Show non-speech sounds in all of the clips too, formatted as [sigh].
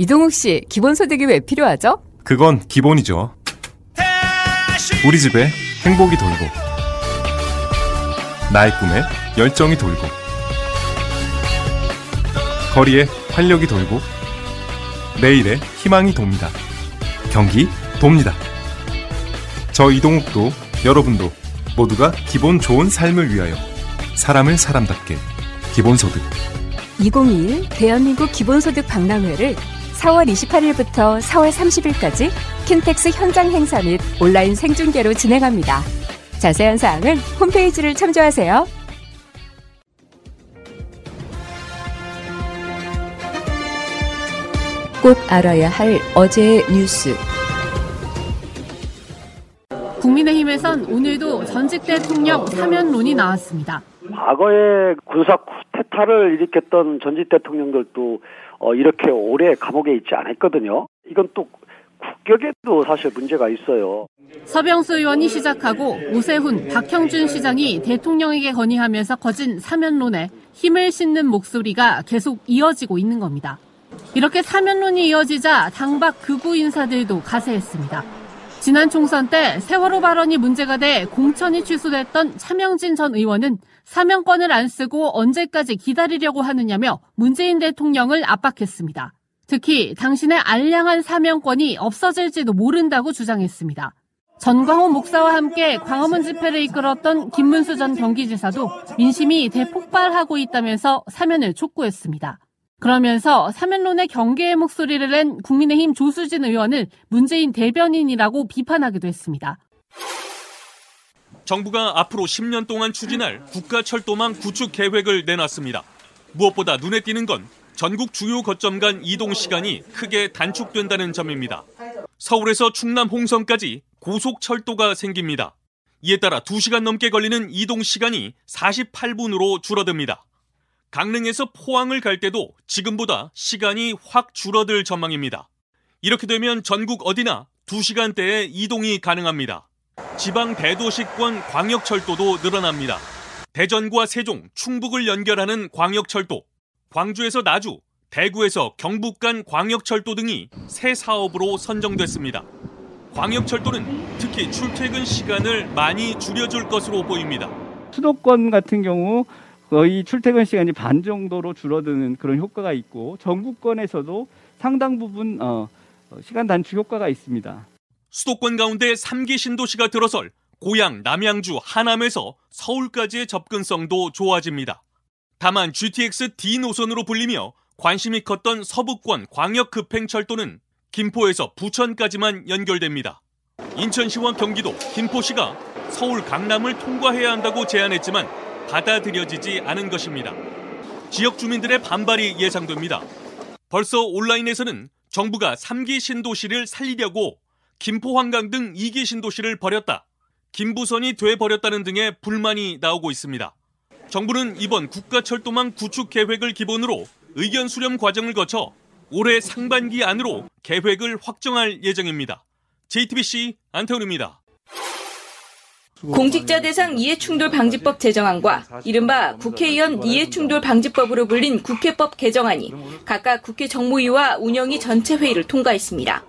이동욱 씨, 기본소득이 왜 필요하죠? 그건 기본이죠. 우리 집에 행복이 돌고, 나의 꿈에 열정이 돌고, 거리에 활력이 돌고, 내일에 희망이 돕니다. 경기 돕니다. 저 이동욱도 여러분도 모두가 기본 좋은 삶을 위하여 사람을 사람답게 기본소득 2021 대한민국 기본소득 박람회를 4월 28일부터 4월 30일까지 킨텍스 현장 행사 및 온라인 생중계로 진행합니다. 자세한 사항은 홈페이지를 참조하세요. 꼭 알아야 할 어제의 뉴스. 국민의힘에선 오늘도 전직 대통령 사면론이 나왔습니다. 과거에 군사 쿠데타를 일으켰던 전직 대통령들도 어, 이렇게 오래 감옥에 있지 않았거든요. 이건 또 국격에도 사실 문제가 있어요. 서병수 의원이 시작하고 오세훈, 박형준 시장이 대통령에게 건의하면서 거진 사면론에 힘을 싣는 목소리가 계속 이어지고 있는 겁니다. 이렇게 사면론이 이어지자 당박 극우 인사들도 가세했습니다. 지난 총선 때 세월호 발언이 문제가 돼 공천이 취소됐던 차명진 전 의원은 사면권을 안 쓰고 언제까지 기다리려고 하느냐며 문재인 대통령을 압박했습니다. 특히 당신의 알량한 사면권이 없어질지도 모른다고 주장했습니다. 전광호 목사와 함께 광화문 집회를 이끌었던 김문수 전 경기지사도 민심이 대폭발하고 있다면서 사면을 촉구했습니다. 그러면서 사면론의 경계의 목소리를 낸 국민의힘 조수진 의원을 문재인 대변인이라고 비판하기도 했습니다. 정부가 앞으로 10년 동안 추진할 국가 철도망 구축 계획을 내놨습니다. 무엇보다 눈에 띄는 건 전국 주요 거점 간 이동 시간이 크게 단축된다는 점입니다. 서울에서 충남 홍성까지 고속철도가 생깁니다. 이에 따라 2시간 넘게 걸리는 이동 시간이 48분으로 줄어듭니다. 강릉에서 포항을 갈 때도 지금보다 시간이 확 줄어들 전망입니다. 이렇게 되면 전국 어디나 2시간대에 이동이 가능합니다. 지방 대도시권 광역철도도 늘어납니다. 대전과 세종, 충북을 연결하는 광역철도, 광주에서 나주, 대구에서 경북 간 광역철도 등이 새 사업으로 선정됐습니다. 광역철도는 특히 출퇴근 시간을 많이 줄여줄 것으로 보입니다. 수도권 같은 경우 거의 출퇴근 시간이 반 정도로 줄어드는 그런 효과가 있고 전국권에서도 상당 부분 어, 시간 단축 효과가 있습니다. 수도권 가운데 3기 신도시가 들어설 고향 남양주 하남에서 서울까지의 접근성도 좋아집니다. 다만 GTX D 노선으로 불리며 관심이 컸던 서부권 광역급행철도는 김포에서 부천까지만 연결됩니다. 인천시와 경기도, 김포시가 서울 강남을 통과해야 한다고 제안했지만 받아들여지지 않은 것입니다. 지역 주민들의 반발이 예상됩니다. 벌써 온라인에서는 정부가 3기 신도시를 살리려고 김포 한강 등 2기 신도시를 버렸다. 김부선이 돼버렸다는 등의 불만이 나오고 있습니다. 정부는 이번 국가철도망 구축 계획을 기본으로 의견 수렴 과정을 거쳐 올해 상반기 안으로 계획을 확정할 예정입니다. JTBC 안태훈입니다. 공직자 대상 이해충돌 방지법 제정안과 이른바 국회의원 이해충돌 방지법으로 불린 국회법 개정안이 각각 국회 정무위와 운영위 전체 회의를 통과했습니다.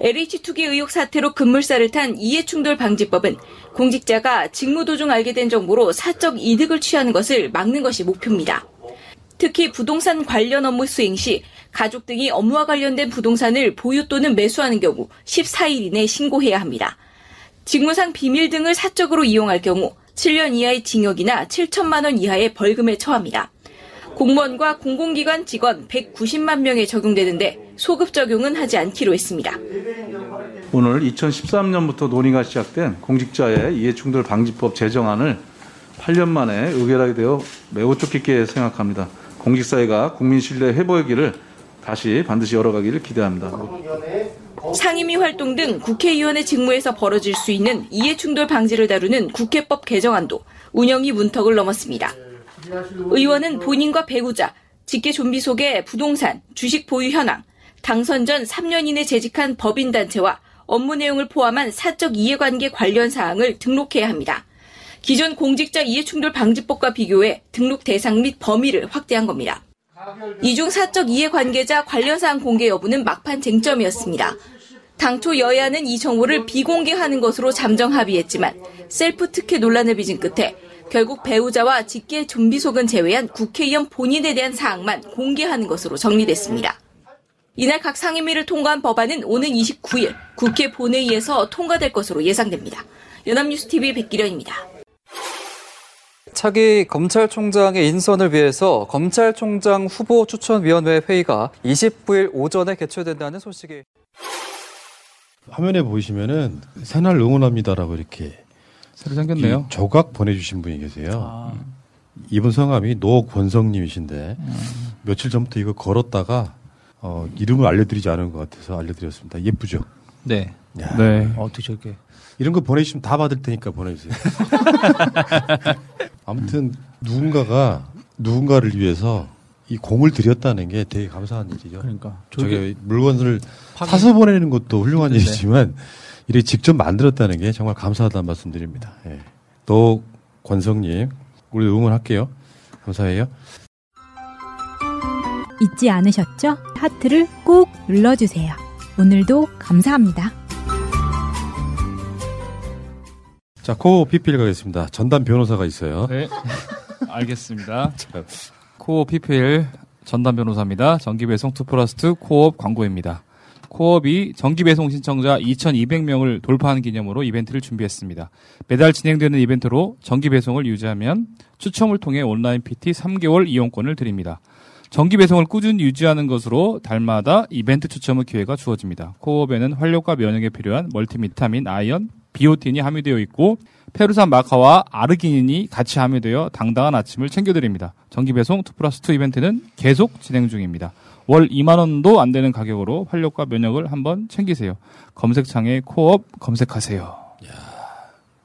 LH2기 의혹 사태로 급물살을 탄 이해충돌 방지법은 공직자가 직무 도중 알게 된 정보로 사적 이득을 취하는 것을 막는 것이 목표입니다. 특히 부동산 관련 업무 수행 시 가족 등이 업무와 관련된 부동산을 보유 또는 매수하는 경우 14일 이내 신고해야 합니다. 직무상 비밀 등을 사적으로 이용할 경우 7년 이하의 징역이나 7천만 원 이하의 벌금에 처합니다. 공무원과 공공기관 직원 190만 명에 적용되는데 소급 적용은 하지 않기로 했습니다. 오늘 2013년부터 논의가 시작된 공직자의 이해충돌 방지법 제정안을 8년 만에 의결하게 되어 매우 뜻깊게 생각합니다. 공직사회가 국민 신뢰 회복의 길을 다시 반드시 열어가기를 기대합니다. 상임위 활동 등 국회의원의 직무에서 벌어질 수 있는 이해충돌 방지를 다루는 국회법 개정안도 운영위 문턱을 넘었습니다. 의원은 본인과 배우자, 직계 좀비 속의 부동산, 주식 보유 현황, 당선 전 3년 이내 재직한 법인단체와 업무 내용을 포함한 사적 이해관계 관련 사항을 등록해야 합니다. 기존 공직자 이해충돌 방지법과 비교해 등록 대상 및 범위를 확대한 겁니다. 이중 사적 이해관계자 관련 사항 공개 여부는 막판 쟁점이었습니다. 당초 여야는 이 정보를 비공개하는 것으로 잠정 합의했지만 셀프 특혜 논란을 빚은 끝에 결국 배우자와 직계 좀비 속은 제외한 국회의원 본인에 대한 사항만 공개하는 것으로 정리됐습니다. 이날 각 상임위를 통과한 법안은 오는 29일 국회 본회의에서 통과될 것으로 예상됩니다. 연합뉴스TV 백기련입니다. 차기 검찰총장의 인선을 위해서 검찰총장 후보 추천위원회 회의가 29일 오전에 개최된다는 소식이 화면에 보시면은 새날 응원합니다라고 이렇게 새로 생겼네요. 조각 보내주신 분이 계세요. 아. 이분 성함이 노권성님이신데 음. 며칠 전부터 이거 걸었다가 어, 이름을 알려드리지 않은 것 같아서 알려드렸습니다. 예쁘죠? 네. 야. 네. 어떻게 저렇게 이런 거 보내주시면 다 받을 테니까 보내주세요. [laughs] 아무튼 누군가가 누군가를 위해서 이 공을 들였다는 게 되게 감사한 일이죠. 그러니까 저게 물건을 파기... 사서 보내는 것도 훌륭한 네. 일이지만 이렇게 직접 만들었다는 게 정말 감사하다는 말씀드립니다. 예. 또 권성님 우리 응원할게요. 감사해요. 잊지 않으셨죠? 하트를 꼭 눌러주세요. 오늘도 감사합니다. 자, 코어 PPL 가겠습니다. 전담 변호사가 있어요. 네. [laughs] 알겠습니다. [laughs] 코어 PPL 전담 변호사입니다. 정기배송 2 플러스 2 코업 광고입니다. 코업이 정기배송 신청자 2,200명을 돌파하는 기념으로 이벤트를 준비했습니다. 매달 진행되는 이벤트로 정기배송을 유지하면 추첨을 통해 온라인 PT 3개월 이용권을 드립니다. 정기 배송을 꾸준히 유지하는 것으로 달마다 이벤트 추첨의 기회가 주어집니다. 코업에는 활력과 면역에 필요한 멀티비타민, 아연, 비오틴이 함유되어 있고 페루산 마카와 아르기닌이 같이 함유되어 당당한 아침을 챙겨드립니다. 정기 배송 2 플러스 2 이벤트는 계속 진행 중입니다. 월 2만 원도 안 되는 가격으로 활력과 면역을 한번 챙기세요. 검색창에 코업 검색하세요.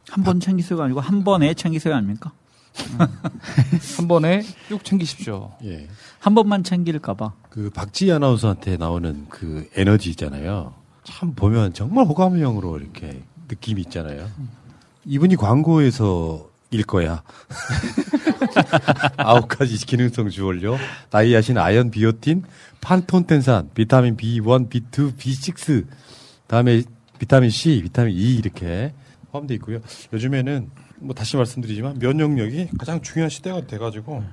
한 번 챙기세요가 아니고 한 번에 챙기세요 아닙니까? [laughs] 한 번에 쭉 챙기십시오. 예. 한 번만 챙길까봐. 그 박지희 아나운서한테 나오는 그 에너지 있잖아요. 참 보면 정말 호감형으로 이렇게 느낌이 있잖아요. 이분이 광고에서 일 거야. [laughs] 아홉 가지 기능성 주원료, 다이아신, 아연, 비오틴, 판톤텐산, 비타민 B1, B2, B6, 다음에 비타민 C, 비타민 E 이렇게 포함되어 있고요. 요즘에는 뭐 다시 말씀드리지만 면역력이 가장 중요한 시대가 돼가지고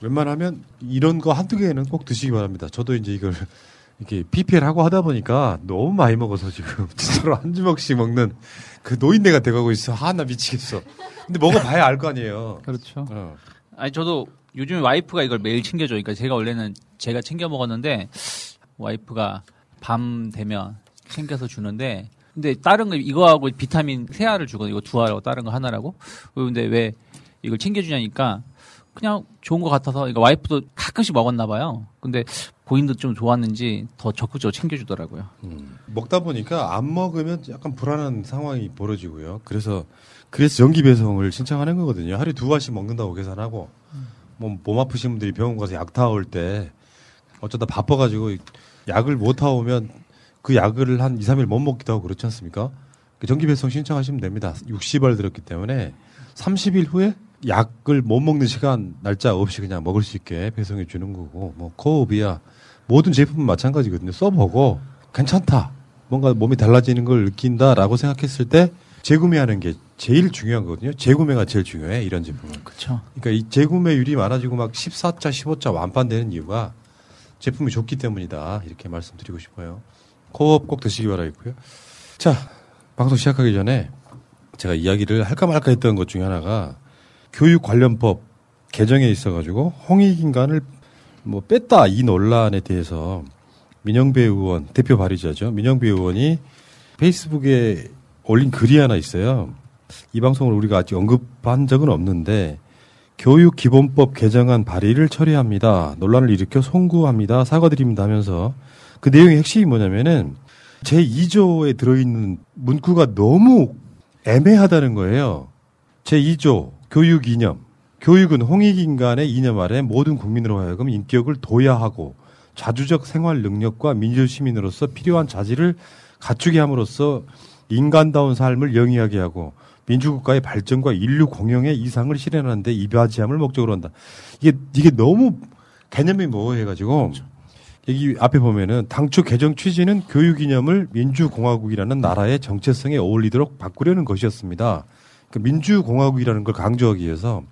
웬만하면 이런 거 한두 개는 꼭 드시기 바랍니다. 저도 이제 이걸 [laughs] 이렇게 PPL 하고 하다 보니까 너무 많이 먹어서 지금 [laughs] 진짜로 한 주먹씩 먹는 그 노인네가 돼가고 있어. 아, 나 미치겠어. 근데 먹어봐야 알 거 아니에요. 그렇죠. 어. 아니, 저도 요즘에 와이프가 이걸 매일 챙겨줘. 그러니까 제가 원래는 제가 챙겨 먹었는데 와이프가 밤 되면 챙겨서 주는데 근데 다른 거 이거하고 비타민 세 알을 주거든. 이거 두 알하고 다른 거 하나라고. 근데 왜 이걸 챙겨주냐니까 그냥 좋은 것 같아서 그러니까 와이프도 가끔씩 먹었나 봐요. 근데 본인도 좀 좋았는지 더 적극적으로 챙겨주더라고요. 음. 먹다 보니까 안 먹으면 약간 불안한 상황이 벌어지고요. 그래서 그래서 전기 배송을 신청하는 거거든요. 하루 에 두 알씩 먹는다고 계산하고 음. 뭐몸 아프신 분들이 병원 가서 약 타올 때 어쩌다 바빠가지고 약을 못 타오면 그 약을 한 2, 3일 못 먹기도 하고 그렇지 않습니까? 그 전기 배송 신청하시면 됩니다. 60알 들었기 때문에 30일 후에 약을 못 먹는 시간 날짜 없이 그냥 먹을 수 있게 배송해 주는 거고 뭐 코오비야 모든 제품은 마찬가지거든요. 써보고 괜찮다. 뭔가 몸이 달라지는 걸 느낀다라고 생각했을 때 재구매하는 게 제일 중요한 거거든요. 재구매가 제일 중요해 이런 제품은. 그렇죠. 그러니까 이 재구매율이 많아지고 막 14자, 15자 완판되는 이유가 제품이 좋기 때문이다 이렇게 말씀드리고 싶어요. 코업 꼭 드시기 바라겠고요. 자 방송 시작하기 전에 제가 이야기를 할까 말까 했던 것 중에 하나가 교육 관련법 개정에 있어가지고 홍익인간을 뭐 뺐다 이 논란에 대해서 민영배 의원 대표 발의자죠 민영배 의원이 페이스북에 올린 글이 하나 있어요. 이 방송을 우리가 아직 언급한 적은 없는데 교육 기본법 개정안 발의를 처리합니다. 논란을 일으켜 송구합니다. 사과드립니다 하면서 그 내용의 핵심이 뭐냐면은 제 2조에 들어있는 문구가 너무 애매하다는 거예요. 제 2조 교육 이념. 교육은 홍익 인간의 이념 아래 모든 국민으로 하여금 인격을 도야하고 자주적 생활 능력과 민주 시민으로서 필요한 자질을 갖추게 함으로써 인간다운 삶을 영위하게 하고 민주국가의 발전과 인류 공영의 이상을 실현하는데 이바지함을 목적으로 한다. 이게 이게 너무 개념이 모호해가지고 여기 앞에 보면은 당초 개정 취지는 교육 이념을 민주공화국이라는 나라의 정체성에 어울리도록 바꾸려는 것이었습니다. 그 민주공화국이라는 걸 강조하기 위해서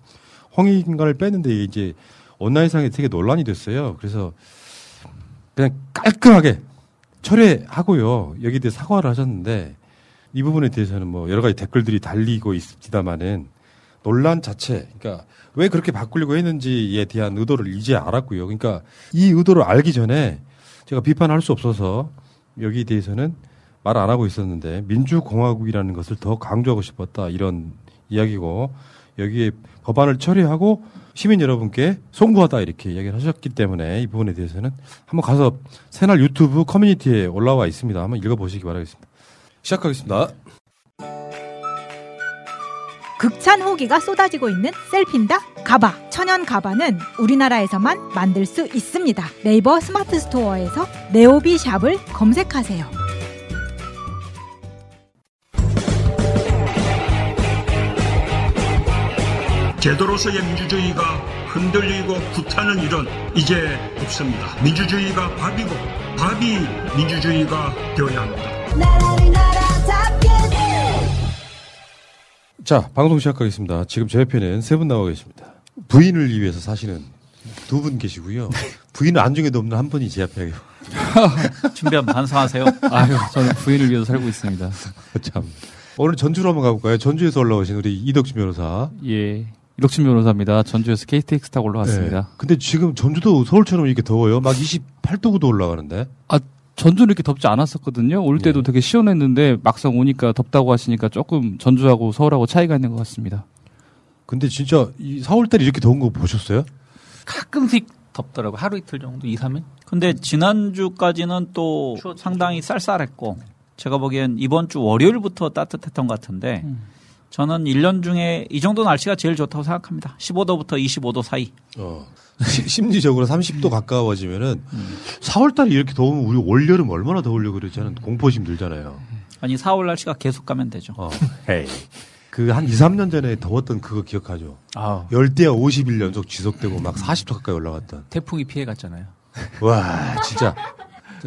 홍익인간을 뺐는데 이제 온라인상에 되게 논란이 됐어요. 그래서 그냥 깔끔하게 철회하고요. 여기에 대해 사과를 하셨는데 이 부분에 대해서는 뭐 여러 가지 댓글들이 달리고 있습니다만은 논란 자체, 그러니까 왜 그렇게 바꾸려고 했는지에 대한 의도를 이제 알았고요. 그러니까 이 의도를 알기 전에 제가 비판할 수 없어서 여기에 대해서는 말 안 하고 있었는데 민주공화국이라는 것을 더 강조하고 싶었다 이런 이야기고 여기에 법안을 처리하고 시민 여러분께 송구하다 이렇게 이야기를 하셨기 때문에 이 부분에 대해서는 한번 가서 새날 유튜브 커뮤니티에 올라와 있습니다. 한번 읽어보시기 바라겠습니다. 시작하겠습니다. 극찬 후기가 쏟아지고 있는 셀핀다 가바 천연 가바는 우리나라에서만 만들 수 있습니다. 네이버 스마트 스토어에서 네오비 샵을 검색하세요. 제도로서의 민주주의가 흔들리고 구타는 일은 이제 없습니다. 민주주의가 밥이고 밥이 민주주의가 되어야 합니다. 자, 방송 시작하겠습니다. 지금 제 옆에는 세 분 나와 계십니다. 부인을 위해서 사시는 두 분 계시고요. 부인은 안중에도 없는 한 분이 제 앞에 [laughs] 준비하면 반성하세요. 아유, 저는 부인을 위해서 살고 있습니다. [laughs] 참. 오늘 전주로 한번 가볼까요? 전주에서 올라오신 우리 이덕진 변호사. 예. 이덕진 변호사입니다. 전주에서 KTX 타고 올라왔습니다. 네. 근데 지금 전주도 서울처럼 이렇게 더워요. 막 28도구도 올라가는데. 아, 전주는 이렇게 덥지 않았었거든요. 올 때도 예. 되게 시원했는데 막상 오니까 덥다고 하시니까 조금 전주하고 서울하고 차이가 있는 것 같습니다. 근데 진짜 이 4월달에 이렇게 더운 거 보셨어요? 가끔씩 덥더라고. 하루 이틀 정도, 2, 3일? 근데 지난주까지는 또 상당히 쌀쌀했고 제가 보기엔 이번 주 월요일부터 따뜻했던 것 같은데 저는 1년 중에 이 정도 날씨가 제일 좋다고 생각합니다. 15도부터 25도 사이. 어. [laughs] 시- 심리적으로 30도 가까워지면은 4월달에 이렇게 더우면 우리 올여름 얼마나 더우려고 그러지 않은 공포심 들잖아요. 아니 4월 날씨가 계속 가면 되죠. 어. 헤이. 그한 2, 3년 전에 더웠던 그거 기억하죠? 아. 열대야 50일 연속 지속되고 막 40도 가까이 올라갔던. 태풍이 피해 갔잖아요. 와, 진짜.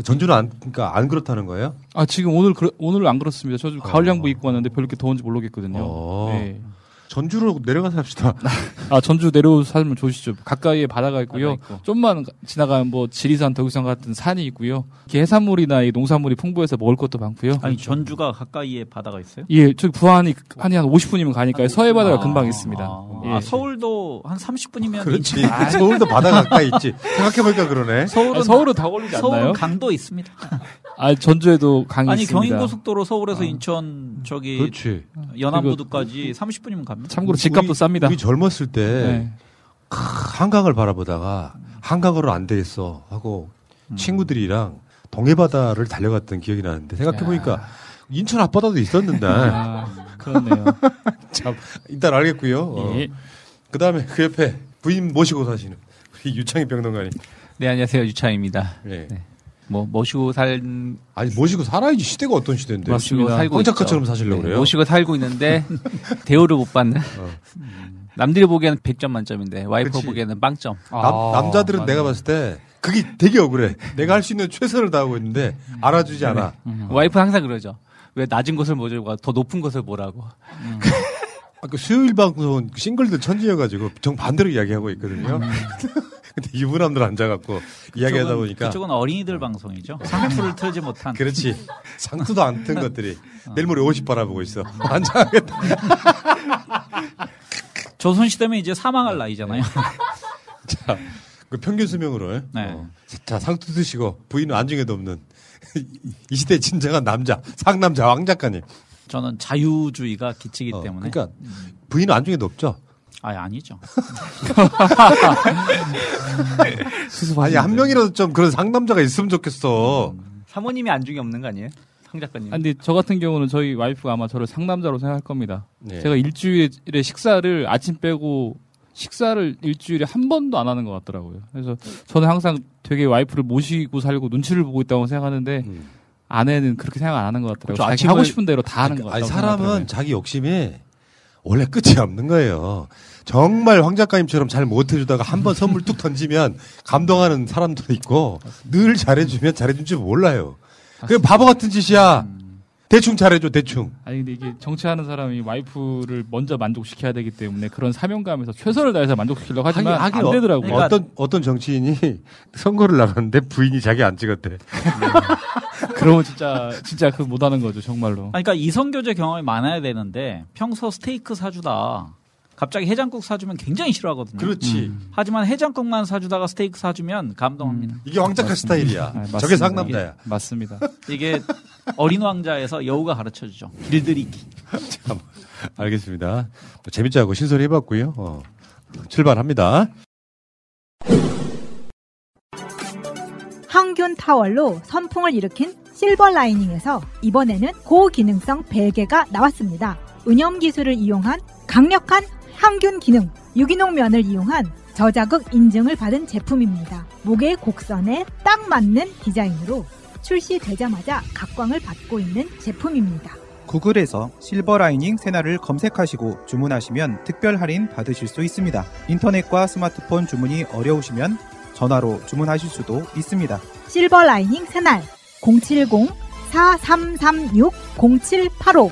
전주는 안, 그러니까 안 그렇다는 거예요? 아, 지금 오늘, 그러- 오늘 안 그렇습니다. 저좀 가을 양복 입고 왔는데 별로 이렇게 더운지 모르겠거든요. 어. 네. 전주로 내려가서 합시다. [laughs] 아, 전주 내려오 살면 좋으시죠. 가까이에 바다가 있고요. 좀만 가- 지나가면 뭐 지리산, 덕유산 같은 산이 있고요. 이렇게 해산물이나 이 농산물이 풍부해서 먹을 것도 많고요. 아니 전주가 가까이에 바다가 있어요? 예, 저기 부안이 한이 한 50분이면 가니까 서해 바다가 금방 있습니다. 예. 아, 서울도 한 30분이면 그렇지. 서울도 바다 가까이 있지. 생각해보니까 그러네. 서울은 아, 서울은 다 걸리지 않나요? 서울은 강도 있습니다. 아, 전주에도 강이 아니 있습니다. 경인고속도로 서울에서 인천 저기 그렇지. 연안부두까지 30분이면 갑니다. 참고로 집값도 우리- 쌉니다. 우리 젊었을 때 네. 크, 한강을 바라보다가 한강으로 안 되겠어 하고 음. 친구들이랑 동해바다를 달려갔던 기억이 나는데 생각해 보니까 인천 앞바다도 있었는데 아, 그렇네요. [laughs] 참 일단 알겠고요. 어. 예. 그 다음에 그 옆에 부인 모시고 사시는 우리 유창희 평론가님. 네, 안녕하세요. 유창입니다. 네. 뭐, 모시고 살, 아니 모시고 살아야지 시대가 어떤 시대인데. 모시고 살고 황작가처럼 있죠. 사시려고 네, 그래요. 모시고 살고 있는데 [laughs] 대우를 못 받는. 음. 남들이 보기에는 100점 만점인데 와이프 그치. 보기에는 빵점. 남, 남자들은 맞네. 내가 봤을 때 그게 되게 억울해. 내가 할 수 있는 최선을 다하고 있는데 알아주지 않아. 음. 와이프는 항상 그러죠. 왜 낮은 것을 모르고 더 높은 것을 보라고. 아, 그 수요일 방송은 싱글들 천지여가지고 정 반대로 이야기하고 있거든요. 근데 유부남들 앉아갖고 이야기하다 보니까 그쪽은 어린이들 방송이죠. 상투를 틀지 못한. 그렇지 [laughs] 상투도 안 튼 것들이 내일 모레 50 바라보고 있어. [laughs] 앉아야겠다. [laughs] 조선시대면 이제 사망할 나이잖아요. 자, 그 평균 수명으로. 네. 어. 자, 상투 드시고 부인은 안중에도 없는 이 시대 진정한 남자 상남자 왕 작가님. 저는 자유주의가 기치기 때문에. 그러니까 부인은 안중에도 없죠. 아 아니죠. 아니 한 명이라도 좀 그런 상남자가 있으면 좋겠어. 사모님이 안중에 없는 거 아니에요? 상 작가님. 아, 근데 저 같은 경우는 저희 와이프가 아마 저를 상남자로 생각할 겁니다. 네. 제가 일주일에 식사를 아침 빼고 식사를 일주일에 한 번도 안 하는 것 같더라고요. 그래서 저는 항상 되게 와이프를 모시고 살고 눈치를 보고 있다고 생각하는데 음. 아내는 그렇게 생각 안 하는 것 같더라고요. 그렇죠. 자기 아침을- 하고 싶은 대로 다 하는 것 아니 같아요. 사람은 자기 욕심에 원래 끝이 없는 거예요. 정말 황 작가님처럼 잘 못해주다가 한 번 선물 뚝 던지면 감동하는 사람도 있고 늘 잘해주면 잘해준 줄 몰라요. 그 바보 같은 짓이야. 대충 잘해줘 대충. 아니 근데 이게 정치하는 사람이 와이프를 먼저 만족시켜야 되기 때문에 그런 사명감에서 최선을 다해서 만족시키려고 하지만 하긴, 하긴 안 되더라고요. 어, 어떤 어떤 정치인이 [laughs] 선거를 나갔는데 부인이 자기 안 찍었대. [laughs] 그러면 진짜 진짜 그 못하는 거죠 정말로. 아니, 그러니까 이성 교제 경험이 많아야 되는데 평소 스테이크 사주다 갑자기 해장국 사주면 굉장히 싫어하거든요. 그렇지. 하지만 해장국만 사주다가 스테이크 사주면 감동합니다. 이게 왕 작가 스타일이야. 아, 저게. 상남자야. 이게 맞습니다. 이게 어린 왕자에서 여우가 가르쳐 주죠. 길들이기. [laughs] 참, 알겠습니다. 뭐 재밌지 않고 신선히 해봤고요. 어, 출발합니다. 항균 타월로 선풍을 일으킨 실버 라이닝에서 이번에는 고기능성 베개가 나왔습니다. 은염 기술을 이용한 강력한 항균 기능, 유기농 면을 이용한 저자극 인증을 받은 제품입니다. 목의 곡선에 딱 맞는 디자인으로 출시되자마자 각광을 받고 있는 제품입니다. 구글에서 실버 라이닝 세나를 검색하시고 주문하시면 특별 할인 받으실 수 있습니다. 인터넷과 스마트폰 주문이 어려우시면 전화로 주문하실 수도 있습니다. 실버 라이닝 새날 070-4336-0785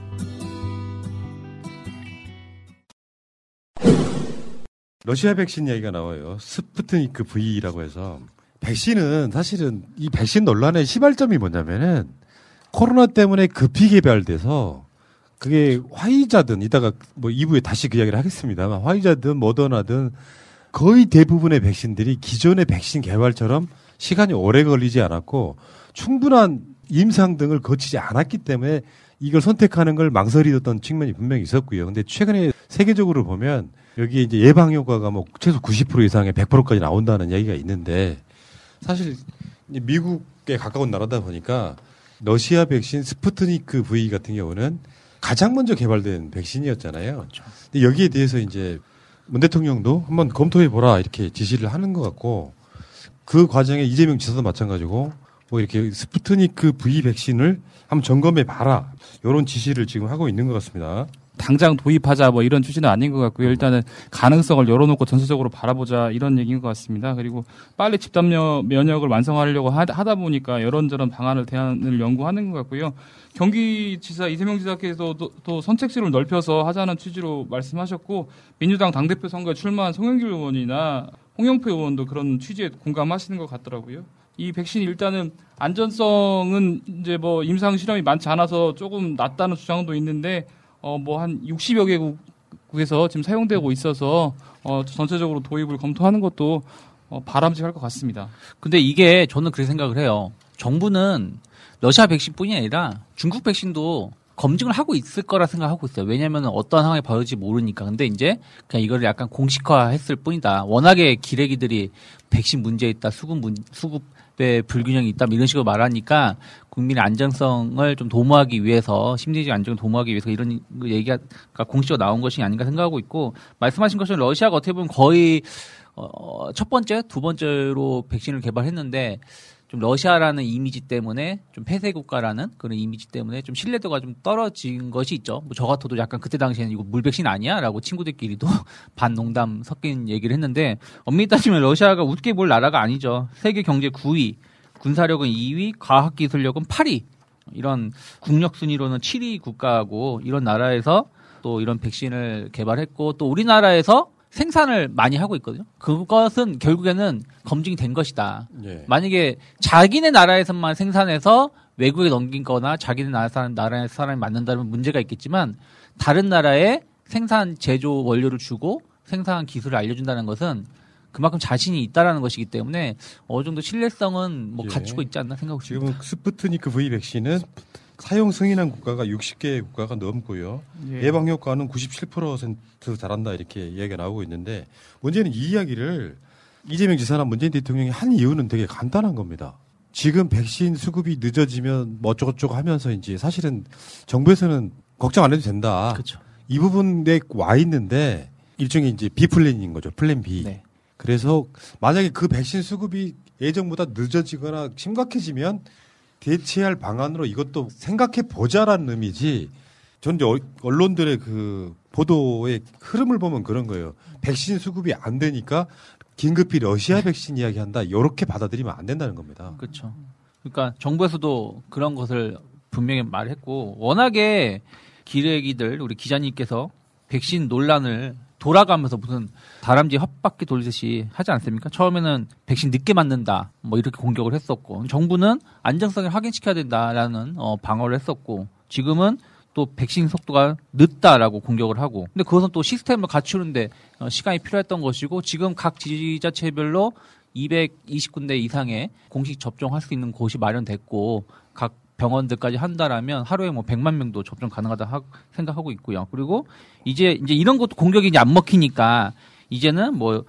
러시아 백신 이야기가 나와요. 스푸트니크 V라고 해서 백신은 사실은 이 백신 논란의 시발점이 뭐냐면은 코로나 때문에 급히 개발돼서 그게 화이자든 이따가 뭐 2부에 다시 그 이야기를 하겠습니다만 화이자든 모더나든 거의 대부분의 백신들이 기존의 백신 개발처럼 시간이 오래 걸리지 않았고 충분한 임상 등을 거치지 않았기 때문에 이걸 선택하는 걸 망설이던 측면이 분명히 있었고요. 근데 최근에 세계적으로 보면 여기에 이제 예방 효과가 뭐 최소 90% 이상의 100%까지 나온다는 얘기가 있는데 사실 미국에 가까운 나라다 보니까 러시아 백신 스푸트니크 V 같은 경우는 가장 먼저 개발된 백신이었잖아요. 근데 여기에 대해서 이제 문 대통령도 한번 검토해 보라 이렇게 지시를 하는 것 같고 그 과정에 이재명 지사도 마찬가지고 뭐 이렇게 스푸트니크 V 백신을 한번 점검해 봐라 이런 지시를 지금 하고 있는 것 같습니다. 당장 도입하자 뭐 이런 취지는 아닌 것 같고요. 일단은 가능성을 열어놓고 전체적으로 바라보자 이런 얘기인 것 같습니다. 그리고 빨리 집단 면- 면역을 완성하려고 하- 하다 보니까 이런저런 방안을 대안을 연구하는 것 같고요. 경기지사 이재명 지사께서도 또, 또 선택지를 넓혀서 하자는 취지로 말씀하셨고 민주당 당대표 선거에 출마한 송영길 의원이나 홍영표 의원도 그런 취지에 공감하시는 것 같더라고요. 이 백신이 일단은 안전성은 이제 뭐 임상 실험이 많지 않아서 조금 낮다는 주장도 있는데 어 뭐 한 60여 개국에서 지금 사용되고 있어서 어 전체적으로 도입을 검토하는 것도 어 바람직할 것 같습니다. 근데 이게 저는 그렇게 생각을 해요. 정부는 러시아 백신뿐이 아니라 중국 백신도 검증을 하고 있을 거라 생각하고 있어요. 왜냐하면 어떤 상황이 벌어질지 모르니까. 근데 이제 그냥 이거를 약간 공식화했을 뿐이다. 워낙에 기레기들이 백신 문제 있다, 수급 문, 수급의 불균형이 있다, 뭐 이런 식으로 말하니까 국민의 안정성을 좀 도모하기 위해서 심리적 안정을 도모하기 위해서 이런 얘기가 공식적으로 나온 것이 아닌가 생각하고 있고 말씀하신 것처럼 러시아가 어떻게 보면 거의 어, 첫 번째, 두 번째로 백신을 개발했는데 좀 러시아라는 이미지 때문에 좀 폐쇄 국가라는 그런 이미지 때문에 좀 신뢰도가 좀 떨어진 것이 있죠. 뭐 저 같아도 약간 그때 당시에는 이거 물백신 아니야라고 친구들끼리도 [laughs] 반 농담 섞인 얘기를 했는데 엄밀히 따지면 러시아가 웃게 볼 나라가 아니죠. 세계 경제 9위, 군사력은 2위, 과학 기술력은 8위. 이런 국력 순위로는 7위 국가고 이런 나라에서 또 이런 백신을 개발했고 또 우리나라에서 생산을 많이 하고 있거든요. 그것은 결국에는 검증이 된 것이다. 예. 만약에 자기네 나라에서만 생산해서 외국에 넘긴 거나 자기네 나라 사람, 나라의 사람이 맞는다면 문제가 있겠지만 다른 나라에 생산 제조 원료를 주고 생산 기술을 알려준다는 것은 그만큼 자신이 있다라는 것이기 때문에 어느 정도 신뢰성은 뭐 예. 갖추고 있지 않나 생각하고 지금 있습니다. 스푸트니크 V 백신은 사용 승인한 국가가 60개 국가가 넘고요. 예. 예. 방 효과는 97% 잘한다 이렇게 이야기가 나오고 있는데 문제는 이 이야기를 이재명 지사나 문재인 대통령이 한 이유는 되게 간단한 겁니다. 지금 백신 수급이 늦어지면 뭐 어쩌고저쩌고 하면서 이제 사실은 정부에서는 걱정 안 해도 된다. 이 부분에 와 있는데 일종의 이제 B 플랜인 거죠. 플랜 B. 그래서 만약에 그 백신 수급이 예정보다 늦어지거나 심각해지면 대체할 방안으로 이것도 생각해 보자라는 의미지. 전 이제 어- 언론들의 그 보도의 흐름을 보면 그런 거예요. 백신 수급이 안 되니까 긴급히 러시아 백신 이야기한다. 이렇게 받아들이면 안 된다는 겁니다. 그렇죠. 그러니까 정부에서도 그런 것을 분명히 말했고 워낙에 기레기들 우리 기자님께서 백신 논란을 돌아가면서 무슨 다람쥐 헛바퀴 돌듯이 하지 않습니까? 처음에는 백신 늦게 맞는다 뭐 이렇게 공격을 했었고 정부는 안정성을 확인시켜야 된다라는 어, 방어를 했었고 지금은 또 백신 속도가 늦다라고 공격을 하고 근데 그것은 또 시스템을 갖추는데 어, 시간이 필요했던 것이고 지금 각 지자체별로 220군데 이상의 공식 접종할 수 있는 곳이 마련됐고 각 병원들까지 한다라면 하루에 뭐 100만 명도 접종 가능하다 하- 생각하고 있고요. 그리고 이제 이제 이런 것도 공격이 이제 안 먹히니까 이제는 뭐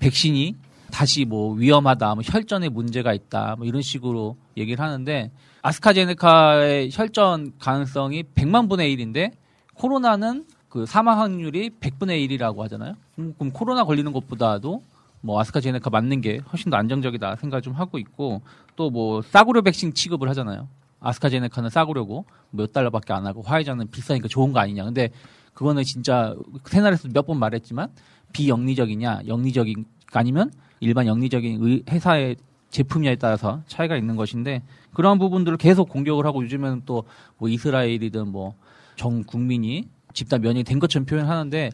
백신이 다시 뭐 위험하다, 뭐 혈전에 문제가 있다, 뭐 이런 식으로 얘기를 하는데 아스카제네카의 혈전 가능성이 100만 분의 1인데 코로나는 그 사망 확률이 100분의 1이라고 하잖아요. 음, 그럼 코로나 걸리는 것보다도 뭐 아스카제네카 맞는 게 훨씬 더 안정적이다 생각을 좀 하고 있고 또 뭐 싸구려 백신 취급을 하잖아요. 아스카제네카는 싸구려고 몇 달러밖에 안 하고 화이자는 비싸니까 좋은 거 아니냐. 근데 그거는 진짜 새날에서 몇 번 말했지만 비영리적이냐 영리적인 아니면 일반 영리적인 의- 회사의 제품이냐에 따라서 차이가 있는 것인데 그러한 부분들을 계속 공격을 하고 요즘에는 또 뭐 이스라엘이든 뭐 전 국민이 집단 면역이 된 것처럼 표현하는데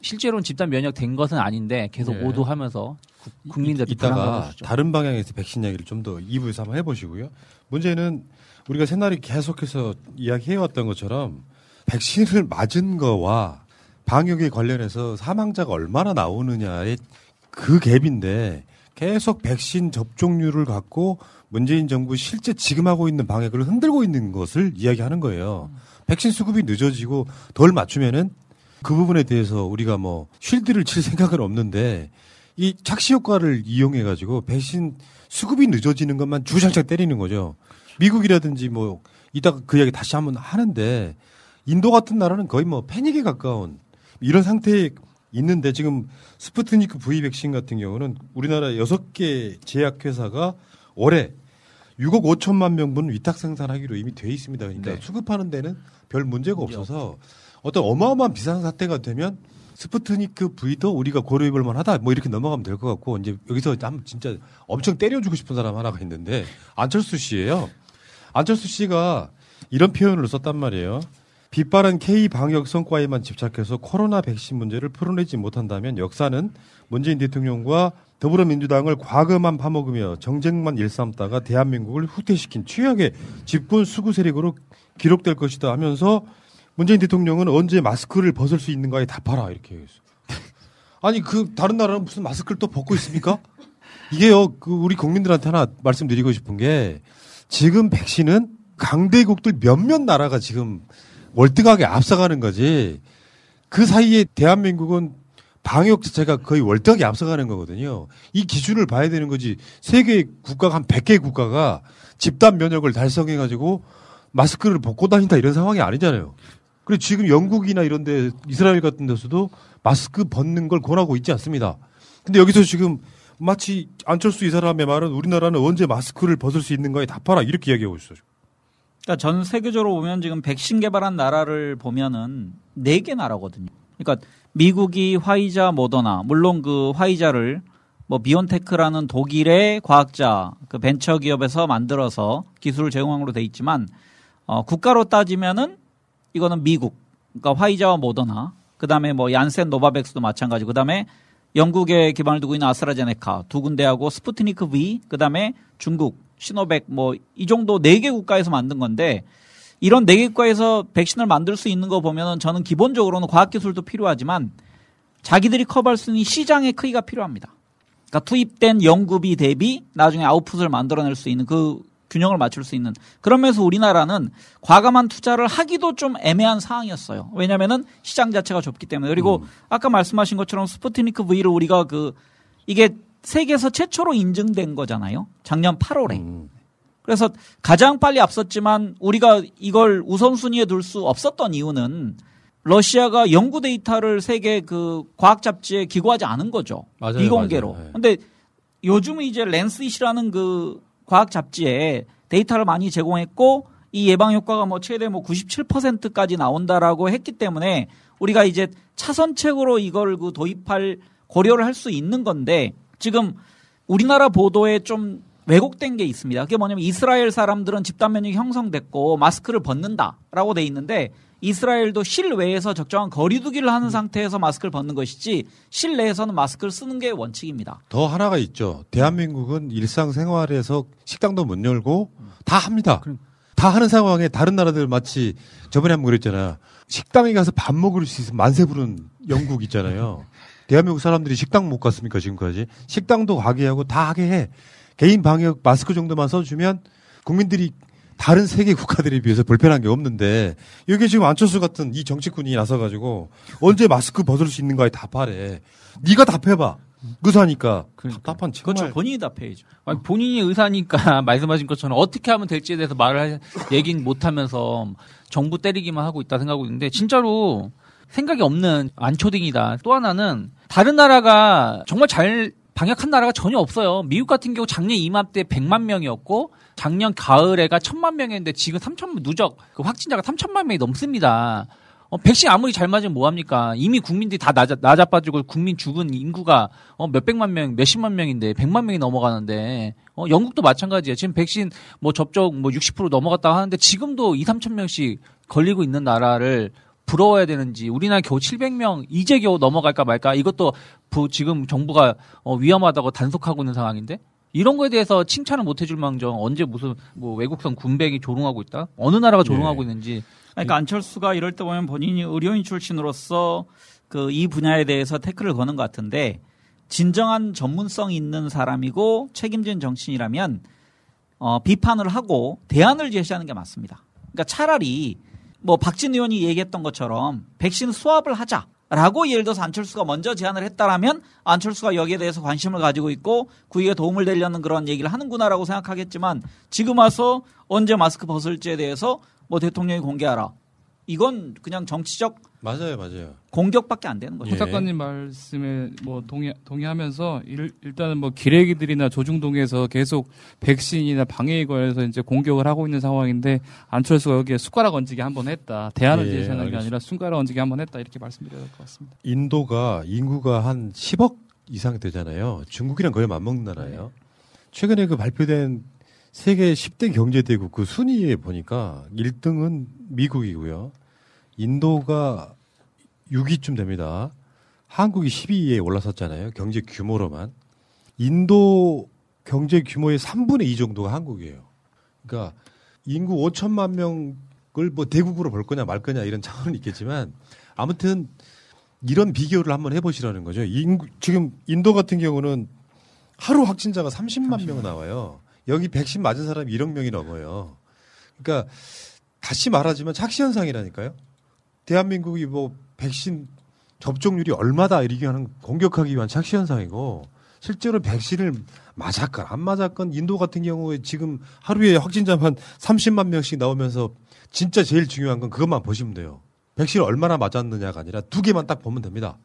실제로는 집단 면역 된 것은 아닌데 계속 예. 오도하면서 국- 국민들 이따가. 다른 방향에서 백신 이야기를 좀 더 2부에서 한번 해보시고요. 문제는 우리가 새날이 계속해서 이야기해왔던 것처럼 백신을 맞은 거와 방역에 관련해서 사망자가 얼마나 나오느냐의 그 갭인데 계속 백신 접종률을 갖고 문재인 정부 실제 지금 하고 있는 방역을 흔들고 있는 것을 이야기하는 거예요. 백신 수급이 늦어지고 덜 맞추면은 그 부분에 대해서 우리가 뭐 쉴드를 칠 생각은 없는데 이 착시 효과를 이용해 가지고 백신 수급이 늦어지는 것만 주장창 때리는 거죠. 미국이라든지 뭐 이따가 그 이야기 다시 한번 하는데 인도 같은 나라는 거의 뭐 패닉에 가까운 이런 상태에 있는데 지금 스푸트니크 V 백신 같은 경우는 우리나라 여섯 개 제약회사가 올해 6억 5천만 명분 위탁 생산하기로 이미 돼 있습니다. 그러니까 수급하는 데는 별 문제가 없어서 어떤 어마어마한 비상 사태가 되면 스푸트니크 V도 우리가 고려해 볼 만하다. 뭐 이렇게 넘어가면 될 것 같고 이제 여기서 한번 진짜 엄청 때려주고 싶은 사람 하나가 있는데 안철수 씨예요. 안철수 씨가 이런 표현을 썼단 말이에요. 빛바른 K 방역 성과에만 집착해서 코로나 백신 문제를 풀어내지 못한다면 역사는 문재인 대통령과 더불어민주당을 과거만 파먹으며 정쟁만 일삼다가 대한민국을 후퇴시킨 최악의 집권 수구 세력으로 기록될 것이다 하면서 문재인 대통령은 언제 마스크를 벗을 수 있는가에 답하라 이렇게 했어. [laughs] 아니 그 다른 나라는 무슨 마스크를 또 벗고 있습니까? 이게요 그 우리 국민들한테 하나 말씀드리고 싶은 게 지금 백신은 강대국들 몇몇 나라가 지금 월등하게 앞서가는 거지. 그 사이에 대한민국은 방역 자체가 거의 월등하게 앞서가는 거거든요. 이 기준을 봐야 되는 거지. 세계 국가가 한 100개 국가가 집단 면역을 달성해 가지고 마스크를 벗고 다닌다 이런 상황이 아니잖아요. 그리고 지금 영국이나 이런 데 이스라엘 같은 데서도 마스크 벗는 걸 권하고 있지 않습니다. 근데 여기서 지금 마치 안철수 이 사람의 말은 우리나라는 언제 마스크를 벗을 수 있는가에 답하라 이렇게 이야기하고 있어요. 그러니까 전 세계적으로 보면 지금 백신 개발한 나라를 보면은 네 개 나라거든요. 그러니까 미국이 화이자, 모더나 물론 그 화이자를 뭐 비온테크라는 독일의 과학자 그 벤처 기업에서 만들어서 기술을 제공함으로 돼 있지만 어, 국가로 따지면은 이거는 미국, 그러니까 화이자와 모더나 그다음에 뭐 얀센 노바백스도 마찬가지. 그다음에 영국에 기반을 두고 있는 아스트라제네카 두 군데하고 스푸트니크 V, 그다음에 중국 시노백 뭐 이 정도 네 개 국가에서 만든 건데 이런 네 개 국가에서 백신을 만들 수 있는 거 보면은 저는 기본적으로는 과학 기술도 필요하지만 자기들이 커버할 수 있는 시장의 크기가 필요합니다. 그러니까 투입된 연구비 대비 나중에 아웃풋을 만들어낼 수 있는 그 균형을 맞출 수 있는 그러면서 우리나라는 과감한 투자를 하기도 좀 애매한 상황이었어요. 왜냐면은 시장 자체가 좁기 때문에 그리고 음. 아까 말씀하신 것처럼 스푸트니크 V를 우리가 그 이게 세계에서 최초로 인증된 거잖아요. 작년 8월에. 음. 그래서 가장 빨리 앞섰지만 우리가 이걸 우선순위에 둘 수 없었던 이유는 러시아가 연구 데이터를 세계 그 과학 잡지에 기고하지 않은 거죠. 맞아요, 비공개로. 맞아요. 네. 근데 요즘은 이제 Lancet이라는 그 과학 잡지에 데이터를 많이 제공했고 이 예방 효과가 뭐 최대 뭐 97%까지 나온다라고 했기 때문에 우리가 이제 차선책으로 이걸 그 도입할 고려를 할 수 있는 건데 지금 우리나라 보도에 좀 왜곡된 게 있습니다. 그게 뭐냐면 이스라엘 사람들은 집단 면역이 형성됐고 마스크를 벗는다라고 돼 있는데 이스라엘도 실외에서 적정한 거리두기를 하는 상태에서 마스크를 벗는 것이지 실내에서는 마스크를 쓰는 게 원칙입니다. 더 하나가 있죠. 대한민국은 일상생활에서 식당도 못 열고 다 합니다. 다 하는 상황에 다른 나라들 마치 저번에 한번 그랬잖아. 식당에 가서 밥 먹을 수 있으면 만세 부른 영국 있잖아요. [laughs] 대한민국 사람들이 식당 못 갔습니까 지금까지? 식당도 가게 하고 다 하게 해. 개인 방역 마스크 정도만 써주면 국민들이 다른 세계 국가들에 비해서 불편한 게 없는데 여기 지금 안철수 같은 이 정치꾼이 나서가지고 언제 마스크 벗을 수 있는가에 답하래. 네가 답해봐. 의사니까 답답한 정말. 그렇죠. 본인이 답해야죠. 아니, 본인이 의사니까 [laughs] 말씀하신 것처럼 어떻게 하면 될지에 대해서 말을 할, 얘기는 못하면서 정부 때리기만 하고 있다 생각하고 있는데 진짜로 생각이 없는 안초딩이다. 또 하나는 다른 나라가 정말 잘 방역한 나라가 전혀 없어요. 미국 같은 경우 작년 이맘때 100만 명이었고 작년 가을에가 1000만 명이었는데 지금 3천 누적 그 확진자가 3천만 명이 넘습니다. 어, 백신 아무리 잘 맞으면 뭐합니까? 이미 국민들이 다 낮아, 낮아빠지고 국민 죽은 인구가 어, 몇백만 명, 몇십만 명인데, 백만 명이 넘어가는데, 어, 영국도 마찬가지예요. 지금 백신 뭐 접종 뭐60% 넘어갔다고 하는데 지금도 2, 3천 명씩 걸리고 있는 나라를 부러워야 되는지, 우리나라 겨우 700명, 이제 겨우 넘어갈까 말까, 이것도 부, 지금 정부가 어, 위험하다고 단속하고 있는 상황인데, 이런 거에 대해서 칭찬을 못 해줄 망정 언제 무슨 뭐 외국산 군백이 조롱하고 있다? 어느 나라가 조롱하고 있는지 그러니까 안철수가 이럴 때 보면 본인이 의료인 출신으로서 그 이 분야에 대해서 태클을 거는 것 같은데 진정한 전문성 있는 사람이고 책임진 정치인이라면 어, 비판을 하고 대안을 제시하는 게 맞습니다. 그러니까 차라리 뭐 박진 의원이 얘기했던 것처럼 백신 수합을 하자 라고 예를 들어서 안철수가 먼저 제안을 했다라면 안철수가 여기에 대해서 관심을 가지고 있고 구이에 도움을 되려는 그런 얘기를 하는구나라고 생각하겠지만 지금 와서 언제 마스크 벗을지에 대해서 뭐 대통령이 공개하라. 이건 그냥 정치적 맞아요, 맞아요. 공격밖에 안 되는 거죠. 호 작가님 말씀에 뭐 동의 동의하면서 일, 일단은 뭐 기레기들이나 조중동에서 계속 백신이나 방역에 관해서 이제 공격을 하고 있는 상황인데 안철수가 여기에 숟가락 얹기 한번 했다. 대안을 예, 제시하는 게 알겠습니다. 아니라 숟가락 얹기 한번 했다 이렇게 말씀드려야 될 것 같습니다. 인도가 인구가 한 10억 이상 되잖아요. 중국이랑 거의 맞먹는 나라예요. 최근에 그 발표된 세계 10대 경제대국 그 순위에 보니까 1등은 미국이고요. 인도가 6위쯤 됩니다. 한국이 12위에 올라섰잖아요. 경제 규모로만. 인도 경제 규모의 3분의 2 정도가 한국이에요. 그러니까 인구 5천만 명을 뭐 대국으로 볼 거냐 말 거냐 이런 차원은 있겠지만 아무튼 이런 비교를 한번 해보시라는 거죠. 인구, 지금 인도 같은 경우는 하루 확진자가 30만 명 나와요. 여기 백신 맞은 사람이 1억 명이 넘어요. 그러니까 다시 말하지만 착시 현상이라니까요. 대한민국이 뭐 백신 접종률이 얼마다 이렇게 하는 공격하기 위한 착시 현상이고 실제로 백신을 맞았건 안 맞았건 인도 같은 경우에 지금 하루에 확진자만 30만 명씩 나오면서 진짜 제일 중요한 건 그것만 보시면 돼요. 백신을 얼마나 맞았느냐가 아니라 두 개만 딱 보면 됩니다.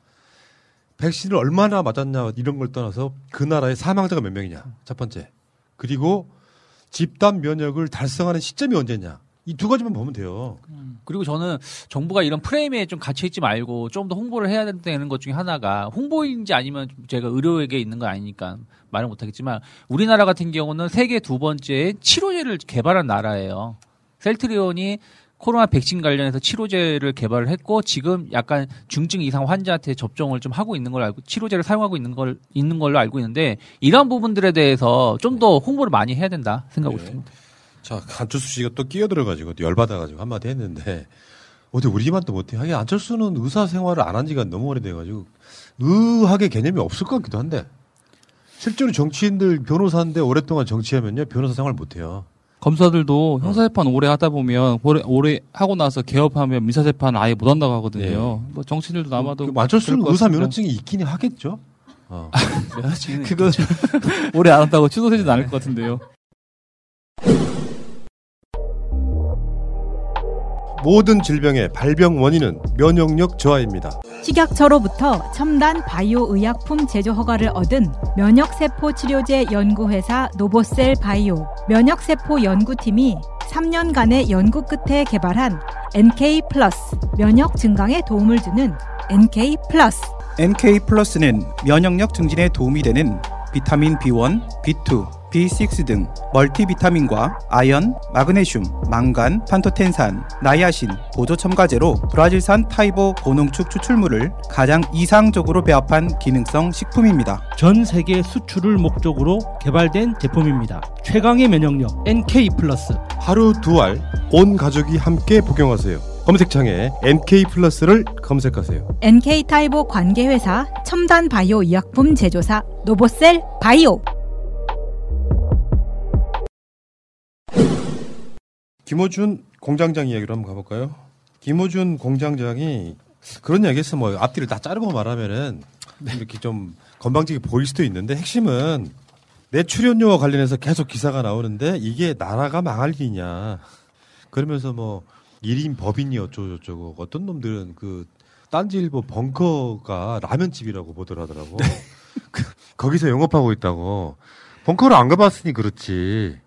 백신을 얼마나 맞았냐 이런 걸 떠나서 그 나라의 사망자가 몇 명이냐 첫 번째 그리고 집단 면역을 달성하는 시점이 언제냐 이 두 가지만 보면 돼요. 그리고 저는 정부가 이런 프레임에 좀 갇혀 있지 말고 좀 더 홍보를 해야 되는 것 중에 하나가 홍보인지 아니면 제가 의료에게 있는 거 아니니까 말을 못 하겠지만 우리나라 같은 경우는 세계 두 번째 치료제를 개발한 나라예요. 셀트리온이 코로나 백신 관련해서 치료제를 개발을 했고 지금 약간 중증 이상 환자한테 접종을 좀 하고 있는 걸 알고 치료제를 사용하고 있는 걸 있는 걸로 알고 있는데 이런 부분들에 대해서 좀 더 홍보를 많이 해야 된다 생각하고 있습니다. 자, 안철수 씨가 또 끼어들어가지고 또 열받아가지고 한마디 했는데 어떻게 우리만 또 못해? 하긴 안철수는 의사 생활을 안 한 지가 너무 오래돼가지고 의학의 개념이 없을 것 같기도 한데 실제로 정치인들 변호사인데 오랫동안 정치하면요 변호사 생활 못해요. 검사들도 형사재판 오래 하다 보면 오래, 오래 하고 나서 개업하면 민사재판 아예 못 한다고 하거든요. 뭐 정치인들도 아마도 그 안철수는 그럴 것 의사. 면허증이 있긴 하겠죠. 어. [laughs] 그거 오래 안 한다고 취소되지는 않을 것 같은데요. [laughs] 모든 질병의 발병 원인은 면역력 저하입니다. 식약처로부터 첨단 바이오 의약품 제조 허가를 얻은 면역세포 치료제 연구회사 노보셀 바이오 면역세포 연구팀이 3년간의 연구 끝에 개발한 NK 플러스 면역 증강에 도움을 주는 NK 플러스 NK 플러스는 면역력 증진에 도움이 되는 비타민 B1, B2, B6 등 멀티비타민과 아연, 마그네슘, 망간, 판토텐산, 나이아신, 보조 첨가제로 브라질산 타히보 고농축 추출물을 가장 이상적으로 배합한 기능성 식품입니다. 전 세계 수출을 목적으로 개발된 제품입니다. 최강의 면역력 NK 플러스 하루 두 알 온 가족이 함께 복용하세요. 검색창에 NK 플러스를 검색하세요. NK 타이보 관계회사 첨단 바이오 의약품 제조사 노보셀 바이오 김호준 공장장 이야기로 한번 가볼까요? 김호준 공장장이 그런 이야기 했어. 뭐 앞뒤를 다 자르고 말하면은 이렇게 좀 건방지게 보일 수도 있는데 핵심은 내 출연료와 관련해서 계속 기사가 나오는데 이게 나라가 망할 일이냐. 그러면서 뭐 1인 법인이 어쩌고저쩌고 어떤 놈들은 그 딴지일보 벙커가 라면집이라고 보더라더라고. [laughs] 그, 거기서 영업하고 있다고. 벙커를 안 가봤으니 그렇지.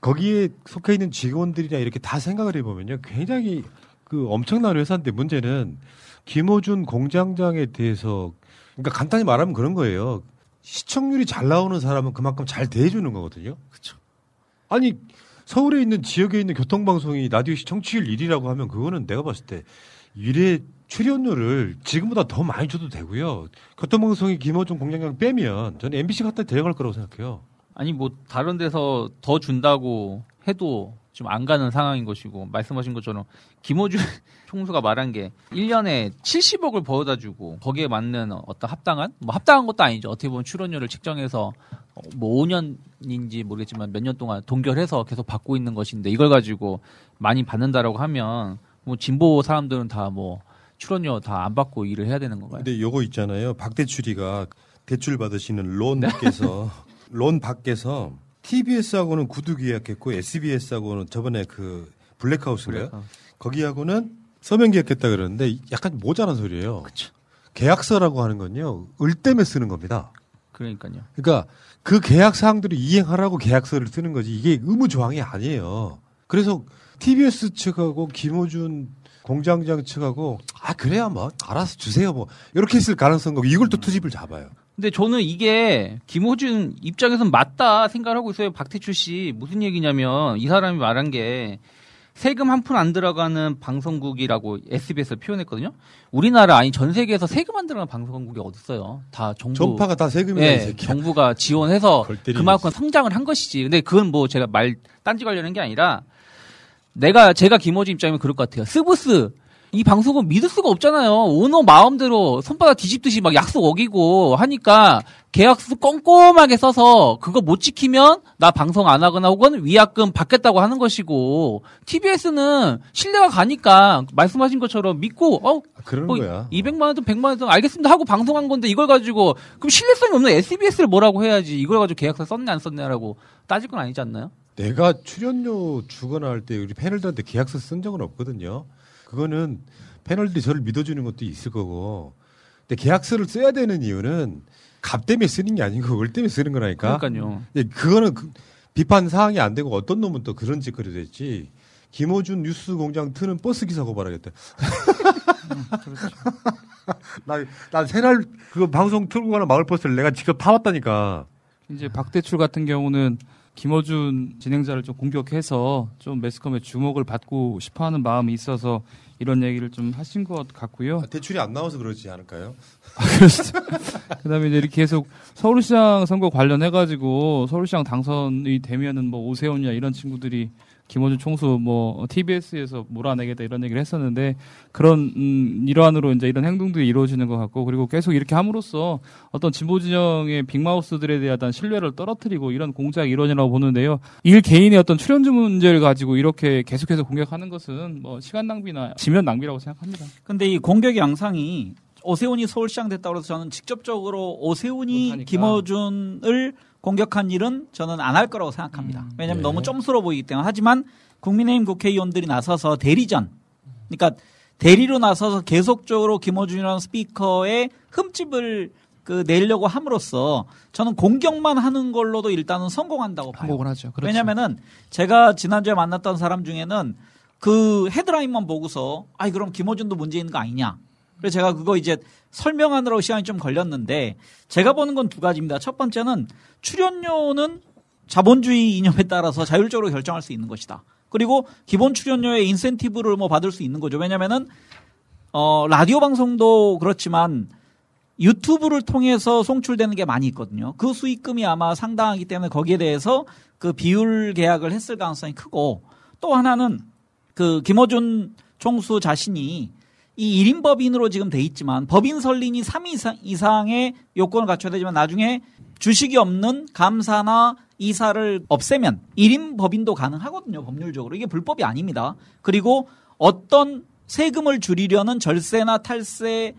거기에 속해 있는 직원들이나 이렇게 다 생각을 해보면요. 굉장히 그 엄청난 회사인데 문제는 김호준 공장장에 대해서 그러니까 간단히 말하면 그런 거예요. 시청률이 잘 나오는 사람은 그만큼 잘 대해주는 거거든요. 그렇죠. 아니 서울에 있는 지역에 있는 교통방송이 라디오 시 청취율 1위라고 하면 그거는 내가 봤을 때 일회 출연료를 지금보다 더 많이 줘도 되고요. 교통방송이 김호준 공장장 빼면 저는 MBC 갖다 데려갈 거라고 생각해요. 아니 뭐 다른 데서 더 준다고 해도 좀안 가는 상황인 것이고 말씀하신 것처럼 김호준 [laughs] 총수가 말한 게 1년에 70억을 벌어다 주고 거기에 맞는 어떤 합당한 뭐 합당한 것도 아니죠. 어떻게 보면 출연료를 책정해서 어, 뭐 5년 인지 모르겠지만 몇 년 동안 동결해서 계속 받고 있는 것인데 이걸 가지고 많이 받는다라고 하면 뭐 진보 사람들은 다 뭐 출연료 다 안 받고 일을 해야 되는 건가요? 근데 요거 있잖아요. 박대출이가 대출 받으시는 론 밖에서 [laughs] 론 밖에서 TBS하고는 구두 계약했고 SBS하고는 저번에 그 블랙하우스인가요? 블랙하우스. 거기하고는 서명 계약했다 그러는데 약간 모자란 소리예요. 계약서라고 하는 건요. 을 때문에 쓰는 겁니다. 그러니까요. 그러니까 그 계약 사항들을 이행하라고 계약서를 쓰는 거지 이게 의무 조항이 아니에요. 그래서 TBS 측하고 김호준 공장장 측하고 아 그래야 뭐 알아서 주세요 뭐 이렇게 했을 가능성도 이걸 또 투집을 잡아요. 근데 저는 이게 김호준 입장에선 맞다 생각을 하고 있어요. 박태출 씨 무슨 얘기냐면 이 사람이 말한 게 세금 한 푼 안 들어가는 방송국이라고 SBS를 표현했거든요. 우리나라 아니 전 세계에서 세금 안 들어가는 방송국이 어디 있어요? 다 정부 전파가 다 세금이야, 이 예, 새끼야. 정부가 지원해서 그만큼 성장을 한 것이지. 근데 그건 뭐 제가 말 딴지 관련한 게 아니라 내가 제가 김호준 입장이면 그럴 것 같아요. 스브스 이 방송은 믿을 수가 없잖아요. 오너 마음대로 손바닥 뒤집듯이 막 약속 어기고 하니까 계약서 꼼꼼하게 써서 그거 못 지키면 나 방송 안 하거나 혹은 위약금 받겠다고 하는 것이고 TBS는 신뢰가 가니까 말씀하신 것처럼 믿고 어 그러는 뭐 거야. 200만 원든 100만 원든 알겠습니다 하고 방송한 건데 이걸 가지고 그럼 신뢰성이 없는 SBS를 뭐라고 해야지 이걸 가지고 계약서 썼네 안 썼네라고 따질 건 아니지 않나요? 내가 출연료 주거나 할 때 우리 패널들한테 계약서 쓴 적은 없거든요. 그거는 패널들이 저를 믿어주는 것도 있을 거고. 근데 계약서를 써야 되는 이유는 값 때문에 쓰는 게 아니고 을 때문에 쓰는 거라니까. 그러니까요. 그거는 그 비판 사항이 안 되고 어떤 놈은 또 그런 짓거리 됐지. 김호준 뉴스 공장 트는 버스 기사 고발하겠다. 나, 난 새날 그 방송 틀고 가는 마을 버스를 내가 직접 타봤다니까. 이제 박대출 같은 경우는 김어준 진행자를 좀 공격해서 좀 매스컴의 주목을 받고 싶어하는 마음이 있어서 이런 얘기를 좀 하신 것 같고요. 대출이 안 나와서 그러지 않을까요? [laughs] 그다음에 이제 이렇게 계속 서울시장 선거 관련해 가지고 서울시장 당선이 되면은 뭐 오세훈이나 이런 친구들이 김어준 총수 뭐 TBS에서 몰아내겠다 이런 얘기를 했었는데 그런 음, 일환으로 이제 이런 행동들이 이루어지는 것 같고 그리고 계속 이렇게 함으로써 어떤 진보 진영의 빅마우스들에 대한 신뢰를 떨어뜨리고 이런 공작이 이루어지라고 보는데요. 일 개인의 어떤 출연주 문제를 가지고 이렇게 계속해서 공격하는 것은 뭐 시간 낭비나 지면 낭비라고 생각합니다. 근데 이 공격 양상이 오세훈이 서울시장 됐다고 해서 저는 직접적으로 오세훈이 못하니까. 김어준을 공격한 일은 저는 안 할 거라고 생각합니다. 음. 왜냐하면 네. 너무 점수로 보이기 때문에. 하지만 국민의힘 국회의원들이 나서서 대리전, 그러니까 대리로 나서서 계속적으로 김어준이라는 스피커의 흠집을 그 내려고 함으로써 저는 공격만 하는 걸로도 일단은 성공한다고 봐요. 하죠. 그렇죠. 왜냐면은 제가 지난주에 만났던 사람 중에는 그 헤드라인만 보고서 아이 그럼 김어준도 문제 있는 거 아니냐. 그래서 제가 그거 이제 설명하느라고 시간이 좀 걸렸는데 제가 보는 건 두 가지입니다. 첫 번째는 출연료는 자본주의 이념에 따라서 자율적으로 결정할 수 있는 것이다. 그리고 기본 출연료의 인센티브를 뭐 받을 수 있는 거죠. 왜냐면은 어 라디오 방송도 그렇지만 유튜브를 통해서 송출되는 게 많이 있거든요. 그 수익금이 아마 상당하기 때문에 거기에 대해서 그 비율 계약을 했을 가능성이 크고 또 하나는 그 김어준 총수 자신이 이 1인 법인으로 지금 돼 있지만 법인 설린이 3 이상, 이상의 요건을 갖춰야 되지만 나중에 주식이 없는 감사나 이사를 없애면 1인 법인도 가능하거든요. 법률적으로. 이게 불법이 아닙니다. 그리고 어떤 세금을 줄이려는 절세나 탈세의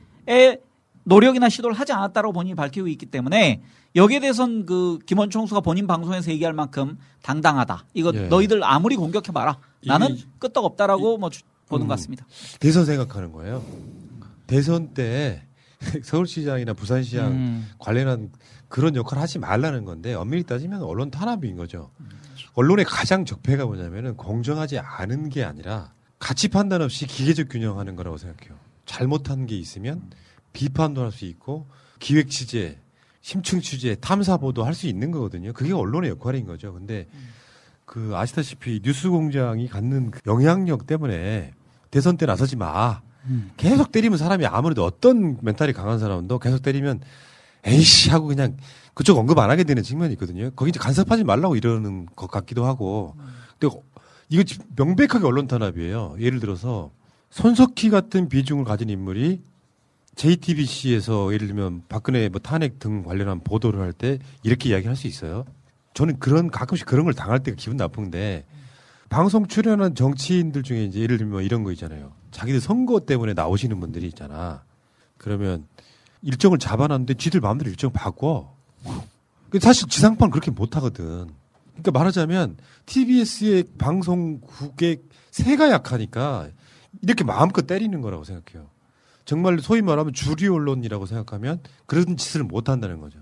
노력이나 시도를 하지 않았다고 본인이 밝히고 있기 때문에 여기에 대해서는 그 김원 총 수가 본인 방송에서 얘기할 만큼 당당하다. 이거 예. 너희들 아무리 공격해봐라. 나는 끄떡없다라고 뭐 주- 보는 음. 것 같습니다. 대선 생각하는 거예요. 대선 때 [laughs] 서울시장이나 부산시장 음. 관련한 그런 역할을 하지 말라는 건데 엄밀히 따지면 언론 탄압인 거죠. 언론의 가장 적폐가 뭐냐면은 공정하지 않은 게 아니라 가치 판단 없이 기계적 균형하는 거라고 생각해요. 잘못한 게 있으면 비판도 할 수 있고 기획 취재, 심층 취재, 탐사 보도 할 수 있는 거거든요. 그게 언론의 역할인 거죠. 근데 그 아시다시피 뉴스 공장이 갖는 그 영향력 때문에 대선 때 나서지 마. 계속 때리면 사람이 아무래도 어떤 멘탈이 강한 사람도 계속 때리면 에이씨 하고 그냥 그쪽 언급 안 하게 되는 측면이 있거든요. 거기 이제 간섭하지 말라고 이러는 것 같기도 하고. 근데 이거 명백하게 언론 탄압이에요. 예를 들어서 손석희 같은 비중을 가진 인물이 JTBC에서 예를 들면 박근혜 뭐 탄핵 등 관련한 보도를 할 때 이렇게 이야기할 수 있어요. 저는 그런 가끔씩 그런 걸 당할 때가 기분 나쁜데 방송 출연한 정치인들 중에 이제 예를 들면 이런 거 있잖아요. 자기들 선거 때문에 나오시는 분들이 있잖아. 그러면 일정을 잡아놨는데 쥐들 마음대로 일정 바꿔. 그 사실 지상파는 그렇게 못 하거든. 그러니까 말하자면 TBS의 방송국의 세가 약하니까 이렇게 마음껏 때리는 거라고 생각해요. 정말 소위 말하면 주류 언론이라고 생각하면 그런 짓을 못 한다는 거죠.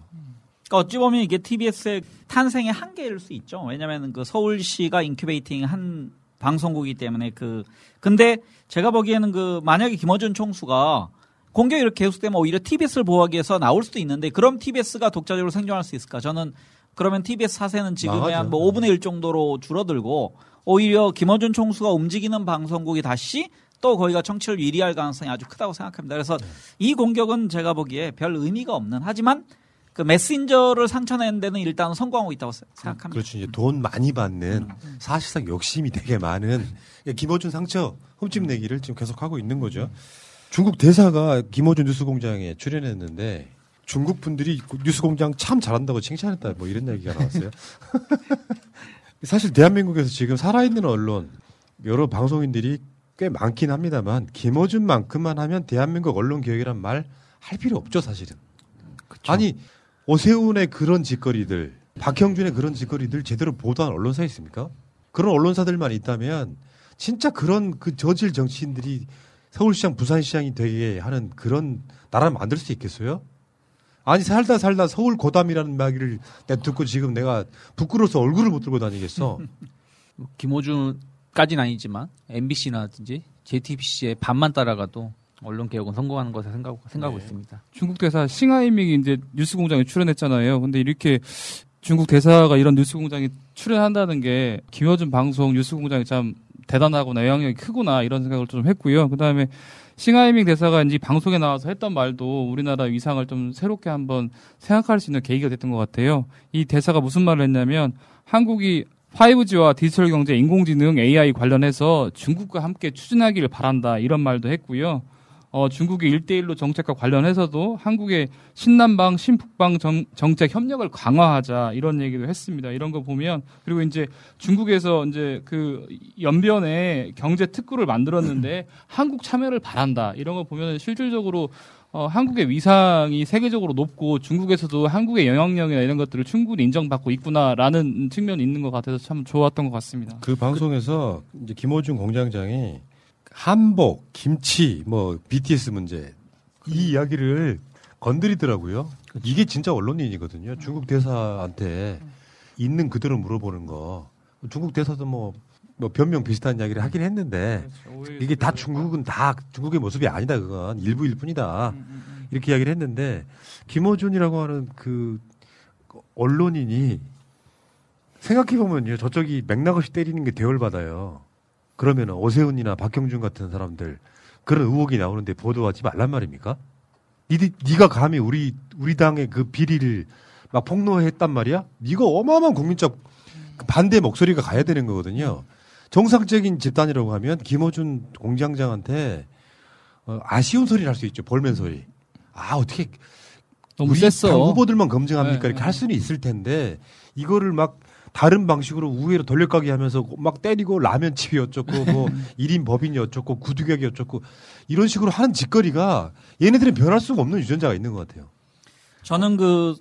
어찌 보면 이게 TBS의 탄생의 한계일 수 있죠. 왜냐하면 그 서울시가 incubating 한 방송국이기 때문에 그 근데 제가 보기에는 그 만약에 김어준 총수가 공격이 이렇게 계속되면 오히려 TBS를 보호하기 위해서 나올 수도 있는데 그럼 TBS가 독자적으로 생존할 수 있을까? 저는 그러면 TBS 사세는 지금의 망하죠. 한뭐 5분의 1 정도로 줄어들고 오히려 김어준 총수가 움직이는 방송국이 다시 또 거기가 청취를 유리할 가능성이 아주 크다고 생각합니다. 그래서 네. 이 공격은 제가 보기에 별 의미가 없는 하지만 그 메신저를 상처내는 데는 일단 성공하고 있다고 세- 생각합니다. 그렇죠. 이제 돈 많이 받는 음. 사실상 욕심이 되게 많은 김어준 상처 흠집 내기를 지금 계속 하고 있는 거죠. 중국 대사가 김어준 뉴스공장에 출연했는데 중국 분들이 그 뉴스공장 참 잘한다고 칭찬했다 뭐 이런 얘기가 나왔어요. [laughs] 사실 대한민국에서 지금 살아있는 언론 여러 방송인들이 꽤 많긴 합니다만 김어준만큼만 하면 대한민국 언론 개혁이란 말 할 필요 없죠 사실은. 아니 오세훈의 그런 짓거리들, 박형준의 그런 짓거리들 제대로 보도한 언론사 있습니까? 그런 언론사들만 있다면 진짜 그런 그 저질 정치인들이 서울시장, 부산시장이 되게 하는 그런 나라를 만들 수 있겠어요? 아니 살다 살다 서울 고담이라는 말을 내가 듣고 지금 내가 부끄러워서 얼굴을 못 들고 다니겠어. [laughs] 김호준까지는 아니지만 MBC나든지 JTBC의 반만 따라가도 언론 개혁은 성공하는 것에 생각, 생각하고 네. 있습니다. 중국 대사 싱하이밍이 이제 뉴스공장에 출연했잖아요. 근데 이렇게 중국 대사가 이런 뉴스공장에 출연한다는 게 김어준 방송 뉴스공장이 참 대단하구나 영향력이 크구나 이런 생각을 좀 했고요. 그다음에 싱하이밍 대사가 이제 방송에 나와서 했던 말도 우리나라 위상을 좀 새롭게 한번 생각할 수 있는 계기가 됐던 것 같아요. 이 대사가 무슨 말을 했냐면 한국이 5G와 디지털 경제, 인공지능, AI 관련해서 중국과 함께 추진하기를 바란다 이런 말도 했고요. 어, 중국의 일대일로 정책과 관련해서도 한국의 신남방, 신북방 정, 정책 협력을 강화하자 이런 얘기도 했습니다. 이런 거 보면 그리고 이제 중국에서 이제 그 연변에 경제 특구를 만들었는데 [laughs] 한국 참여를 바란다 이런 거 보면 실질적으로 어, 한국의 위상이 세계적으로 높고 중국에서도 한국의 영향력이나 이런 것들을 충분히 인정받고 있구나라는 측면이 있는 것 같아서 참 좋았던 것 같습니다. 그 방송에서 이제 김호중 공장장이 한복, 김치, 뭐 BTS 문제 이 이야기를 건드리더라고요. 이게 진짜 언론인이거든요. 중국 대사한테 있는 그대로 물어보는 거. 중국 대사도 뭐, 뭐 변명 비슷한 이야기를 하긴 했는데 이게 다 중국은 다 중국의 모습이 아니다 그건 일부일 뿐이다 이렇게 이야기를 했는데 김호준이라고 하는 그 언론인이 생각해 보면요 저쪽이 맥락 없이 때리는 게 대열 받아요. 그러면 오세훈이나 박형준 같은 사람들 그런 의혹이 나오는데 보도하지 말란 말입니까? 니들 네가 감히 우리 우리 당의 그 비리를 막 폭로했단 말이야? 네가 어마어마한 국민적 그 반대 목소리가 가야 되는 거거든요. 정상적인 집단이라고 하면 김호준 공장장한테 어, 아쉬운 소리를 할 수 있죠. 볼멘 소리. 아 어떻게 너무 우리 셌어. 당 후보들만 검증합니까? 네, 이렇게 네. 할 수는 있을 텐데 이거를 막 다른 방식으로 우회로 돌려가기 하면서 막 때리고 라면집이 어쩌고 뭐 [laughs] 1인 법인이 어쩌고 구두격이 어쩌고 이런 식으로 하는 짓거리가 얘네들은 변할 수가 없는 유전자가 있는 것 같아요. 저는 그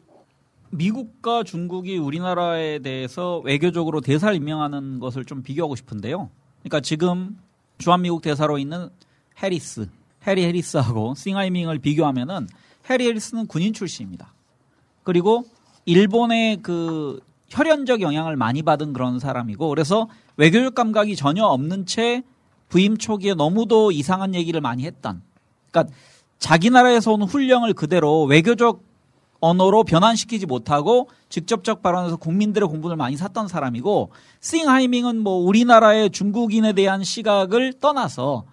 미국과 중국이 우리나라에 대해서 외교적으로 대사를 임명하는 것을 좀 비교하고 싶은데요. 그러니까 지금 주한미국 대사로 있는 해리스, 해리 해리스하고 싱하이밍을 비교하면은 해리 해리스는 군인 출신입니다. 그리고 일본의 그 혈연적 영향을 많이 받은 그런 사람이고 그래서 외교적 감각이 전혀 없는 채 부임 초기에 너무도 이상한 얘기를 많이 했던. 그러니까 자기 나라에서 온 훈령을 그대로 외교적 언어로 변환시키지 못하고 직접적 발언에서 국민들의 공분을 많이 샀던 사람이고 싱하이밍은 뭐 우리나라의 중국인에 대한 시각을 떠나서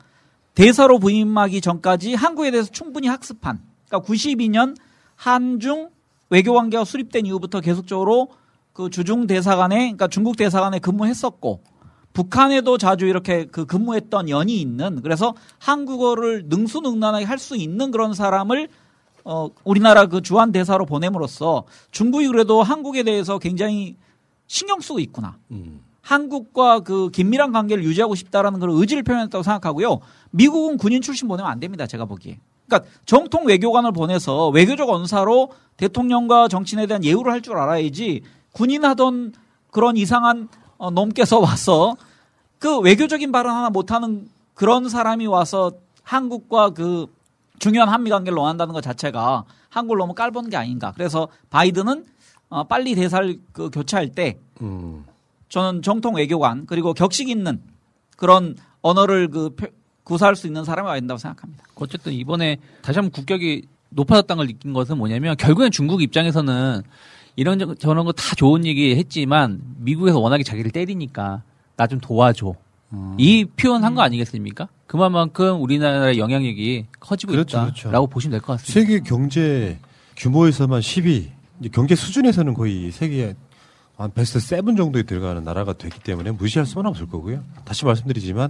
대사로 부임하기 전까지 한국에 대해서 충분히 학습한 그러니까 92년 한중 외교 관계가 수립된 이후부터 계속적으로 그 주중 대사관에 그러니까 중국 대사관에 근무했었고 북한에도 자주 이렇게 그 근무했던 연이 있는 그래서 한국어를 능수능란하게 할 수 있는 그런 사람을 어 우리나라 그 주한 대사로 보냄으로써 중국이 그래도 한국에 대해서 굉장히 신경 쓰고 있구나. 한국과 그 긴밀한 관계를 유지하고 싶다라는 그런 의지를 표현했다고 생각하고요. 미국은 군인 출신 보내면 안 됩니다. 제가 보기에. 그러니까 정통 외교관을 보내서 외교적 언사로 대통령과 정치인에 대한 예우를 할 줄 알아야지 군인 하던 그런 이상한 어, 놈께서 와서 그 외교적인 발언 하나 못하는 그런 사람이 와서 한국과 그 중요한 한미 관계를 논한다는 것 자체가 한국을 너무 깔보는 게 아닌가. 그래서 바이든은 어, 빨리 대사를 그 교체할 때 저는 정통 외교관 그리고 격식 있는 그런 언어를 그 표- 구사할 수 있는 사람이 와야 된다고 생각합니다. 어쨌든 이번에 다시 한번 국격이 높아졌다는 걸 느낀 것은 뭐냐면 결국엔 중국 입장에서는 이런 저- 저런 거 다 좋은 얘기 했지만 미국에서 워낙에 자기를 때리니까 나 좀 도와줘. 이 표현한 거 아니겠습니까? 그만큼 우리나라의 영향력이 커지고 그렇죠, 있다라고 그렇죠. 보시면 될 것 같습니다. 세계 경제 규모에서만 10위, 이제 경제 수준에서는 거의 세계 한 베스트 7 정도에 들어가는 나라가 됐기 때문에 무시할 수는 없을 거고요. 다시 말씀드리지만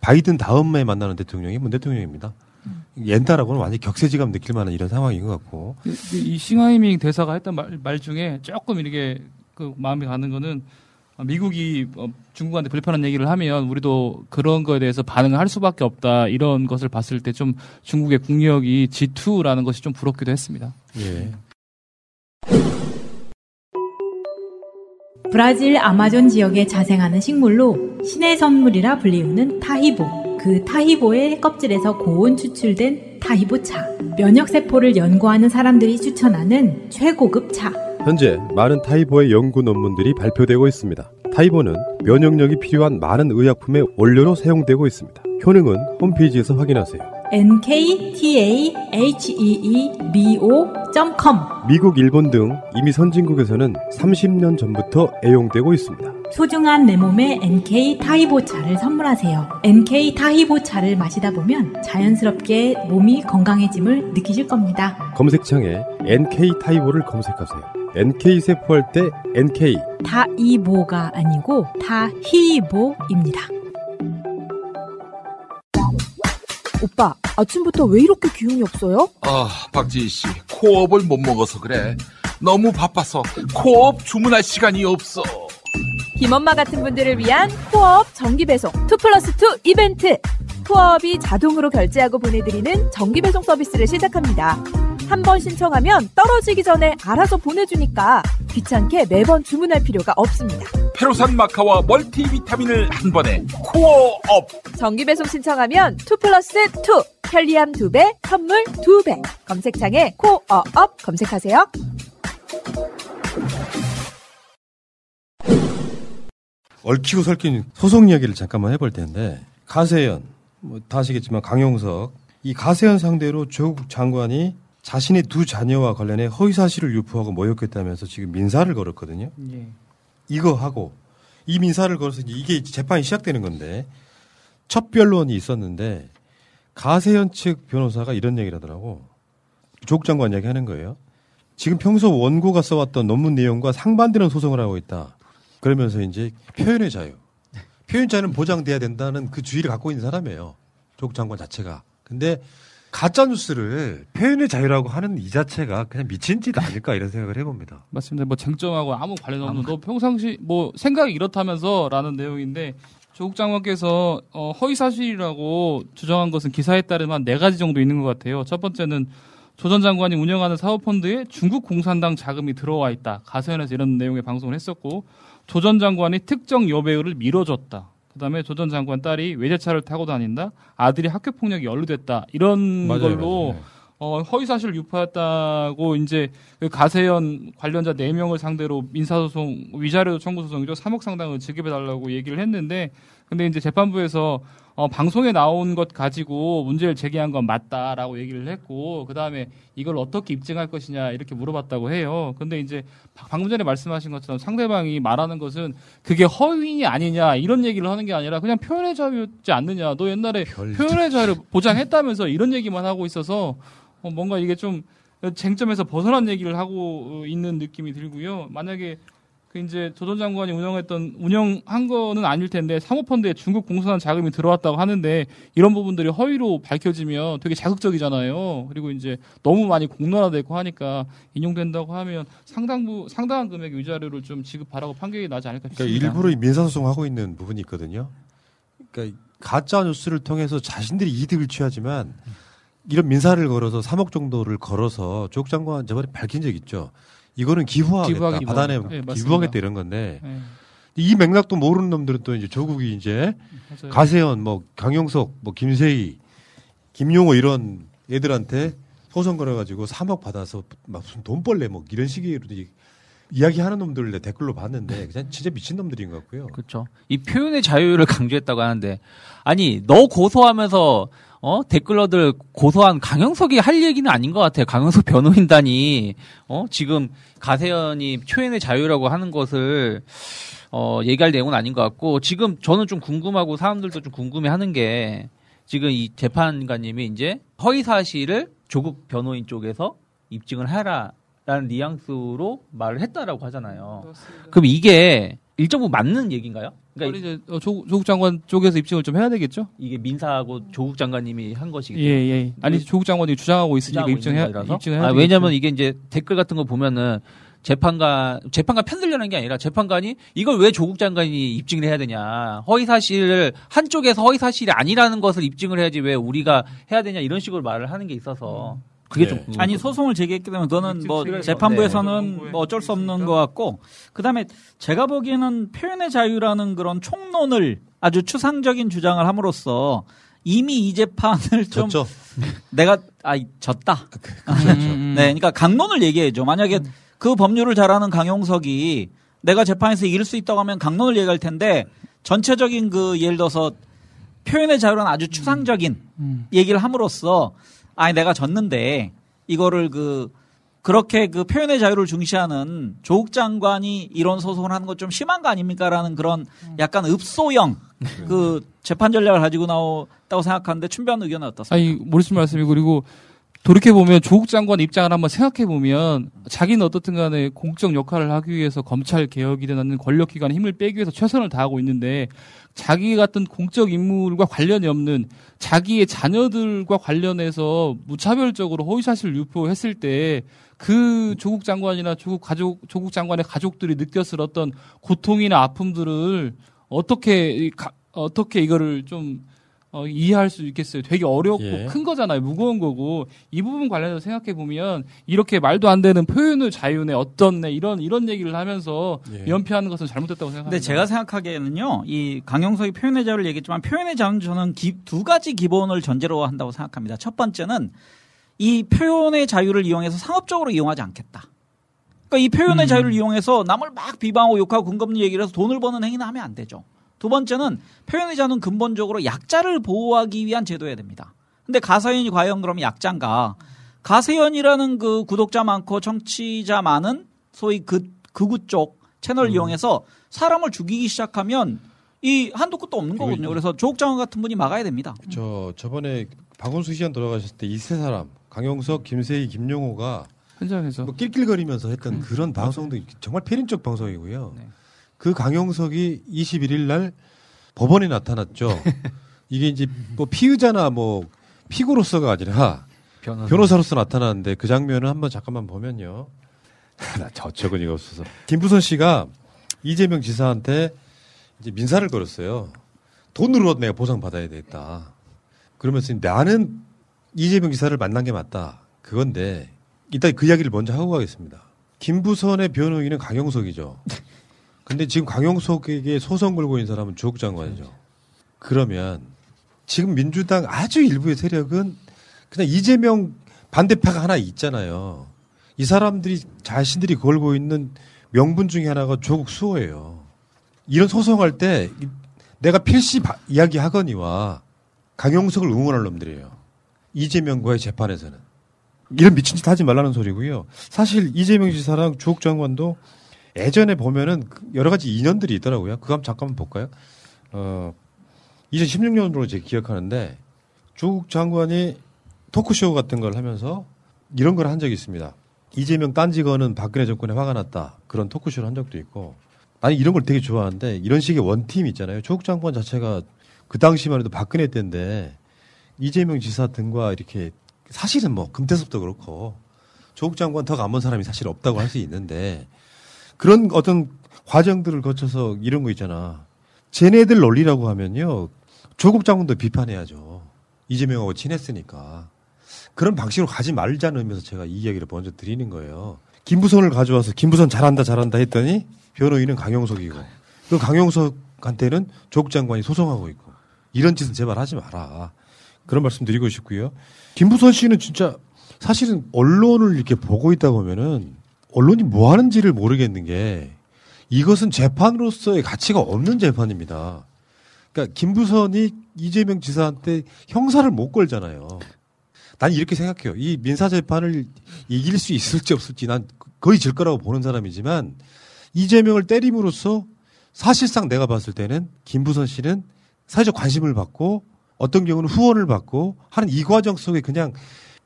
바이든 다음에 만나는 대통령이 문 대통령입니다. 옛날하고는 완전히 격세지감 느낄 만한 이런 상황인 것 같고. 이 싱하이밍 대사가 했던 말, 말 중에 조금 이렇게 그 마음이 가는 거는 미국이 어, 중국한테 불편한 얘기를 하면 우리도 그런 거에 대해서 반응을 할 수밖에 없다 이런 것을 봤을 때 좀 중국의 국력이 G2라는 것이 좀 부럽기도 했습니다. 예. 브라질 아마존 지역에 자생하는 식물로 신의 선물이라 불리우는 타히보. 그 타히보의 껍질에서 고온 추출된 타히보 차. 면역 세포를 연구하는 사람들이 추천하는 최고급 차. 현재 많은 타이보의 연구 논문들이 발표되고 있습니다. 타이보는 면역력이 필요한 많은 의약품의 원료로 사용되고 있습니다. 효능은 홈페이지에서 확인하세요. nktaheebo.com 미국, 일본 등 이미 선진국에서는 30년 전부터 애용되고 있습니다. 소중한 내 몸에 NK 타이보 차를 선물하세요. NK 타이보 차를 마시다 보면 자연스럽게 몸이 건강해짐을 느끼실 겁니다. 검색창에 NK 타이보를 검색하세요. NK 세포할 때 NK 타이보가 아니고 타히보입니다. 오빠, 아침부터 왜 이렇게 기운이 없어요? 아, 박지희 씨, 코업을 못 먹어서 그래. 너무 바빠서 코업 주문할 시간이 없어. 김엄마 같은 분들을 위한 코업 정기 배송 2 플러스 2 이벤트. 코업이 자동으로 결제하고 보내드리는 정기 배송 서비스를 시작합니다. 한 번 신청하면 떨어지기 전에 알아서 보내주니까 귀찮게 매번 주문할 필요가 없습니다. 페루산 마카와 멀티비타민을 한 번에 코어업. 정기 배송 신청하면 2 플러스 2 편리함 2배, 선물 2배. 검색창에 코어업 검색하세요. 얽히고 설킨 소송 이야기를 잠깐만 해볼 텐데 가세연 뭐다 아시겠지만 강용석 이 가세연 상대로 조국 장관이 자신의 두 자녀와 관련해 허위 사실을 유포하고 모욕했다면서 지금 민사를 걸었거든요. 예. 이거 하고 이 민사를 걸어서 이게 재판이 시작되는 건데 첫 변론이 있었는데 가세현 측 변호사가 이런 얘기를 하더라고. 조국 장관 이야기 하는 거예요. 지금 평소 원고가 써왔던 논문 내용과 상반되는 소송을 하고 있다. 그러면서 이제 표현의 자유. 표현 자유는 보장돼야 된다는 그 주의를 갖고 있는 사람이에요. 조국 장관 자체가. 근데 가짜 뉴스를 표현의 자유라고 하는 이 자체가 그냥 미친 짓 아닐까 이런 생각을 해봅니다. 맞습니다. 뭐 쟁점하고 아무 관련 없는 너 평상시 뭐 생각이 이렇다면서라는 내용인데 조국 장관께서 어, 허위 사실이라고 주장한 것은 기사에 따르면 한 네 가지 정도 있는 것 같아요. 첫 번째는 조 전 장관이 운영하는 사업펀드에 중국 공산당 자금이 들어와 있다. 가세현에서 이런 내용의 방송을 했었고 조 전 장관이 특정 여배우를 밀어줬다. 그다음에 조 전 장관 딸이 외제차를 타고 다닌다. 아들이 학교 폭력이 연루됐다. 이런 맞아요, 걸로 맞아요. 어, 허위 사실을 유포했다고 이제 그 가세현 관련자 4명을 상대로 민사소송 위자료 청구 소송이죠. 3억 상당을 지급해 달라고 얘기를 했는데 근데 이제 재판부에서 어, 방송에 나온 것 가지고 문제를 제기한 건 맞다라고 얘기를 했고 그 다음에 이걸 어떻게 입증할 것이냐 이렇게 물어봤다고 해요. 근데 이제 바- 방금 전에 말씀하신 것처럼 상대방이 말하는 것은 그게 허위냐 아니냐 이런 얘기를 하는 게 아니라 그냥 표현의 자유였지 않느냐. 너 옛날에 표현의 자유를 보장했다면서 이런 얘기만 하고 있어서 어, 뭔가 이게 좀 쟁점에서 벗어난 얘기를 하고 어, 있는 느낌이 들고요. 만약에 그 이제 조전 장관이 운영했던 운영한 거는 아닐 텐데 사모펀드에 중국 공산당 자금이 들어왔다고 하는데 이런 부분들이 허위로 밝혀지면 되게 자극적이잖아요. 그리고 이제 너무 많이 공론화되고 하니까 인용된다고 하면 상당부 상당한 금액의 위자료를 좀 지급하라고 판결이 나지 않을까 그러니까 싶습니다. 일부러 이 민사소송 하고 있는 부분이 있거든요. 그러니까 가짜 뉴스를 통해서 자신들이 이득을 취하지만 이런 민사를 걸어서 3억 정도를 걸어서 조국 장관 저번에 밝힌 적 있죠. 이거는 기부하겠다, 받아내 뭐. 네. 기부하겠다 이런 건데 네. 이 맥락도 모르는 놈들은 또 이제 조국이 이제 맞아요. 가세현, 뭐 강용석, 뭐 김세희, 김용호 이런 애들한테 소송 걸어가지고 3억 받아서 막 무슨 돈벌레 뭐 이런 식으로 이- 이야기하는 놈들을 내가 댓글로 봤는데 그냥 진짜 미친 놈들인 것 같고요. 그렇죠. 이 표현의 자유를 강조했다고 하는데 아니 너 고소하면서 어 댓글러들 고소한 강영석이 할 얘기는 아닌 것 같아요. 강영석 변호인단이 어 지금 가세현이 표현의 자유라고 하는 것을 어 얘기할 내용은 아닌 것 같고 지금 저는 좀 궁금하고 사람들도 좀 궁금해하는 게 지금 이 재판관님이 이제 허위 사실을 조국 변호인 쪽에서 입증을 하라라는 뉘앙스로 말을 했다라고 하잖아요. 그럼 이게 일정 부분 맞는 얘기인가요? 그러니까 이제 어, 조, 조국 장관 쪽에서 입증을 좀 해야 되겠죠? 이게 민사하고 조국 장관님이 한 것이겠죠. 예, 예. 아니 조국 장관이 주장하고 있으니까 주장하고 입증해 있는 거라서? 입증해. 아, 왜냐면 이게 이제 댓글 같은 거 보면은 재판관 재판관 편들려는 게 아니라 재판관이 이걸 왜 조국 장관이 입증을 해야 되냐 허위 사실을 한쪽에서 허위 사실이 아니라는 것을 입증을 해야지 왜 우리가 해야 되냐 이런 식으로 말을 하는 게 있어서 그게 좀 궁금해요. 아니 소송을 제기했기 때문에 그거는 뭐 그래서, 재판부에서는 뭐 어쩔 수 없는 것 같고 그다음에 제가 보기에는 표현의 자유라는 그런 총론을 아주 추상적인 주장을 함으로써 이미 이 재판을 좀 졌죠. 내가 아 졌다. 그렇죠. 네, 그러니까 강론을 얘기해죠. 만약에 그 법률을 잘하는 강용석이 내가 재판에서 이길 수 있다고 하면 강론을 얘기할 텐데 전체적인 그 예를 들어서 표현의 자유는 아주 추상적인 음. 얘기를 함으로써 아니 내가 졌는데 이거를 그 그렇게 그 표현의 자유를 중시하는 조국 장관이 이런 소송을 하는 것 좀 심한 거 아닙니까라는 그런 약간 읍소형 그 재판 전략을 가지고 나왔다고 생각하는데 춘변 의견은 어떻습니까? 아니 모르신 말씀이 그리고 돌이켜 보면 조국 장관 입장을 한번 생각해 보면 자기는 어떻든 간에 공적 역할을 하기 위해서 검찰 개혁이든 하는 권력 기관에 힘을 빼기 위해서 최선을 다하고 있는데 자기 같은 공적 인물과 관련이 없는 자기의 자녀들과 관련해서 무차별적으로 허위사실을 유포했을 때 그 조국 장관이나 조국 가족 조국 장관의 가족들이 느꼈을 어떤 고통이나 아픔들을 어떻게 이 가- 어떻게 이거를 좀 어, 이해할 수 있겠어요. 되게 어렵고 예. 큰 거잖아요. 무거운 거고 이 부분 관련해서 생각해 보면 이렇게 말도 안 되는 표현의 자유네 어떻네 이런 이런 얘기를 하면서 예. 연피하는 것은 잘못됐다고 생각합니다. 근데 제가 생각하기에는요, 이 강용석이 표현의 자유를 얘기했지만 표현의 자유는 저는 기- 두 가지 기본을 전제로 한다고 생각합니다. 첫 번째는 이 표현의 자유를 이용해서 상업적으로 이용하지 않겠다. 그러니까 이 표현의 자유를 이용해서 남을 막 비방하고 욕하고 근거없는 얘기를 해서 돈을 버는 행위는 하면 안 되죠. 두 번째는 표현의 자유는 근본적으로 약자를 보호하기 위한 제도여야 됩니다. 근데 가세현이 과연 그럼 약자인가? 가세현이라는 그 구독자 많고 청취자 많은 소위 그 극우 쪽 채널을 이용해서 사람을 죽이기 시작하면 이 한도 끝도 없는 거거든요. 그래서 조국 장관 같은 분이 막아야 됩니다. 저 저번에 박원순 시장 돌아가셨을 때 이 세 사람 강용석, 김세희, 김용호가 현장에서 뭐 낄낄거리면서 했던 그런 방송도 정말 패륜적 방송이고요. 그 강용석이 21일 날 법원에 나타났죠. [laughs] 이게 이제 뭐 피의자나 뭐 피고로서가 아니라 변호사. 변호사로서 나타나는데 그 장면을 한번 잠깐만 보면요. [laughs] 나 저처근이가 없어서 김부선 씨가 이재명 지사한테 이제 민사를 걸었어요. 돈으로 내가 보상 받아야 되겠다. 그러면서 나는 이재명 지사를 만난 게 맞다. 그건데 이따 그 이야기를 먼저 하고 가겠습니다. 김부선의 변호인은 강용석이죠. [laughs] 근데 지금 강용석에게 소송 걸고 있는 사람은 조국 장관이죠. 그러면 지금 민주당 아주 일부의 세력은 그냥 이재명 반대파가 하나 있잖아요. 이 사람들이 자신들이 걸고 있는 명분 중에 하나가 조국 수호예요. 이런 소송할 때 이- 내가 필시 바- 이야기하거니와 강용석을 응원할 놈들이에요. 이재명과의 재판에서는. 이런 미친 짓 하지 말라는 소리고요. 사실 이재명 지사랑 조국 장관도 예전에 보면은 그 여러 가지 인연들이 있더라고요. 그거 한번 잠깐만 볼까요? 어, 2016년으로 제가 기억하는데 조국 장관이 토크쇼 같은 걸 하면서 이런 걸 한 적이 있습니다. 이재명 딴지거는 박근혜 정권에 화가 났다. 그런 토크쇼를 한 적도 있고. 나는 이런 걸 되게 좋아하는데 이런 식의 원팀 있잖아요. 조국 장관 자체가 그 당시만 해도 박근혜 때인데 이재명 지사 등과 이렇게 사실은 뭐 금태섭도 그렇고 조국 장관 더 감은 사람이 사실 없다고 할 수 있는데 그런 어떤 과정들을 거쳐서 이런 거 있잖아. 쟤네들 논리라고 하면요. 조국 장관도 비판해야죠. 이재명하고 친했으니까. 그런 방식으로 가지 말자는 의미에서 제가 이 이야기를 먼저 드리는 거예요. 김부선을 가져와서 김부선 잘한다 잘한다 했더니 변호인은 강용석이고 그 강용석한테는 조국 장관이 소송하고 있고 이런 짓은 제발 하지 마라. 그런 말씀 드리고 싶고요. 김부선 씨는 진짜 사실은 언론을 이렇게 보고 있다 보면은 언론이 뭐 하는지를 모르겠는 게 이것은 재판으로서의 가치가 없는 재판입니다. 그러니까 김부선이 이재명 지사한테 형사를 못 걸잖아요. 난 이렇게 생각해요. 이 민사 재판을 이길 수 있을지 없을지 난 거의 질 거라고 보는 사람이지만 이재명을 때림으로써 사실상 내가 봤을 때는 김부선 씨는 사회적 관심을 받고 어떤 경우는 후원을 받고 하는 이 과정 속에 그냥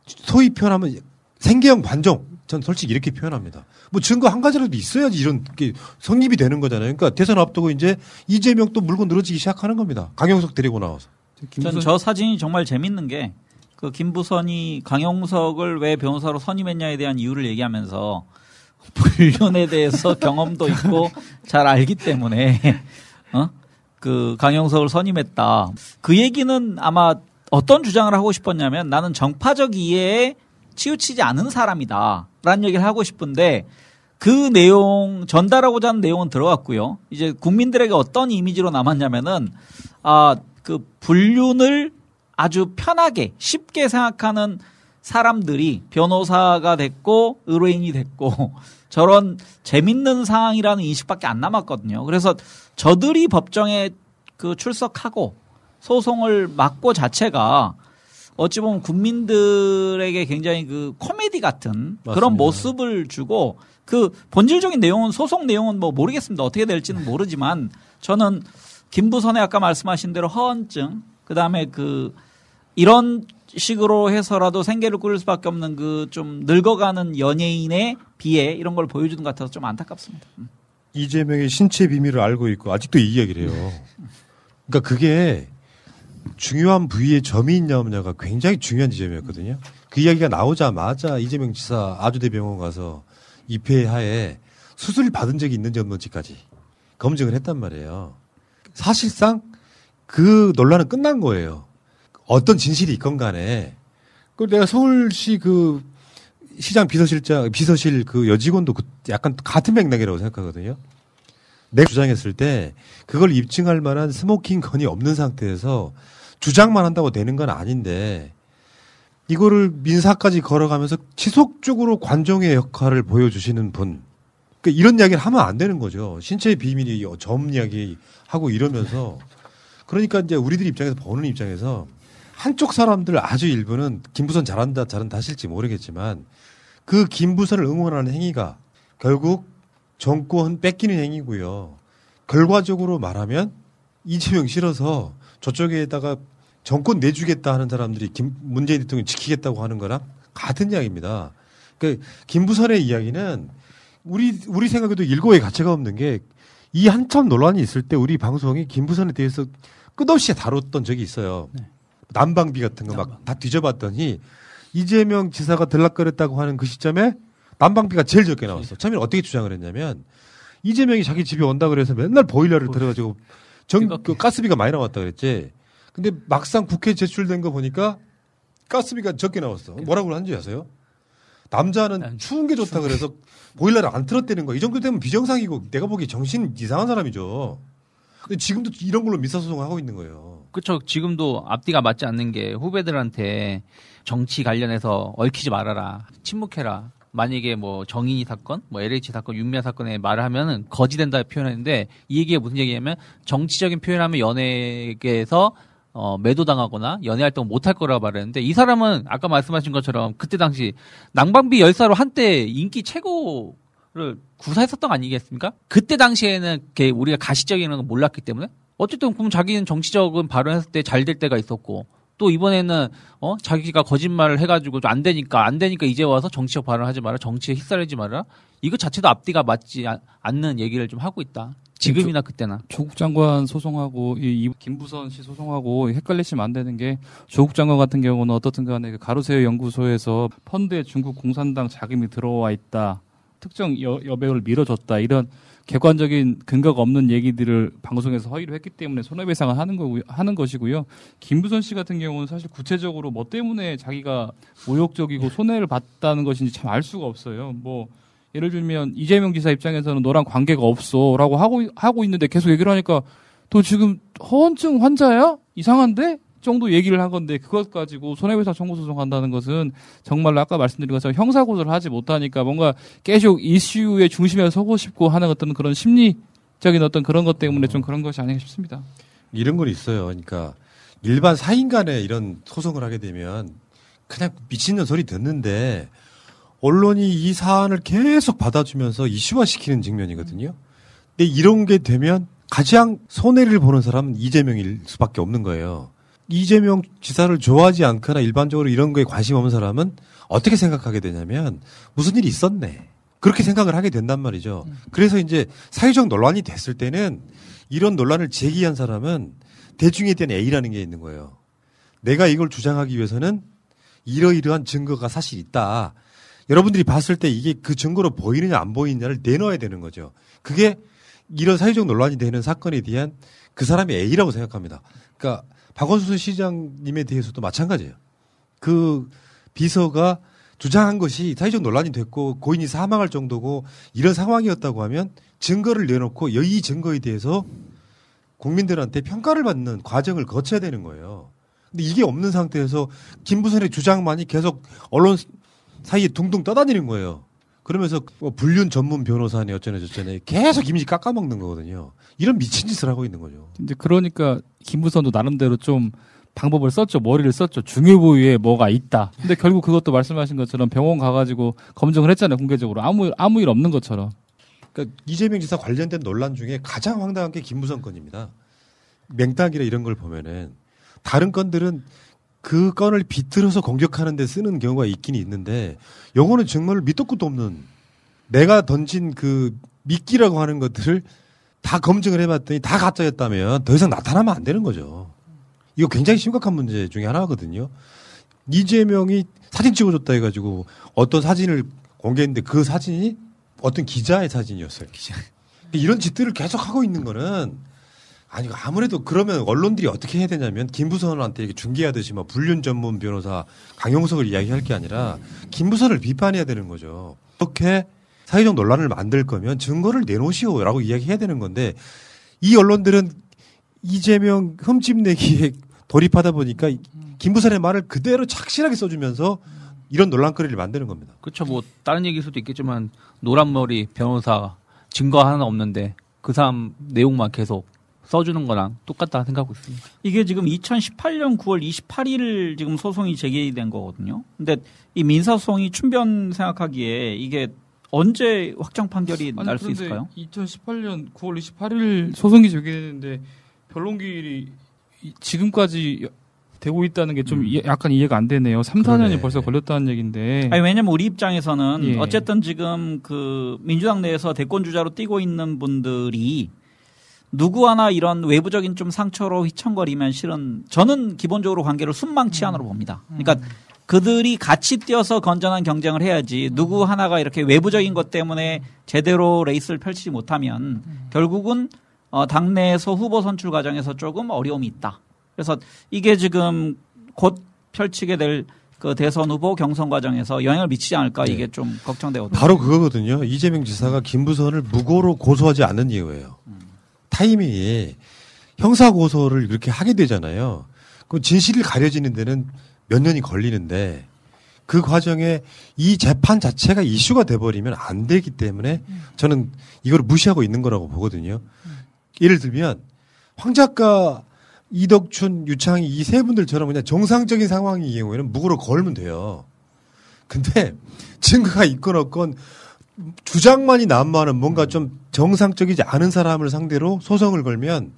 소위 표현하면 생계형 관종. 전 솔직히 이렇게 표현합니다. 뭐 증거 한 가지라도 있어야지 이런 게 성립이 되는 거잖아요. 그러니까 대선 앞두고 이제 이재명 또 물고 늘어지기 시작하는 겁니다. 강용석 데리고 나와서. 전저 사진이 정말 재밌는 게 그 김부선이 강용석을 왜 변호사로 선임했냐에 대한 이유를 얘기하면서 불륜에 대해서 [laughs] 경험도 있고 잘 알기 때문에 어? 그 강용석을 선임했다. 그 얘기는 아마 어떤 주장을 하고 싶었냐면 나는 정파적 이해에 치우치지 않은 사람이다. 라는 얘기를 하고 싶은데 그 내용 전달하고자 하는 내용은 들어갔고요. 이제 국민들에게 어떤 이미지로 남았냐면은 아 그 불륜을 아주 편하게 쉽게 생각하는 사람들이 변호사가 됐고 의뢰인이 됐고 [laughs] 저런 재밌는 상황이라는 인식밖에 안 남았거든요. 그래서 저들이 법정에 그 출석하고 소송을 막고 자체가 어찌 보면 국민들에게 굉장히 그 코미디 같은 그런 맞습니다. 모습을 주고 그 본질적인 내용은 소송 내용은 뭐 모르겠습니다. 어떻게 될지는 모르지만 저는 김부선의 아까 말씀하신 대로 허언증 그다음에 그 이런 식으로 해서라도 생계를 꾸릴 수밖에 없는 그 좀 늙어가는 연예인의 비애 이런 걸 보여주는 것 같아서 좀 안타깝습니다. 음. 이재명의 신체 비밀을 알고 있고 아직도 이 이야기를 해요. 그러니까 그게 중요한 부위에 점이 있냐 없냐가 굉장히 중요한 지점이었거든요. 그 이야기가 나오자마자 이재명 지사 아주대병원 가서 입회 하에 수술 받은 적이 있는지 없는지까지 검증을 했단 말이에요. 사실상 그 논란은 끝난 거예요. 어떤 진실이 있건 간에. 그 내가 서울시 그 시장 비서실장, 비서실 그 여직원도 그 약간 같은 맥락이라고 생각하거든요. 내가 주장했을 때 그걸 입증할 만한 smoking gun이 없는 상태에서 주장만 한다고 되는 건 아닌데 이거를 민사까지 걸어가면서 지속적으로 관종의 역할을 보여주시는 분. 그러니까 이런 이야기를 하면 안 되는 거죠. 신체의 비밀이 점 이야기 하고 이러면서 그러니까 이제 우리들 입장에서 보는 입장에서 한쪽 사람들 아주 일부는 김부선 잘한다 잘한다 하실지 모르겠지만 그 김부선을 응원하는 행위가 결국 정권 뺏기는 행위고요. 결과적으로 말하면 이재명 싫어서 저쪽에다가 정권 내주겠다 하는 사람들이 김 문재인 대통령 지키겠다고 하는 거랑 같은 이야기입니다. 그 김부선의 이야기는 우리 우리 생각에도 일고의 가치가 없는 게 이 한참 논란이 있을 때 우리 방송이 김부선에 대해서 끝없이 다뤘던 적이 있어요. 난방비 같은 거 막 다 뒤져봤더니 이재명 지사가 들락거렸다고 하는 그 시점에 난방비가 제일 적게 나왔어. 처음에 어떻게 주장을 했냐면 이재명이 자기 집에 온다 그래서 맨날 보일러를 들어가지고 전 그 가스비가 많이 나왔다 그랬지. 근데 막상 국회 제출된 거 보니까 가스비가 적게 나왔어. 뭐라고 한지 아세요? 남자는 추운 게 좋다 그래서 보일러를 안 틀었다는 거. 이 정도 되면 비정상이고 내가 보기에 정신 이상한 사람이죠. 근데 지금도 이런 걸로 민사소송을 하고 있는 거예요. 그렇죠. 지금도 앞뒤가 맞지 않는 게 후배들한테 정치 관련해서 얽히지 말아라. 침묵해라. 만약에 뭐 정인이 사건, 뭐 LH 사건, 윤미아 사건에 말을 하면은 거지된다 표현했는데 이 얘기가 무슨 얘기냐면 정치적인 표현하면 연예계에서 어, 매도당하거나 연애 활동 못할 거라고 말했는데 이 사람은 아까 말씀하신 것처럼 그때 당시 낭방비 열사로 한때 인기 최고를 구사했었던 거 아니겠습니까? 그때 당시에는 걔 우리가 가시적인 건 몰랐기 때문에 어쨌든 그럼 자기는 정치적인 발언했을 때 잘 될 때가 있었고 또 이번에는 어 자기가 거짓말을 해가지고 안 되니까 안 되니까 이제 와서 정치적 발언하지 마라 정치에 휩싸이지 마라 이거 자체도 앞뒤가 맞지 아- 않는 얘기를 좀 하고 있다 지금이나 그때나 조 국 장관 소송하고 이, 이 김부선 씨 소송하고 헷갈리시면 안 되는 게 조국 장관 같은 경우는 어떻든 간에 그 가로세요 연구소에서 펀드에 중국 공산당 자금이 들어와 있다. 특정 여, 여배우를 밀어줬다. 이런 객관적인 근거가 없는 얘기들을 방송에서 허위로 했기 때문에 손해배상을 하는 거고 하는 것이고요. 김부선 씨 같은 경우는 사실 구체적으로 뭐 때문에 자기가 모욕적이고 손해를 봤다는 것인지 참 알 수가 없어요. 뭐 예를 들면 이재명 지사 입장에서는 너랑 관계가 없어라고 하고 하고 있는데 계속 얘기를 하니까 또 지금 허언증 환자야? 이상한데? 정도 얘기를 한 건데 그것 가지고 손해배상 청구 소송한다는 것은 정말로 아까 말씀드린 것처럼 형사고소를 하지 못하니까 뭔가 계속 이슈의 중심에 서고 싶고 하는 어떤 그런 심리적인 어떤 그런 것 때문에 좀 그런 것이 아닌가 싶습니다. 이런 건 있어요. 그러니까 일반 사인 간에 이런 소송을 하게 되면 그냥 미친년 소리 듣는데 언론이 이 사안을 계속 받아주면서 이슈화시키는 측면이거든요. 근데 이런 게 되면 가장 손해를 보는 사람은 이재명일 수밖에 없는 거예요. 이재명 지사를 좋아하지 않거나 일반적으로 이런 거에 관심 없는 사람은 어떻게 생각하게 되냐면 무슨 일이 있었네. 그렇게 생각을 하게 된단 말이죠. 그래서 이제 사회적 논란이 됐을 때는 이런 논란을 제기한 사람은 대중에 대한 A라는 게 있는 거예요. 내가 이걸 주장하기 위해서는 이러이러한 증거가 사실 있다. 여러분들이 봤을 때 이게 그 증거로 보이느냐 안 보이느냐를 내놓아야 되는 거죠. 그게 이런 사회적 논란이 되는 사건에 대한 그 사람의 A라고 생각합니다. 그러니까 박원순 시장님에 대해서도 마찬가지예요. 그 비서가 주장한 것이 사회적 논란이 됐고 고인이 사망할 정도고 이런 상황이었다고 하면 증거를 내놓고 이 증거에 대해서 국민들한테 평가를 받는 과정을 거쳐야 되는 거예요. 근데 이게 없는 상태에서 김부선의 주장만이 계속 언론 사이에 둥둥 떠다니는 거예요. 그러면서 뭐 불륜 전문 변호사니 어쩌네 저쩌네 계속 이미지 깎아먹는 거거든요. 이런 미친 짓을 하고 있는 거죠. 이제 그러니까 김부선도 나름대로 좀 방법을 썼죠. 머리를 썼죠. 중요 부위에 뭐가 있다. 근데 결국 그것도 말씀하신 것처럼 병원 가가지고 검증을 했잖아요. 공개적으로 아무 아무 일 없는 것처럼. 그러니까 이재명 지사 관련된 논란 중에 가장 황당한 게 김무성 건입니다. 맹닭이나 이런 걸 보면은 다른 건들은 그 건을 비틀어서 공격하는 데 쓰는 경우가 있긴 있는데 요거는 정말 밑도 끝도 없는 내가 던진 그 미끼라고 하는 것들을 다 검증을 해봤더니 다 가짜였다면 더 이상 나타나면 안 되는 거죠. 이거 굉장히 심각한 문제 중에 하나거든요. 이재명이 사진 찍어줬다 해가지고 어떤 사진을 공개했는데 그 사진이 어떤 기자의 사진이었어요. 이런 짓들을 계속 하고 있는 거는 아니 아무래도 그러면 언론들이 어떻게 해야 되냐면 김부선한테 이렇게 중계하듯이 뭐 불륜 전문 변호사 강용석을 이야기할 게 아니라 김부선을 비판해야 되는 거죠. 이렇게 사회적 논란을 만들 거면 증거를 내놓으시오라고 이야기해야 되는 건데 이 언론들은 이재명 흠집내기에 [laughs] 돌입하다 보니까 김부선의 말을 그대로 착실하게 써주면서 이런 논란거리를 만드는 겁니다. 그렇죠. 뭐 다른 얘기일 수도 있겠지만 노란머리 변호사 증거 하나 없는데 그 사람 내용만 계속 써주는 거랑 똑같다 생각하고 있습니다. 이게 지금 2018년 9월 28일 지금 소송이 제기된 거거든요. 근데 이 민사소송이 춘변 생각하기에 이게 언제 확정 판결이 날 수 있을까요? 2018년 9월 28일 소송이 제기됐는데 변론 기일이 이- 지금까지 되고 있다는 게좀 약간 이해가 안 되네요. 3, 4년이 그러네. 벌써 걸렸다는 얘기인데. 아니 왜냐면 우리 입장에서는 예. 어쨌든 지금 그 민주당 내에서 대권 주자로 뛰고 있는 분들이 누구 하나 이런 외부적인 좀 상처로 휘청거리면 실은 저는 기본적으로 관계를 순망치안으로 봅니다. 그러니까 그들이 같이 뛰어서 건전한 경쟁을 해야지 누구 하나가 이렇게 외부적인 것 때문에 제대로 레이스를 펼치지 못하면 결국은 어, 당내에서 후보 선출 과정에서 조금 어려움이 있다. 그래서 이게 지금 곧 펼치게 될 그 대선 후보 경선 과정에서 영향을 미치지 않을까 이게 좀 걱정되거든요. 바로 그거거든요. 이재명 지사가 김부선을 무고로 고소하지 않는 이유예요. 타이밍이 형사 고소를 이렇게 하게 되잖아요. 그 진실이 가려지는 데는 몇 년이 걸리는데 그 과정에 이 재판 자체가 이슈가 돼버리면 안 되기 때문에 저는 이걸 무시하고 있는 거라고 보거든요. 예를 들면 황 작가, 이덕춘, 유창희 이 세 분들처럼 그냥 정상적인 상황의 경우에는 무고로 걸면 돼요. 근데 증거가 있건 없건 주장만이 난무하는 뭔가 좀 정상적이지 않은 사람을 상대로 소송을 걸면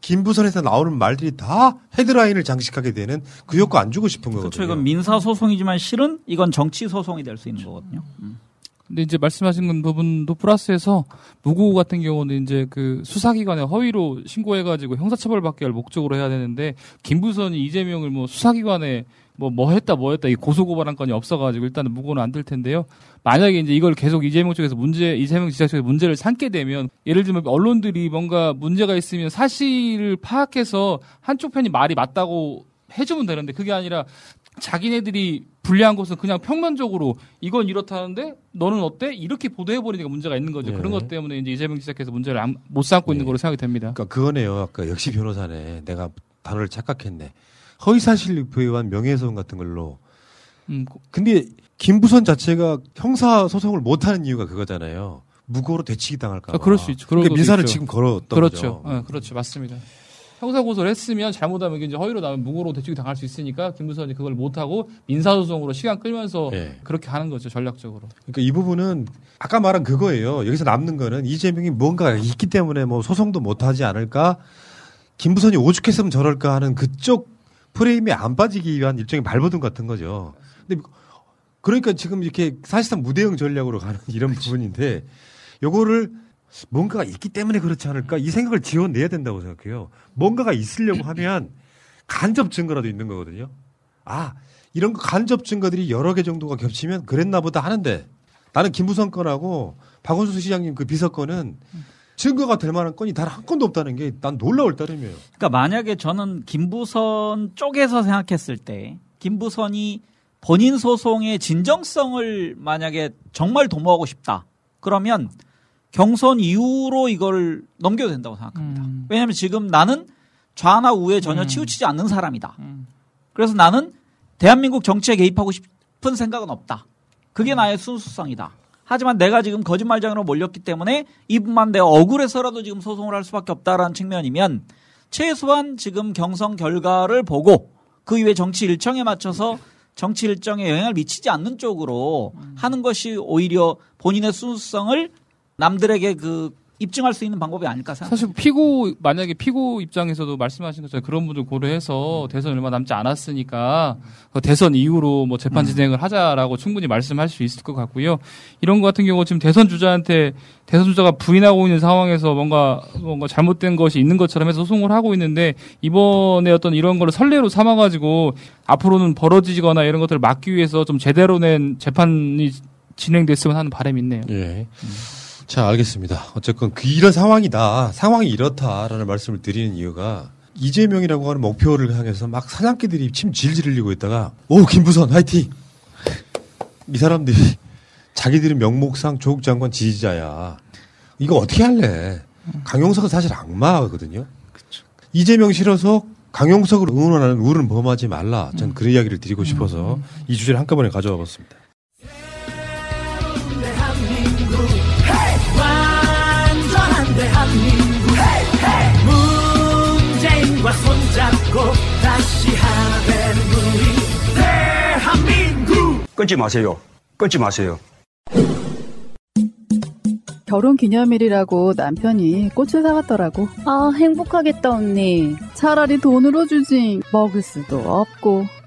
김부선에서 나오는 말들이 다 헤드라인을 장식하게 되는 그 효과 안 주고 싶은 거거든요. 그렇죠. 이건 민사 소송이지만 실은 이건 정치 소송이 될 수 있는 거거든요. 음. 근데 이제 말씀하신 부분도 플러스해서 무고 같은 경우는 이제 그 수사기관에 허위로 신고해가지고 형사처벌받게 할 목적으로 해야 되는데 김부선이 이재명을 뭐 수사기관에 뭐 뭐 했다 뭐 했다 이 고소고발한 건이 없어가지고 일단은 무고는 안 될 텐데요. 만약에 이제 이걸 계속 이재명 쪽에서 문제 이재명 지사 쪽에서 문제를 삼게 되면 예를 들면 언론들이 뭔가 문제가 있으면 사실을 파악해서 한쪽 편이 말이 맞다고 해주면 되는데 그게 아니라 자기네들이 불리한 것은 그냥 평면적으로 이건 이렇다는데 너는 어때? 이렇게 보도해버리니까 문제가 있는 거죠. 네. 그런 것 때문에 이제 이재명 지사께서 문제를 안- 못 삼고 있는 거로 생각이 됩니다. 그러니까 그거네요. 아까 역시 변호사네. 내가 단어를 착각했네. 허위사실 의한 명예훼손 같은 걸로. 음, 근데 김부선 자체가 형사 소송을 못 하는 이유가 그거잖아요. 무고로 되치기 당할까 봐. 아, 그럴 수 있죠. 수도 민사를 있죠. 지금 걸었던 그렇죠. 거죠. 예, 그렇죠. 맞습니다. 형사 고소를 했으면 잘못하면 이제 허위로 나면 무고로 대치기 당할 수 있으니까 김부선이 그걸 못 하고 민사 소송으로 시간 끌면서 예. 그렇게 하는 거죠 전략적으로. 그러니까 이 부분은 아까 말한 그거예요. 여기서 남는 거는 이재명이 뭔가가 있기 때문에 뭐 소송도 못 하지 않을까, 김부선이 오죽했으면 저럴까 하는 그쪽 프레임에 안 빠지기 위한 일종의 발버둥 같은 거죠. 근데 그러니까 지금 이렇게 사실상 무대형 전략으로 가는 [laughs] 이런 부분인데 요거를 뭔가가 있기 때문에 그렇지 않을까 이 생각을 지원내야 된다고 생각해요. 뭔가가 있으려고 하면 간접 증거라도 있는 거거든요. 아 이런 거 간접 증거들이 여러 개 정도가 겹치면 그랬나 보다 하는데 나는 김부선 건하고 박원순 시장님 그 비서 건은 증거가 될 만한 건이 단 한 건도 없다는 게 난 놀라울 따름이에요. 그러니까 만약에 저는 김부선 쪽에서 생각했을 때 김부선이 본인 소송의 진정성을 만약에 정말 도모하고 싶다. 그러면 경선 이후로 이걸 넘겨도 된다고 생각합니다. 왜냐하면 지금 나는 좌나 우에 전혀 치우치지 않는 사람이다. 그래서 나는 대한민국 정치에 개입하고 싶은 생각은 없다. 그게 나의 순수성이다. 하지만 내가 지금 거짓말장으로 몰렸기 때문에 이분만 내가 억울해서라도 지금 소송을 할 수밖에 없다라는 측면이면 최소한 지금 경선 결과를 보고 그 이후에 정치 일정에 맞춰서 정치 일정에 영향을 미치지 않는 쪽으로 하는 것이 오히려 본인의 순수성을 남들에게 그 입증할 수 있는 방법이 아닐까 생각합니다. 사실 피고 만약에 피고 입장에서도 말씀하신 것처럼 그런 분들 고려해서 대선 얼마 남지 않았으니까 그 대선 이후로 뭐 재판 진행을 하자라고 충분히 말씀할 수 있을 것 같고요. 이런 것 같은 경우 지금 대선 주자한테 대선 주자가 부인하고 있는 상황에서 뭔가 뭔가 잘못된 것이 있는 것처럼 해서 소송을 하고 있는데 이번에 어떤 이런 거를 선례로 삼아 가지고 앞으로는 벌어지거나 이런 것들을 막기 위해서 좀 제대로 낸 재판이 진행됐으면 하는 바람이 있네요. 예. 자, 알겠습니다. 어쨌건 그 이런 상황이다. 상황이 이렇다라는 말씀을 드리는 이유가 이재명이라고 하는 목표를 향해서 막 사냥개들이 침 질질 흘리고 있다가 오 김부선 화이팅! 이 사람들이 자기들은 명목상 조국 장관 지지자야. 이거 어떻게 할래? 강용석은 사실 악마거든요. 이재명 싫어서 강용석을 응원하는 우는 범하지 말라. 전그 이야기를 드리고 싶어서 이 주제를 한꺼번에 가져와 봤습니다 손잡고 다시 하는 우리 대한민국 끊지 마세요. 끊지 마세요. 결혼 기념일이라고 남편이 꽃을 사갔더라고. 아, 행복하겠다, 언니. 차라리 돈으로 주지. 먹을 수도 없고,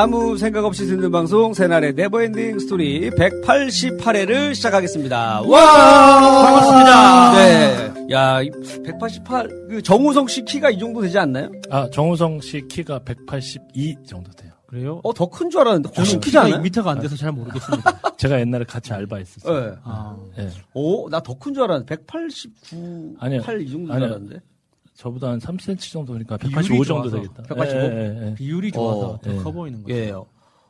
아무 생각 없이 듣는 방송 새날의 네버엔딩 스토리 188회를 시작하겠습니다. 와 반갑습니다. 네, 야 188. 그 정우성 씨 키가 이 정도 되지 않나요? 아 정우성 씨 키가 182 정도 돼요. 그래요? 어 더 큰 줄 알았는데 훨씬 크지 않아요? 미터가 안 돼서 잘 모르겠습니다. [laughs] 제가 옛날에 같이 알바했었어요. 네. 아, 네. 오, 나 더 큰 줄 알았는데 189, 아니요. 8이 정도 줄 아니요. 알았는데. 저보다 한 3cm 정도니까 비율이 185 정도. 되겠다. 185? 예, 예, 예. 비율이 좋아서 예. 더커 보이는 거죠. 예.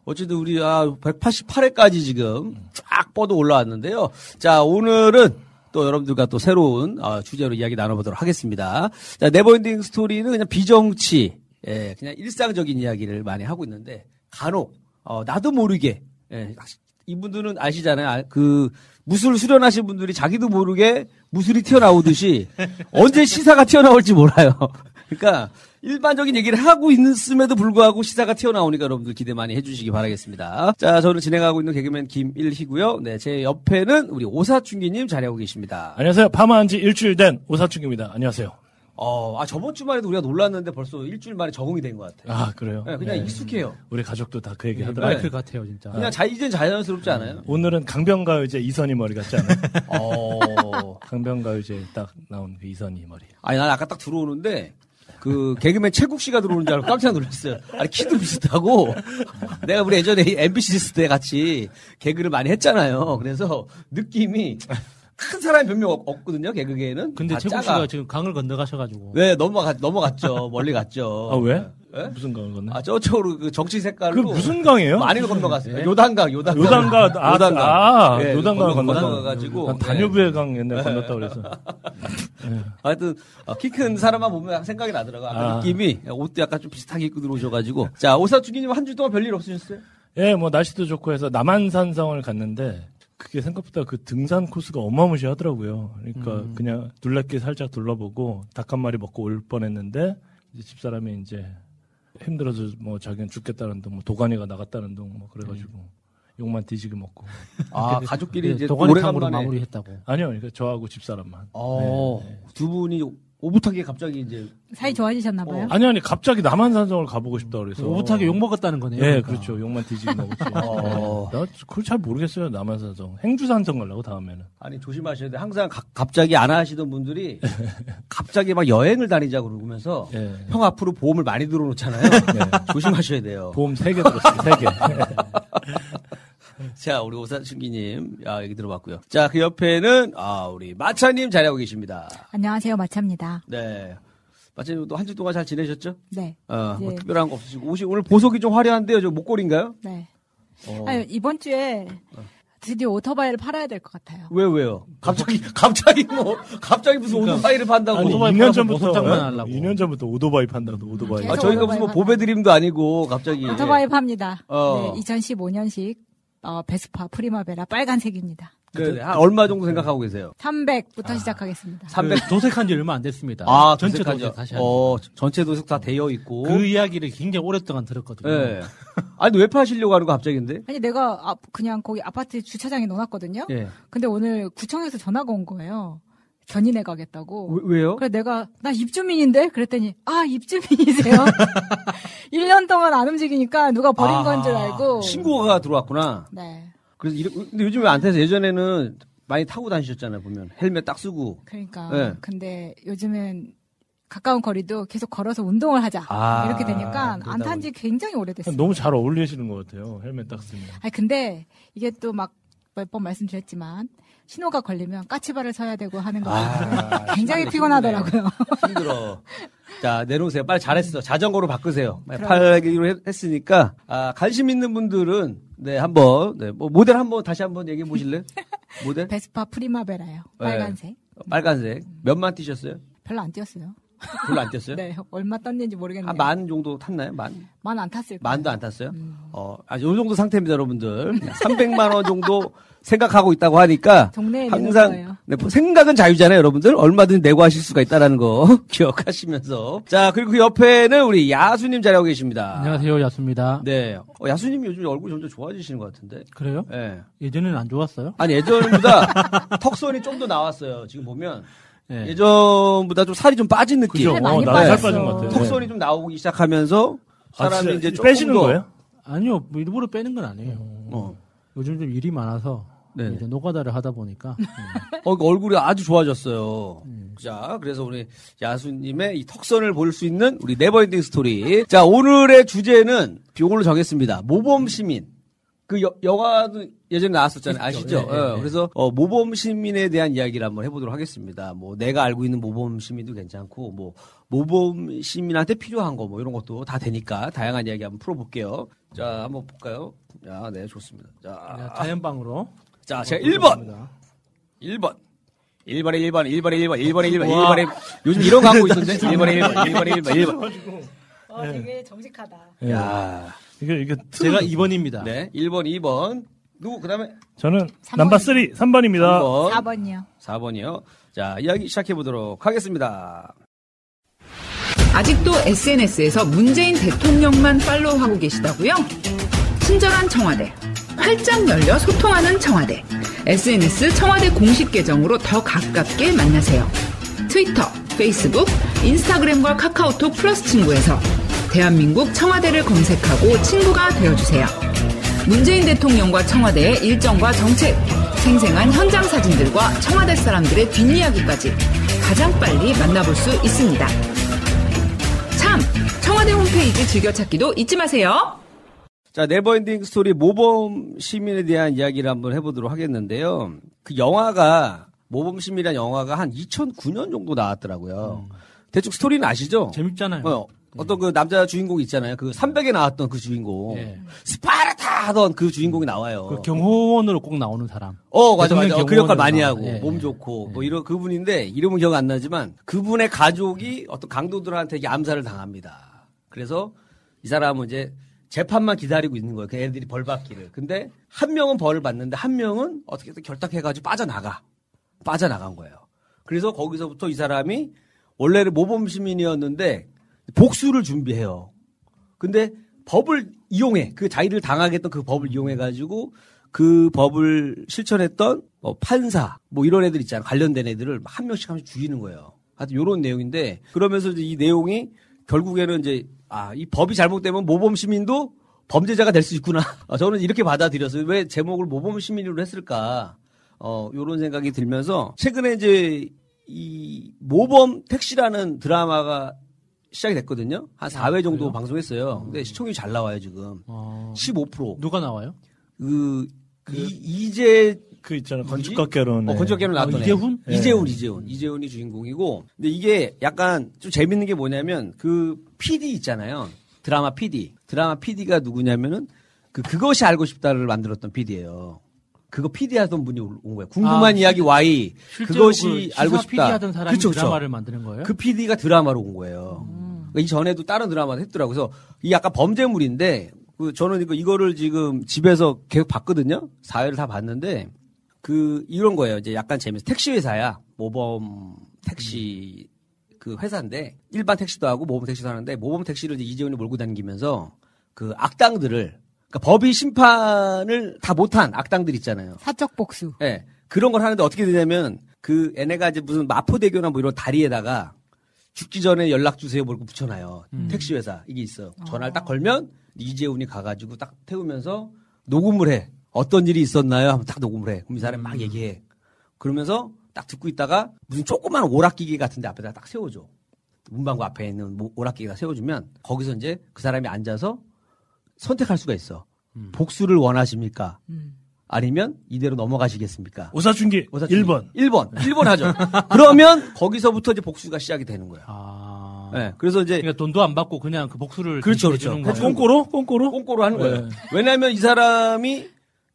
어쨌든 우리 아 188회까지 지금 쫙 뻗어 올라왔는데요. 자 오늘은 또 여러분들과 또 새로운 아, 주제로 이야기 나눠보도록 하겠습니다. 자 네버엔딩 스토리는 그냥 비정치, 예, 그냥 일상적인 이야기를 많이 하고 있는데 간혹 어, 나도 모르게 예, 이분들은 아시잖아요. 아, 그 무술 수련하신 분들이 자기도 모르게 무술이 튀어나오듯이 언제 시사가 튀어나올지 몰라요. [laughs] 그러니까 일반적인 얘기를 하고 있음에도 불구하고 시사가 튀어나오니까 여러분들 기대 많이 해주시기 바라겠습니다. 자, 저는 진행하고 있는 개그맨 김일희고요. 네, 제 옆에는 우리 오사춘기님 자리하고 계십니다. 안녕하세요. 파마한 지 일주일 된 오사충입니다. 안녕하세요. 어, 아 저번 주만 해도 우리가 놀랐는데 벌써 일주일 만에 적응이 된 것 같아요. 아 그래요? 네, 그냥 네. 익숙해요. 우리 가족도 다 그 얘기 네, 하더라고요. 마이클 같아요 진짜. 그냥 자, 이젠 자연스럽지 않아요? 오늘은 강변가요제 이선희 머리 같지 않아요? [laughs] 어. 강변가요제 딱 나온 그 이선희 머리. 아니, 난 아까 딱 들어오는데, 그, 개그맨 최국 씨가 들어오는 줄 알고 깜짝 놀랐어요. 아니, 키도 비슷하고, 내가 우리 예전에 MBC 있을 때 같이 개그를 많이 했잖아요. 그래서 느낌이 큰 사람이 몇명 없거든요, 개그계에는. 근데 다 최국. 씨가 지금 강을 건너가셔가지고. 네, 넘어갔, 넘어갔죠. 멀리 갔죠. 아 왜? 네? 무슨 강을 건너? 아, 저쪽으로 그 정치 색깔로. 그 무슨 강이에요? 많이 건너갔어요. 네. 요단강, 요단강. 요단강, 아, 요단강. 아, 네, 요단강을 건너- 건넜다. 건너가가지고. 난 네. 다뉴브의 강 옛날 에 건넜다 그래서. 하여튼 [laughs] 키 큰 사람만 보면 생각이 나더라고요. 아까 아. 느낌이 옷도 약간 좀 비슷하게 입고 들어오셔가지고. 자 오사 주기님 한 주 동안 별일 없으셨어요? 예, 뭐 날씨도 좋고 해서 남한산성을 갔는데 그게 생각보다 그 등산 코스가 어마무시하더라고요. 그러니까 음. 그냥 둘레길 살짝 둘러보고 닭 한 마리 먹고 올 뻔했는데 이제 집사람이 이제 힘들어서 뭐 자기는 죽겠다는 둥, 뭐 도가니가 나갔다는 둥, 뭐 그래가지고 욕만 뒤지게 먹고. 아, 가족끼리 이제 도가니 오래간만에- 탕으로 마무리했다고. 아니요, 그러니까 저하고 집사람만. 어, 네, 네. 두 분이 오붓하게 갑자기 이제 사이 좋아지셨나 봐요. 아니 아니 갑자기 남한산성을 가보고 싶다 그래서 오붓하게 욕 먹었다는 거네요. 예, 그러니까. 그렇죠. 욕만 뒤지게 먹었지. [laughs] 어. 나 그걸 잘 모르겠어요. 남한산성, 행주산성 가려고 다음에는. 아니 조심하셔야 돼. 항상 가- 갑자기 안 하시던 분들이 [laughs] 갑자기 막 여행을 다니자 그러면서 예. 형 앞으로 보험을 많이 들어놓잖아요. [laughs] 조심하셔야 돼요. 보험 3개 들었어요. 3개. 자, 우리 오사춘기님, 아, 얘기 들어봤고요. 자, 그 옆에는, 아, 우리 마차님 자리하고 계십니다. 안녕하세요, 마차입니다. 네. 마차님도 한주 동안 잘 지내셨죠? 네. 어, 뭐 예. 특별한 거 없으시고. 옷이 오늘 보석이 좀 화려한데요? 저 목걸이인가요? 네. 어. 아유, 이번 주에 드디어 오토바이를 팔아야 될 것 같아요. 왜, 왜요? 갑자기, 갑자기 뭐, 갑자기 무슨 오토바이를 판다고. 아니, 오토바이 2년 팔아서 전부터 예? 하려고. 2년 전부터 오토바이 판다고 오토바이. 아, 저희가 무슨 뭐 보배드림도 아니고, 갑자기. 오토바이 팝니다. 어. 네, 2015년식 어, 베스파 프리마베라 빨간색입니다. 네, 한 얼마 정도 생각하고 계세요? 300부터 시작하겠습니다. 300. 그 도색한 지 얼마 안 됐습니다. 아, 전체 도색하죠. 도색 다시. 어, 전체 도색 다 되어 있고. 그 이야기를 굉장히 오랫동안 들었거든요. 예. [laughs] 아니, 왜 파시려고 하는 거 갑자기인데? 아니 내가 아, 그냥 거기 아파트 주차장에 넣어놨거든요. 예. 근데 오늘 구청에서 전화가 온 거예요. 견인해 가겠다고. 왜, 요 그래 내가 나 입주민인데 그랬더니 아 입주민이세요? [laughs] 1년 동안 안 움직이니까 누가 버린 아, 건줄 알고. 신고가 들어왔구나. 네. 그래서 이러, 근데 요즘 왜안 타서 예전에는 많이 타고 다니셨잖아요, 보면. 헬멧 딱 쓰고. 그러니까 예. 근데 요즘은 가까운 거리도 계속 걸어서 운동을 하자 아, 이렇게 되니까 안 탄 지 굉장히 오래됐어요. 너무 잘 어울리시는 것 같아요. 헬멧 딱 쓰면. 아니 근데 이게 또 막 몇 번 말씀드렸지만 신호가 걸리면 까치발을 서야 되고 하는 거 아, 굉장히 피곤하더라고요. 힘들어. 자, 내놓으세요. 빨리 잘했어. 자전거로 바꾸세요. 그럼. 팔기로 했- 했으니까, 아, 관심 있는 분들은, 네, 한번, 네, 뭐, 모델 한번 다시 한번 얘기해 보실래요? 모델? [laughs] 베스파 프리마베라요. 네. 빨간색. 빨간색. 몇만 뛰셨어요? 별로 안 뛰었어요. 별로 안 뛰었어요? 네, 얼마 떴는지 모르겠네요. 한만 정도 탔나요? 만? 만 안 탔을 거예요. 만도 안 탔어요? 어, 아, 요 정도 상태입니다, 여러분들. 300만 원 정도 생각하고 있다고 하니까 항상 거예요. 네, 뭐 생각은 자유잖아요, 여러분들. 얼마든지 내고 하실 수가 있다라는 거 [laughs] 기억하시면서. 자, 그리고 그 옆에는 우리 야수님 자리하고 계십니다. 안녕하세요, 야수입니다. 네. 어, 야수님이 요즘 얼굴이 점점 좋아지시는 것 같은데. 그래요? 네. 예전에는 안 좋았어요? 아니, 예전보다 [laughs] 턱선이 좀 더 나왔어요. 지금 보면. 네. 예전보다 좀 살이 좀 빠진 느낌. 그죠? 어, 나도 살. 빠진 것 같아요. 턱선이 네. 좀 나오기 시작하면서 아, 사람이 진짜 이제 조금 빼시는 더 거예요? 아니요, 뭐 일부러 빼는 건 아니에요. 어. 요즘 좀 일이 많아서 네. 이제 노가다를 하다 보니까 [laughs] 어, 그 얼굴이 아주 좋아졌어요. 자, 그래서 우리 야수님의 이 턱선을 볼 수 있는 우리 네버엔딩 스토리. 자, 오늘의 주제는 이걸로 정했습니다. 모범 시민. 그 여- 영화도 예전에 나왔었잖아요. 아시죠? 네, 네, 어, 네. 그래서 어, 모범 시민에 대한 이야기를 한번 해보도록 하겠습니다. 뭐 내가 알고 있는 모범 시민도 괜찮고 뭐 모범 시민한테 필요한 거 뭐 이런 것도 다 되니까 다양한 이야기 한번 풀어볼게요. 자, 한번 볼까요? 자, 네, 좋습니다. 자, 자연방으로. 자, 제가 1번. 1번. 1번에 1번, 1번에 1번, 1번에 1번, 와. 1번에 요즘 이런 거 하고 있던데? 1번에 1번, 1번에 1번, 1번. 와, 되게 정직하다. 야. 이게 이게 제가 2번입니다. 네, 1번, 2번. 누구 그다음에 저는 넘버 3 3번입니다. 3번. 4번이요. 4번이요. 자, 이야기 시작해 보도록 하겠습니다. 아직도 SNS에서 문재인 대통령만 팔로우하고 계시다고요? 친절한 청와대. 활짝 열려 소통하는 청와대. SNS 청와대 공식 계정으로 더 가깝게 만나세요. 트위터, 페이스북, 인스타그램과 카카오톡 플러스 친구에서 대한민국 청와대를 검색하고 친구가 되어주세요. 문재인 대통령과 청와대의 일정과 정책, 생생한 현장 사진들과 청와대 사람들의 뒷이야기까지 가장 빨리 만나볼 수 있습니다. 참! 청와대 홈페이지 즐겨찾기도 잊지 마세요. 자, 네버엔딩 스토리 모범 시민에 대한 이야기를 한번 해보도록 하겠는데요. 그 영화가 모범 시민이라는 영화가 한 2009년 정도 나왔더라고요. 대충 스토리는 아시죠? 재밌잖아요. 어, 어떤 그 남자 주인공 있잖아요. 그 300에 나왔던 그 주인공. 예. 스파르타 하던 그 주인공이 나와요. 그 경호원으로 꼭 나오는 사람. 어, 맞아, 맞아. 그 역할 많이. 하고, 예. 몸 좋고, 뭐 이런 그분인데, 이름은 기억 안 나지만, 그분의 가족이 어떤 강도들한테 암살을 당합니다. 그래서 이 사람은 이제 재판만 기다리고 있는 거예요. 그 애들이 벌 받기를. 근데 한 명은 벌을 받는데, 한 명은 어떻게든 결탁해가지고 빠져나가. 빠져나간 거예요. 그래서 거기서부터 이 사람이 원래는 모범 시민이었는데, 복수를 준비해요. 근데 법을 이용해 그 자기를 당하겠던 그 법을 이용해 가지고 그 법을 실천했던 뭐 판사 뭐 이런 애들 있잖아 관련된 애들을 한 명씩 한 명씩 죽이는 거예요. 하여튼 요런 내용인데 그러면서 이제 이 내용이 결국에는 이제 아, 이 법이 잘못되면 모범 시민도 범죄자가 될 수 있구나. 아, [laughs] 저는 이렇게 받아들였어요. 왜 제목을 모범 시민으로 했을까? 어, 요런 생각이 들면서 최근에 이제 이 모범 택시라는 드라마가 시작이 됐거든요. 한 4회 정도 방송했어요. 근데 시청률이 잘 나와요, 지금. 15%. 누가 나와요? 그, 이, 이제 그 있잖아 건축가 결혼. 어, 건축가 결혼 나왔던 애. 이재훈? 네. 이재훈, 이재훈. 이재훈이 주인공이고. 근데 이게 약간 좀 재밌는 게 뭐냐면 그 PD 있잖아요. 드라마 PD. 드라마 PD가 누구냐면은 그 그것이 알고 싶다를 만들었던 PD예요. 그거 PD 하던 분이 온 거예요. 궁금한 아, 이야기 Y. 그것이 그 알고 싶다. PD 하던 사람이 그쵸, 그쵸. 드라마를 만드는 거예요? 그 PD가 드라마로 온 거예요. 그러니까 이 전에도 다른 드라마를 했더라고요. 그래서 이 약간 범죄물인데 그 저는 이거 이거를 지금 집에서 계속 봤거든요. 사회를 다 봤는데 그 이런 거예요. 이제 약간 재밌어. 택시 회사야. 모범 택시 그 회사인데 일반 택시도 하고 모범 택시도 하는데 모범 택시를 이제 이재훈이 몰고 다니면서 그 악당들을 그러니까 법이 심판을 다 못한 악당들 있잖아요. 사적 복수. 예. 그런 걸 하는데 어떻게 되냐면 그 얘네가 이제 무슨 마포대교나 뭐 이런 다리에다가 죽기 전에 연락 주세요 뭐고 붙여놔요. 택시 회사 이게 있어. 전화를 딱 걸면 이재훈이 가가지고 딱 태우면서 녹음을 해. 어떤 일이 있었나요? 하면 딱 녹음을 해. 그럼 이 사람이 막 얘기해. 그러면서 딱 듣고 있다가 무슨 조그만 오락기계 같은데 앞에다 딱 세워줘. 문방구 앞에 있는 뭐 오락기계가 세워주면 거기서 이제 그 사람이 앉아서 선택할 수가 있어. 복수를 원하십니까? 아니면 이대로 넘어가시겠습니까? 오사춘기 1번. 1번. 1번 하죠. [laughs] 그러면 거기서부터 이제 복수가 시작이 되는 거예요. 네, 그래서 이제 그러니까 돈도 안 받고 그냥 그 복수를 그렇죠, 그렇죠. 꽁꼬로? 꽁꼬로? 꽁꼬로 하는 거예요. 네. 왜냐하면 이 사람이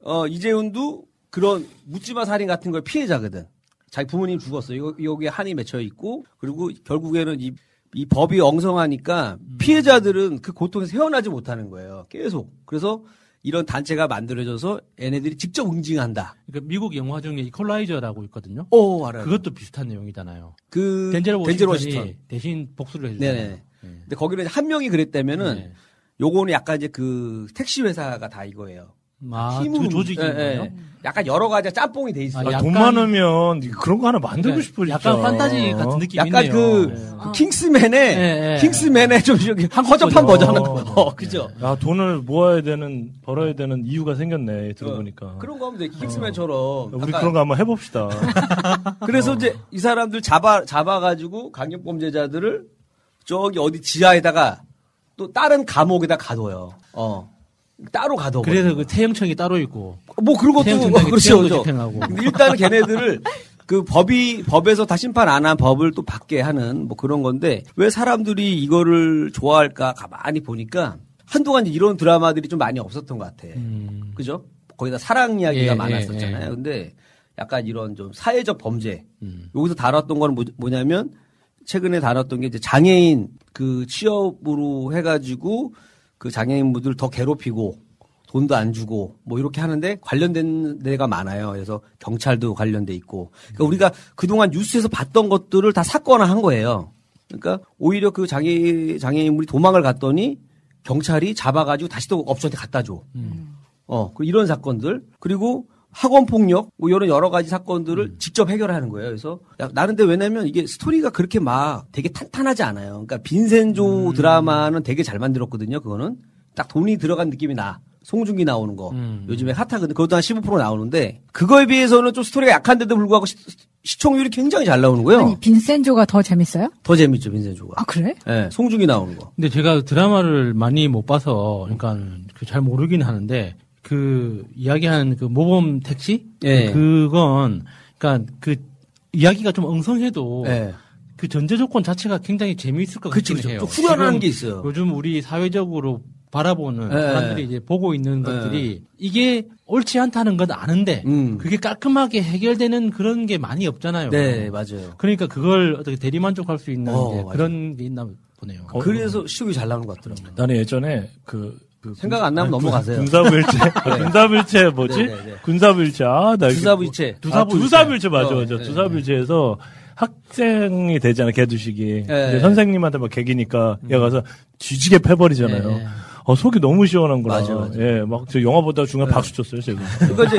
어 이재훈도 그런 묻지마 살인 같은 걸 피해자거든. 자기 부모님 죽었어요. 요- 여기에 한이 맺혀 있고 그리고 결국에는 이, 이 법이 엉성하니까 피해자들은 그 고통에서 헤어나지 못하는 거예요. 계속. 그래서 이런 단체가 만들어져서 얘네들이 직접 응징한다. 그러니까 미국 영화 중에 이퀄라이저라고 있거든요. 오, 알아요. 그것도 비슷한 내용이잖아요. 그 덴젤 워싱턴이 워싱턴. 대신 복수를 해주잖아요. 네네. 근데 거기는 한 명이 그랬다면은 요거는 약간 이제 그 택시 회사가 다 이거예요. 아, 힘으로 두 조직인 예, 예. 약간 여러 가지 짬뽕이 돼 있어요. 아, 돈 많으면 그런 거 하나 만들고 그러니까 싶어 진짜. 약간 판타지 같은 느낌이 약간 있네요. 그, 네. 그 킹스맨의 예, 예. 킹스맨의 좀 저기 허접한 버전. 어, 그죠? 아 돈을 모아야 되는 벌어야 되는 이유가 생겼네 들어보니까. 그런 거 하면 돼. 킹스맨처럼. 우리 약간 그런 거 한번 해봅시다. [laughs] 그래서 이제 이 사람들 잡아 잡아가지고 강력범죄자들을 저기 어디 지하에다가 또 다른 감옥에다 가둬요. 어. 따로 가둬. 그래서 그 태영청이 따로 있고. 뭐 그런 것도 그렇죠, 그렇죠. 근데 일단 걔네들을 그 법이 법에서 다 심판 안 한 법을 또 받게 하는 뭐 그런 건데 왜 사람들이 이거를 좋아할까 가만히 보니까 한동안 이런 드라마들이 좀 많이 없었던 것 같아. 그죠? 거기다 사랑 이야기가 예, 많았었잖아요. 예, 예. 근데 약간 이런 좀 사회적 범죄 음. 여기서 다뤘던 거는 뭐- 뭐냐면 최근에 다뤘던 게 이제 장애인 그 취업으로 해가지고 그 장애인분들 더 괴롭히고 돈도 안 주고 뭐 이렇게 하는데 관련된 데가 많아요. 그래서 경찰도 관련돼 있고. 그러니까 우리가 그동안 뉴스에서 봤던 것들을 다 사건화 한 거예요. 그러니까 오히려 그 장애 장애인분이 도망을 갔더니 경찰이 잡아가지고 다시 또 업소한테 갖다 줘. 어, 그 이런 사건들 그리고 학원 폭력 뭐 이런 여러 가지 사건들을 직접 해결하는 거예요. 그래서 야, 나는데 왜냐면 이게 스토리가 그렇게 막 되게 탄탄하지 않아요. 그러니까 빈센조 드라마는 되게 잘 만들었거든요. 그거는 딱 돈이 들어간 느낌이 나. 송중기 나오는 거. 요즘에 핫하거든. 그것도 한 15% 나오는데 그거에 비해서는 좀 스토리가 약한데도 불구하고 시, 시청률이 굉장히 잘 나오는 거예요. 아니 빈센조가 더 재밌어요? 더 재밌죠, 빈센조가. 아 그래? 예, 송중기 나오는 거. 근데 제가 드라마를 많이 못 봐서 그러니까 그잘 모르긴 하는데 그 이야기한 그 모범 택시 예. 그건 그러니까 그 이야기가 좀 엉성해도 예. 그 전제 조건 자체가 굉장히 재미있을 것 그쵸, 같긴 그쵸. 해요. 좀 후련한 게 있어요. 요즘 우리 사회적으로 바라보는 예. 사람들이 이제 보고 있는 예. 것들이 이게 옳지 않다는 건 아는데 그게 깔끔하게 해결되는 그런 게 많이 없잖아요. 음. 네, 맞아요. 그러니까 그걸 어떻게 대리만족할 수 있는 어. 그런 게 있나 보네요. 그래서 시국이 잘 나오는 것 같더라고요. 나는 예전에 그, 그 생각 안 나면 군- 넘어가세요. 군사불체. 네. 군사불체 뭐지? 네, 네, 네. 군사불체. 아, 나 두사불체. 뭐- 아, 두사불체. 두사불체 맞아, 어, 맞아. 네, 두사불체에서 학생이 되잖아, 개두식이. 네. 근데 선생님한테 막 개기니까 얘 가서 뒤지게 패버리잖아요. 네. 어, 속이 너무 시원한구나. 맞아, 맞아. 예, 막 저 영화 보다 중간 네. 박수 쳤어요, 제가. 그러니까 이제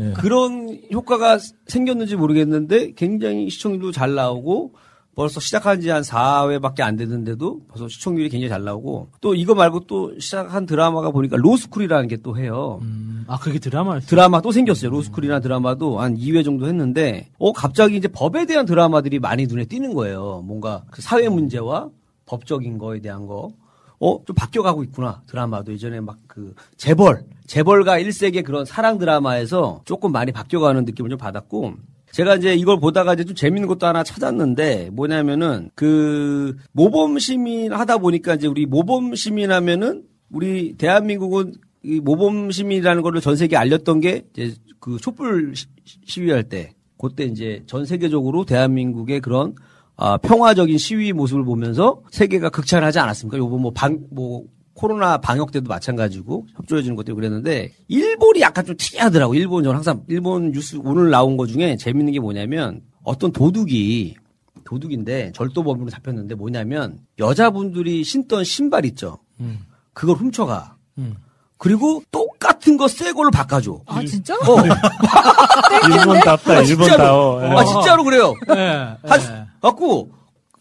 예. 그런 효과가 생겼는지 모르겠는데 굉장히 시청률도 잘 나오고 벌써 시작한 지 한 4회밖에 안 됐는데도 벌써 시청률이 굉장히 잘 나오고 또 이거 말고 또 시작한 드라마가 보니까 로스쿨이라는 게 또 해요. 아, 그게 드라마 드라마 또 생겼어요. 로스쿨이라는 드라마도 한 2회 정도 했는데 어 갑자기 이제 법에 대한 드라마들이 많이 눈에 띄는 거예요. 뭔가 그 사회 문제와 법적인 거에 대한 거. 어, 좀 바뀌어가고 있구나. 드라마도 예전에 막 그 재벌, 재벌가 1세계 그런 사랑 드라마에서 조금 많이 바뀌어가는 느낌을 좀 받았고 제가 이제 이걸 보다가 이제 좀 재밌는 것도 하나 찾았는데 뭐냐면은 그 모범 시민 하다 보니까 이제 우리 모범 시민 하면은 우리 대한민국은 이 모범 시민이라는 거를 전 세계에 알렸던 게 이제 그 촛불 시- 시위할 때 그때 이제 전 세계적으로 대한민국의 그런 아, 평화적인 시위 모습을 보면서 세계가 극찬하지 않았습니까? 요번 뭐 방, 뭐 코로나 방역 때도 마찬가지고 협조해주는 것도 그랬는데 일본이 약간 좀 특이하더라고. 일본 저는 항상 일본 뉴스 오늘 나온 것 중에 재밌는 게 뭐냐면 어떤 도둑이 도둑인데 절도범으로 잡혔는데 뭐냐면 여자분들이 신던 신발 있죠. 음. 그걸 훔쳐가. 음. 그리고 똑같은 거 새 걸로 바꿔줘. 아, 진짜? 어. [laughs] 일본답다, 아, 진짜로. 일본다워. 예. 아, 진짜로 그래요. 예. 한, 갖고,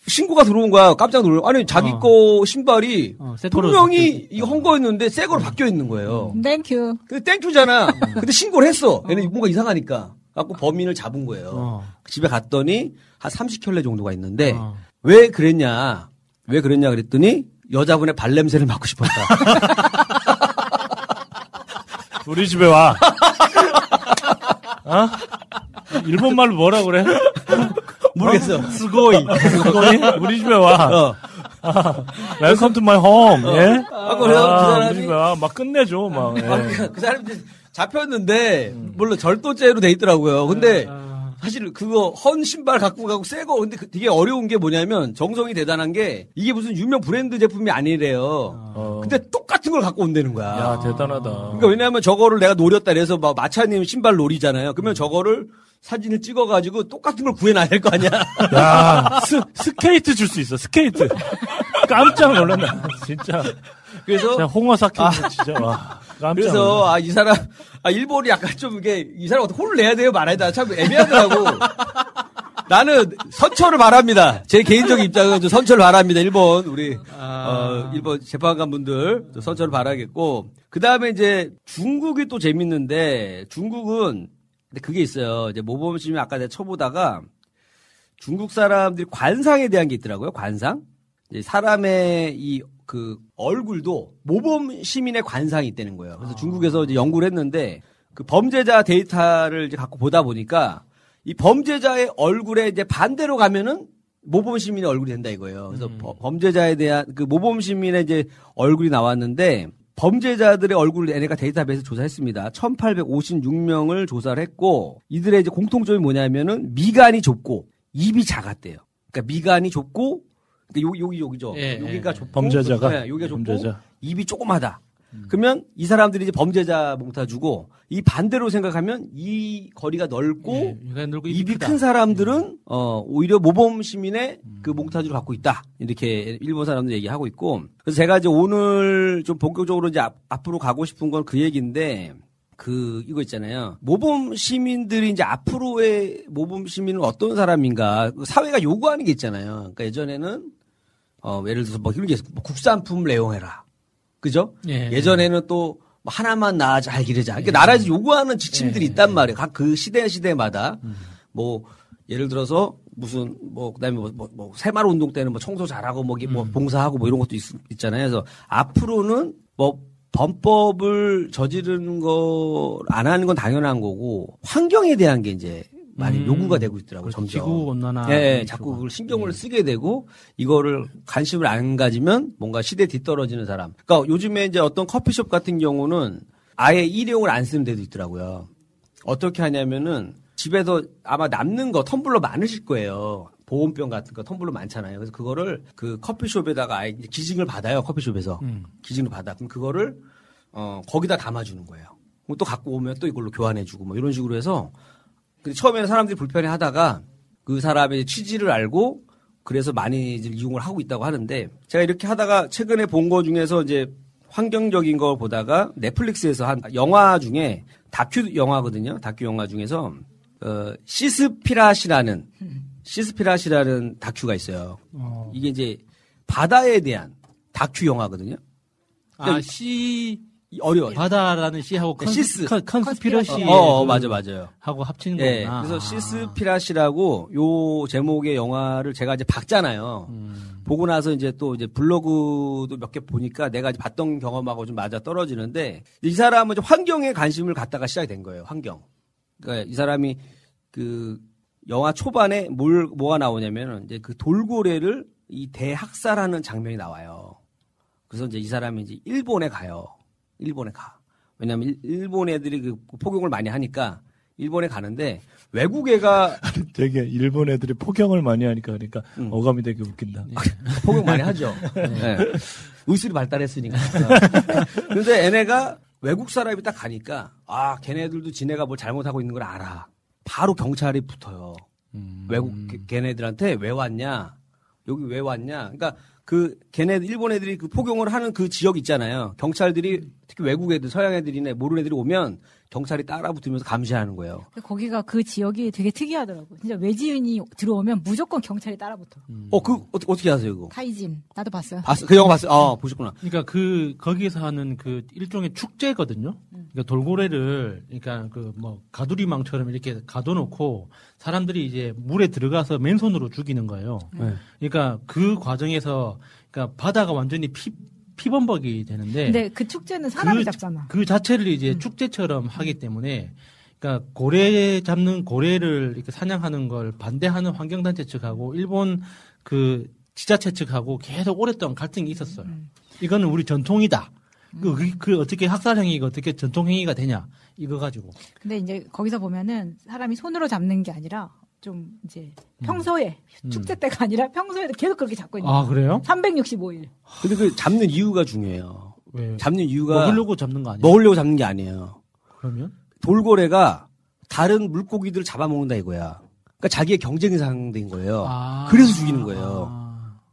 신고가 들어온 거야. 깜짝 놀라. 아니, 자기 어. 거 신발이 새 거로 분명히 이거 한 거였는데 새 거로 바뀌어 있는 거예요. thank you. 근데 thank you잖아. 근데 신고를 했어. 얘는 뭔가 이상하니까. 갖고 범인을 잡은 거예요. 어. 집에 갔더니 한 30켤레 정도가 있는데 왜 그랬냐? 왜 그랬냐 그랬더니 여자분의 발냄새를 맡고 싶었다. [laughs] 우리 집에 와. 어? 일본 말로 뭐라 그래? [laughs] 모르겠어. 어? すごい. すごい? 우리 집에 와. 어. Welcome to my home. 예? 아, 그래요? 그 사람이- 우리 집에 와. 막 끝내줘. 막. 예. 아, 그, 그 사람이 잡혔는데 물론 절도죄로 돼 있더라고요. 근데 사실 그거 헌 신발 갖고 가고 새 거 근데 그 되게 어려운 게 뭐냐면 정성이 대단한 게 이게 무슨 유명 브랜드 제품이 아니래요. 근데 똑같은 걸 갖고 온다는 거야. 야, 대단하다. 그러니까 왜냐하면 저거를 내가 노렸다 그래서 막 마차님 신발 노리잖아요. 그러면 저거를 사진을 찍어가지고 똑같은 걸 구해놔야 될 거 아니야. 야, 스, 스케이트 줄 수 있어, 스케이트. 깜짝 놀랐나, 진짜. 그래서 홍어 삭힌 아. 거 진짜, 와. 그래서. 아 이 사람 아 일본이 약간 좀 이게 이 사람 어떻게 혼을 내야 돼요 말아야 돼참 애매하더라고. [laughs] 나는 선처를 바랍니다. 제 개인적인 입장은 좀 선처를 바랍니다. 일본 우리 어, 일본 재판관 분들 좀 선처를 바라겠고 그 다음에 이제 중국이 또 재밌는데 중국은 근데 그게 있어요. 이제 모범 시민 아까 내가 쳐보다가 중국 사람들이 관상에 대한 게 있더라고요. 관상. 이제 사람의 이 그 얼굴도 모범 시민의 관상이 있다는 거예요. 그래서 중국에서 이제 연구를 했는데 그 범죄자 데이터를 이제 갖고 보다 보니까 이 범죄자의 얼굴에 이제 반대로 가면은 모범 시민의 얼굴이 된다 이거예요. 그래서 버- 범죄자에 대한 그 모범 시민의 이제 얼굴이 나왔는데 범죄자들의 얼굴을 얘네가 데이터베이스 조사했습니다. 1856명을 조사를 했고 이들의 이제 공통점이 뭐냐면은 미간이 좁고 입이 작았대요. 그러니까 미간이 좁고 그러니까 여기 여기 여기죠. 예, 여기가 예. 좁고 범죄자가? 네, 여기가 좁고 범죄자. 입이 조그마다. 그러면 이 사람들이 이제 범죄자 몽타 주고 이 반대로 생각하면 이 거리가 넓고 이가 넓고 입이 크다. 큰 사람들은 어 오히려 모범 시민의 그 몽타주를 갖고 있다 이렇게 일본 사람들 얘기하고 있고 그래서 제가 이제 오늘 좀 본격적으로 이제 앞, 앞으로 가고 싶은 건 그 얘기인데 그 이거 있잖아요. 모범 시민들이 이제 앞으로의 모범 시민은 어떤 사람인가? 그 사회가 요구하는 게 있잖아요. 그러니까 예전에는 어 예를 들어서 뭐 이런 게 있어 뭐 국산품 레용해라. 그죠? 예. 예전에는 또 뭐 하나만 나아 잘 기르자. 그러니까 나라에서 요구하는 지침들이 있단 말이에요. 각 그 시대 시대마다. 뭐 예를 들어서 무슨 뭐 그다음에 뭐, 뭐, 뭐 새마을 운동 때는 뭐 청소 잘하고 뭐, 기- 뭐 봉사하고 뭐 이런 것도 있, 있잖아요. 그래서 앞으로는 뭐 범법을 저지르는 거 안 하는 건 당연한 거고 환경에 대한 게 이제 많이 음. 요구가 되고 있더라고요. 그렇죠. 점점. 지구 온난화 예, 예. 자꾸 그걸 신경을 쓰게 되고 이거를 관심을 안 가지면 뭔가 시대 뒤떨어지는 사람. 그러니까 요즘에 이제 어떤 커피숍 같은 경우는 아예 일회용을 안 쓰는 데도 있더라고요. 어떻게 하냐면은 집에서 아마 남는 거 텀블러 많으실 거예요. 보온병 같은 거 텀블러 많잖아요. 그래서 그거를 그 커피숍에다가 아예 기증을 받아요. 커피숍에서 음. 기증을 받아. 그럼 그거를 어 거기다 담아주는 거예요. 그럼 또 갖고 오면 또 이걸로 교환해주고 뭐 이런 식으로 해서 근데 처음에는 사람들이 불편해 하다가 그 사람의 취지를 알고 그래서 많이 이용을 하고 있다고 하는데 제가 이렇게 하다가 최근에 본 거 중에서 이제 환경적인 걸 보다가 넷플릭스에서 한 영화 중에 다큐 영화거든요. 다큐 영화 중에서 어 시스피라시라는 시스피라시라는 다큐가 있어요. 어. 이게 이제 바다에 대한 다큐 영화거든요. 아, sea 어려워요. 바다라는 sea하고 네, con, seas. con, conspiracy 어, 어, 맞아, 맞아요. 하고 합치는 네, 거구나. 그래서 아. Seaspiracy라고 요 제목의 영화를 제가 이제 봤잖아요. 음. 보고 나서 이제 또 이제 블로그도 몇 개 보니까 내가 이제 봤던 경험하고 좀 맞아 떨어지는데 이 사람은 좀 환경에 관심을 갖다가 시작이 된 거예요. 환경. 그러니까 이 사람이 그 영화 초반에 뭘 뭐가 나오냐면은 이제 그 돌고래를 이 대학살하는 장면이 나와요. 그래서 이제 이 사람이 이제 일본에 가요. 일본에 가. 왜냐면 일- 일본 애들이 그 포경을 많이 하니까 일본에 가는데 외국 애가 [laughs] 되게 일본 애들이 포경을 많이 하니까 그러니까 음. 어감이 되게 웃긴다. 포경 많이 하죠. 네. [laughs] 의술이 발달했으니까. [laughs] 근데 얘네가 외국 사람이 딱 가니까 아 걔네들도 지네가 뭘 잘못하고 있는 걸 알아. 바로 경찰이 붙어요. 외국 걔- 걔네들한테 왜 왔냐? 여기 왜 왔냐? 그러니까 그 걔네 일본 애들이 그 포경을 하는 그 지역 있잖아요. 경찰들이 특히 외국 애들, 서양 애들이네 모르는 애들이 오면 경찰이 따라붙으면서 감시하는 거예요. 거기가 그 지역이 되게 특이하더라고. 진짜 외지인이 들어오면 무조건 경찰이 따라붙어. 어, 그 어떻게 어떻게 하세요, 그거? 타이진 나도 봤어요. 봤어? 그 영화 봤어요? 아, 보셨구나. 그러니까 그 거기서 하는 그 일종의 축제거든요. 그러니까 돌고래를 그러니까 그 뭐 가두리망처럼 이렇게 가둬놓고 사람들이 이제 물에 들어가서 맨손으로 죽이는 거예요. 네. 그러니까 그 과정에서 그러니까 바다가 완전히 피 피범벅이 되는데 근데 그 축제는 사람이 그, 잡잖아. 그 자체를 이제 축제처럼 하기 때문에 그러니까 고래 잡는 고래를 이렇게 사냥하는 걸 반대하는 환경단체 측하고 일본 그 지자체 측하고 계속 오랫동안 갈등이 있었어요. 이거는 우리 전통이다. 그, 그, 그 어떻게 학살행위가 어떻게 전통행위가 되냐 이거 가지고 근데 이제 거기서 보면은 사람이 손으로 잡는 게 아니라 좀 이제 평소에 음. 축제 때가 아니라 평소에도 계속 그렇게 잡고 있는 아. 그래요? 365일. 근데 그 잡는 이유가 중요해요. 왜? 잡는 이유가 먹으려고 잡는 거 아니에요? 먹으려고 잡는 게 아니에요. 그러면 돌고래가 다른 물고기들을 잡아먹는다 이거야. 그러니까 자기의 경쟁 상대인 거예요. 아. 그래서 죽이는 거예요.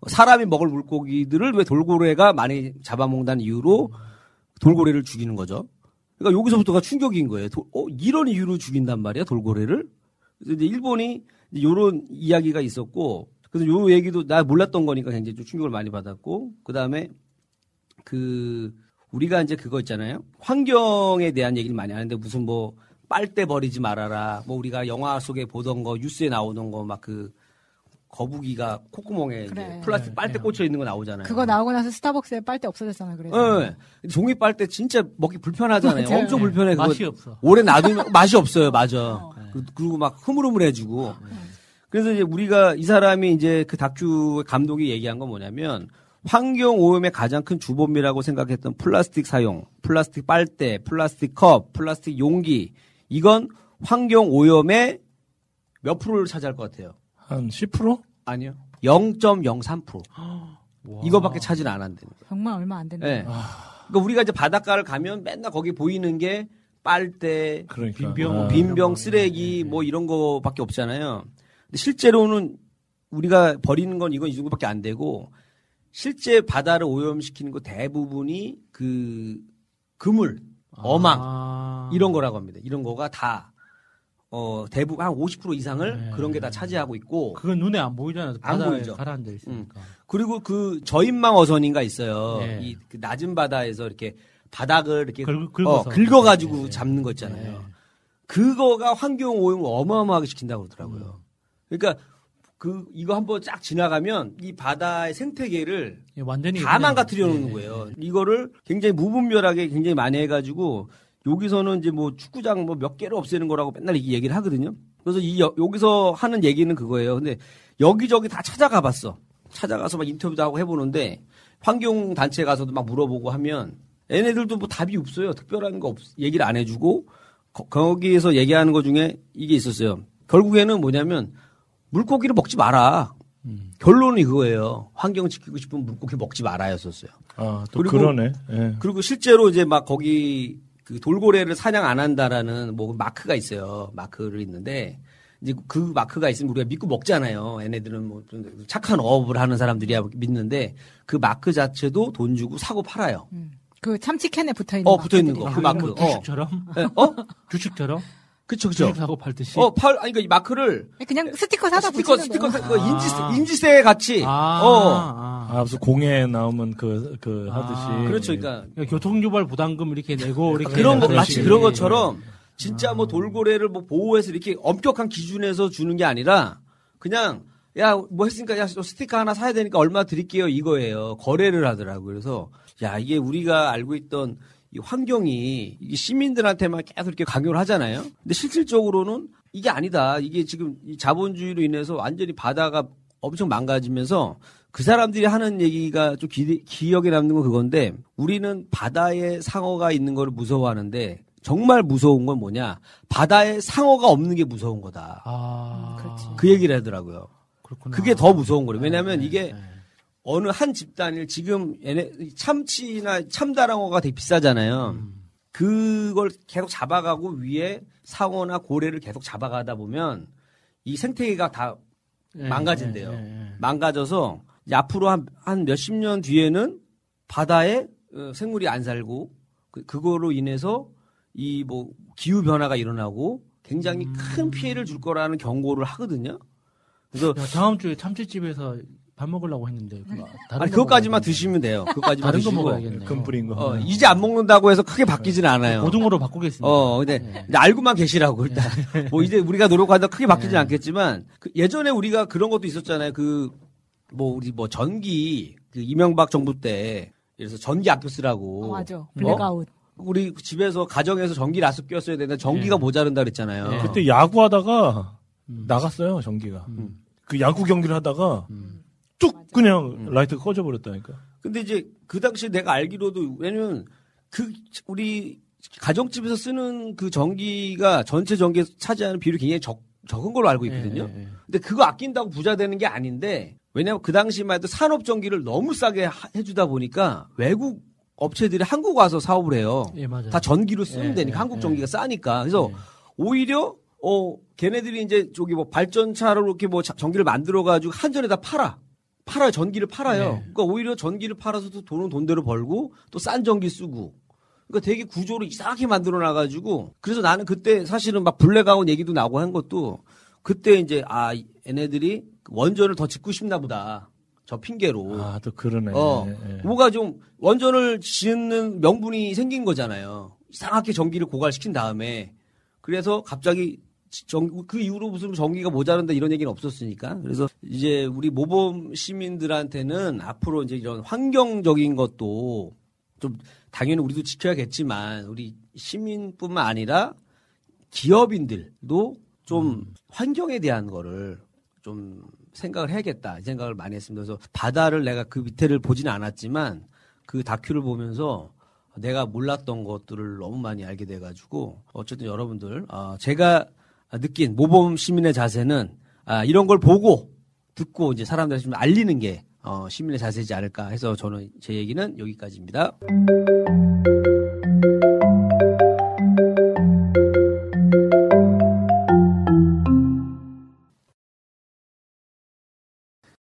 사람이 먹을 물고기들을 왜 돌고래가 많이 잡아먹는다는 이유로 돌고래를 죽이는 거죠. 그러니까 여기서부터가 충격인 거예요. 도- 어, 이런 이유로 죽인단 말이야, 돌고래를? 그래서 이제 일본이 이런 이야기가 있었고, 그래서 요 얘기도 나 몰랐던 거니까 굉장히 좀 충격을 많이 받았고, 그 다음에 그, 우리가 이제 그거 있잖아요. 환경에 대한 얘기를 많이 하는데 무슨 뭐, 빨대 버리지 말아라. 뭐 우리가 영화 속에 보던 거, 뉴스에 나오는 거, 막 그, 거북이가 콧구멍에 이제 그래. 플라스틱 빨대 꽂혀 있는 거 나오잖아요. 그거 나오고 나서 스타벅스에 빨대 없어졌잖아. 그래서. 예. 종이 빨대 진짜 먹기 불편하잖아요. 엄청 불편해. 그거 맛이 없어. 오래 놔두면 맛이 없어요. 맞아. 그- 그리고 막 흐물흐물해지고. 그래서 이제 우리가 이 사람이 이제 그 다큐 감독이 얘기한 건 뭐냐면 환경 오염의 가장 큰 주범이라고 생각했던 플라스틱 사용, 플라스틱 빨대, 플라스틱 컵, 플라스틱 용기 이건 환경 오염의 몇 프로를 차지할 것 같아요? 한 10%? 아니요. 0.03%. 이거밖에 차지를 안 거예요. 정말 얼마 안 된다. 네. 그러니까 우리가 이제 바닷가를 가면 맨날 거기 보이는 게 빨대, 그러니까. 빈병, 아. 빈병 쓰레기 뭐 이런 거밖에 없잖아요. 근데 실제로는 우리가 버리는 건 이건 이 정도밖에 안 되고 실제 바다를 오염시키는 거 대부분이 그 그물, 어망 이런 거라고 합니다. 이런 거가 다 어, 대부분 한 50% 이상을 그런 게 다 차지하고 있고 그건 눈에 안 보이잖아요. 안 보이죠. 가라앉아 있으니까. 그리고 그 저인망 어선인가 있어요. 네. 이그 낮은 바다에서 이렇게 바닥을 이렇게 긁-. 어, 긁어가지고 잡는 거 있잖아요. 그거가 환경 오염을 어마어마하게 시킨다고 그러더라고요. 그러니까 그 이거 한번 쫙 지나가면 이 바다의 생태계를 예, 완전히 다 망가뜨려 놓는 예, 거예요. 이거를 굉장히 무분별하게 굉장히 많이 해가지고 여기서는 이제 뭐 축구장 뭐 몇 개를 없애는 거라고 맨날 이 얘기를 하거든요. 그래서 이 여, 여기서 하는 얘기는 그거예요. 근데 여기저기 다 찾아가 봤어. 찾아가서 막 인터뷰도 하고 해보는데 환경 단체 가서도 막 물어보고 하면 얘네들도 뭐 답이 없어요. 특별한 거 없, 얘기를 안 해주고 거, 기에서 얘기하는 것 중에 이게 있었어요. 결국에는 뭐냐면 물고기를 먹지 마라. 결론이 그거예요. 환경 지키고 싶으면 물고기 먹지 말아였었어요. 아, 또 그러네. 예. 그리고 실제로 이제 막 거기 그 돌고래를 사냥 안 한다라는 뭐 마크가 있어요. 마크를 있는데 이제 그 마크가 있으면 우리가 믿고 먹잖아요. 얘네들은 뭐좀 착한 어업을 하는 사람들이야 믿는데 그 마크 자체도 돈 주고 사고 팔아요. 그 참치캔에 붙어 있는 어, 붙어 있는 거. 그 마크. 어. 주식처럼? 예, 어? 주식처럼? 그쵸, 그쵸. 사고 팔 듯이. 어, 팔, 아니, 그러니까 이 마크를 그냥 스티커 사다 스티커, 붙이는 스티커. 그 인지, 인지세 같이. 아, 어. 아. 아, 무슨 공에 나오면 그, 그 하듯이. 그렇죠. 그러니까 교통유발 부담금 이렇게 내고 이렇게 그런 거 마치. 그런 것처럼 진짜 뭐 돌고래를 뭐 보호해서 이렇게 엄격한 기준에서 주는 게 아니라 그냥 야 뭐 했으니까 야 스티커 하나 사야 되니까 얼마 드릴게요 이거예요 거래를 하더라고 요 그래서 야 이게 우리가 알고 있던 이 환경이 이게 시민들한테만 계속 이렇게 강요를 하잖아요 근데 실질적으로는 이게 아니다 이게 지금 이 자본주의로 인해서 완전히 바다가 엄청 망가지면서 그 사람들이 하는 얘기가 좀 기, 기억에 남는 건 그건데 우리는 바다에 상어가 있는 걸 무서워하는데 정말 무서운 건 뭐냐 바다에 상어가 없는 게 무서운 거다. 아, 그 얘기를 하더라고요. 그렇구나. 그게 더 무서운 거래요. 왜냐하면 이게 어느 한 집단일 지금 얘네 참치나 참다랑어가 되게 비싸잖아요. 그걸 계속 잡아가고 위에 상어나 고래를 계속 잡아가다 보면 이 생태계가 다 예, 망가진대요. 예, 예, 예. 망가져서 앞으로 한, 한 몇십 년 뒤에는 바다에 어, 생물이 안 살고 그, 그거로 인해서 이 뭐 기후 변화가 일어나고 굉장히 음. 큰 피해를 줄 거라는 경고를 하거든요. 그래서 야, 다음 주에 참치집에서 밥 먹으려고 했는데 그거 다른 아니 거 그것까지만 먹어야겠네. 드시면 돼요. 그것까지만 다른 거 드시고 먹어야겠네요. 금 뿌린 거. 어, 이제 안 먹는다고 해서 크게 바뀌지는 않아요. 고등어로 바꾸겠습니다. 어, 근데 이제 알고만 계시라고 일단 뭐 이제 우리가 노력한다 크게 바뀌지 않겠지만 그 예전에 우리가 그런 것도 있었잖아요. 그 뭐 우리 뭐 전기 그 이명박 정부 때 그래서 전기 아껴 쓰라고. 어, 맞아. 블랙아웃. 우리 집에서 가정에서 전기를 아껴 썼어야 되는데 전기가 모자른다 그랬잖아요. 그때 야구하다가 나갔어요, 전기가. 그 야구 경기를 하다가 뚝 그냥 라이트가 꺼져 버렸다니까. 근데 이제 그 당시에 내가 알기로도 왜냐면 그 우리 가정집에서 쓰는 그 전기가 전체 전기에 차지하는 비율이 굉장히 적, 적은 걸로 알고 있거든요. 근데 그거 아낀다고 부자 되는 게 아닌데 왜냐면 그 당시만 해도 산업 전기를 너무 싸게 하- 해주다 보니까 외국 업체들이 한국 와서 사업을 해요. 예, 맞아요. 다 전기로 쓰면 예, 되니까 예, 한국 예. 전기가 싸니까. 그래서 오히려 어 걔네들이 이제 저기 뭐 발전차로 이렇게 뭐 자- 전기를 만들어 가지고 한전에다 팔아. 팔아요. 전기를 팔아요. 네. 그러니까 오히려 전기를 팔아서도 돈은 돈대로 벌고 또 싼 전기 쓰고. 그러니까 되게 구조를 이상하게 만들어 놔가지고 그래서 나는 그때 사실은 막 블랙아웃 얘기도 나고 한 것도 그때 이제 아 얘네들이 원전을 더 짓고 싶나 보다. 저 핑계로. 아, 또 그러네. 어, 예. 뭐가 좀 원전을 짓는 명분이 생긴 거잖아요. 이상하게 전기를 고갈시킨 다음에 그래서 갑자기 전, 그 이후로 무슨 전기가 모자란다 이런 얘기는 없었으니까. 그래서 이제 우리 모범 시민들한테는 앞으로 이제 이런 환경적인 것도 좀 당연히 우리도 지켜야겠지만 우리 시민뿐만 아니라 기업인들도 좀 환경에 대한 거를 좀 생각을 해야겠다 이 생각을 많이 했습니다. 그래서 바다를 내가 그 밑에를 보지는 않았지만 그 다큐를 보면서 내가 몰랐던 것들을 너무 많이 알게 돼가지고 어쨌든 여러분들 어, 제가 느낀 모범 시민의 자세는 아, 이런 걸 보고 듣고 이제 사람들한테 좀 알리는 게 어, 시민의 자세지 않을까 해서 저는 제 얘기는 여기까지입니다.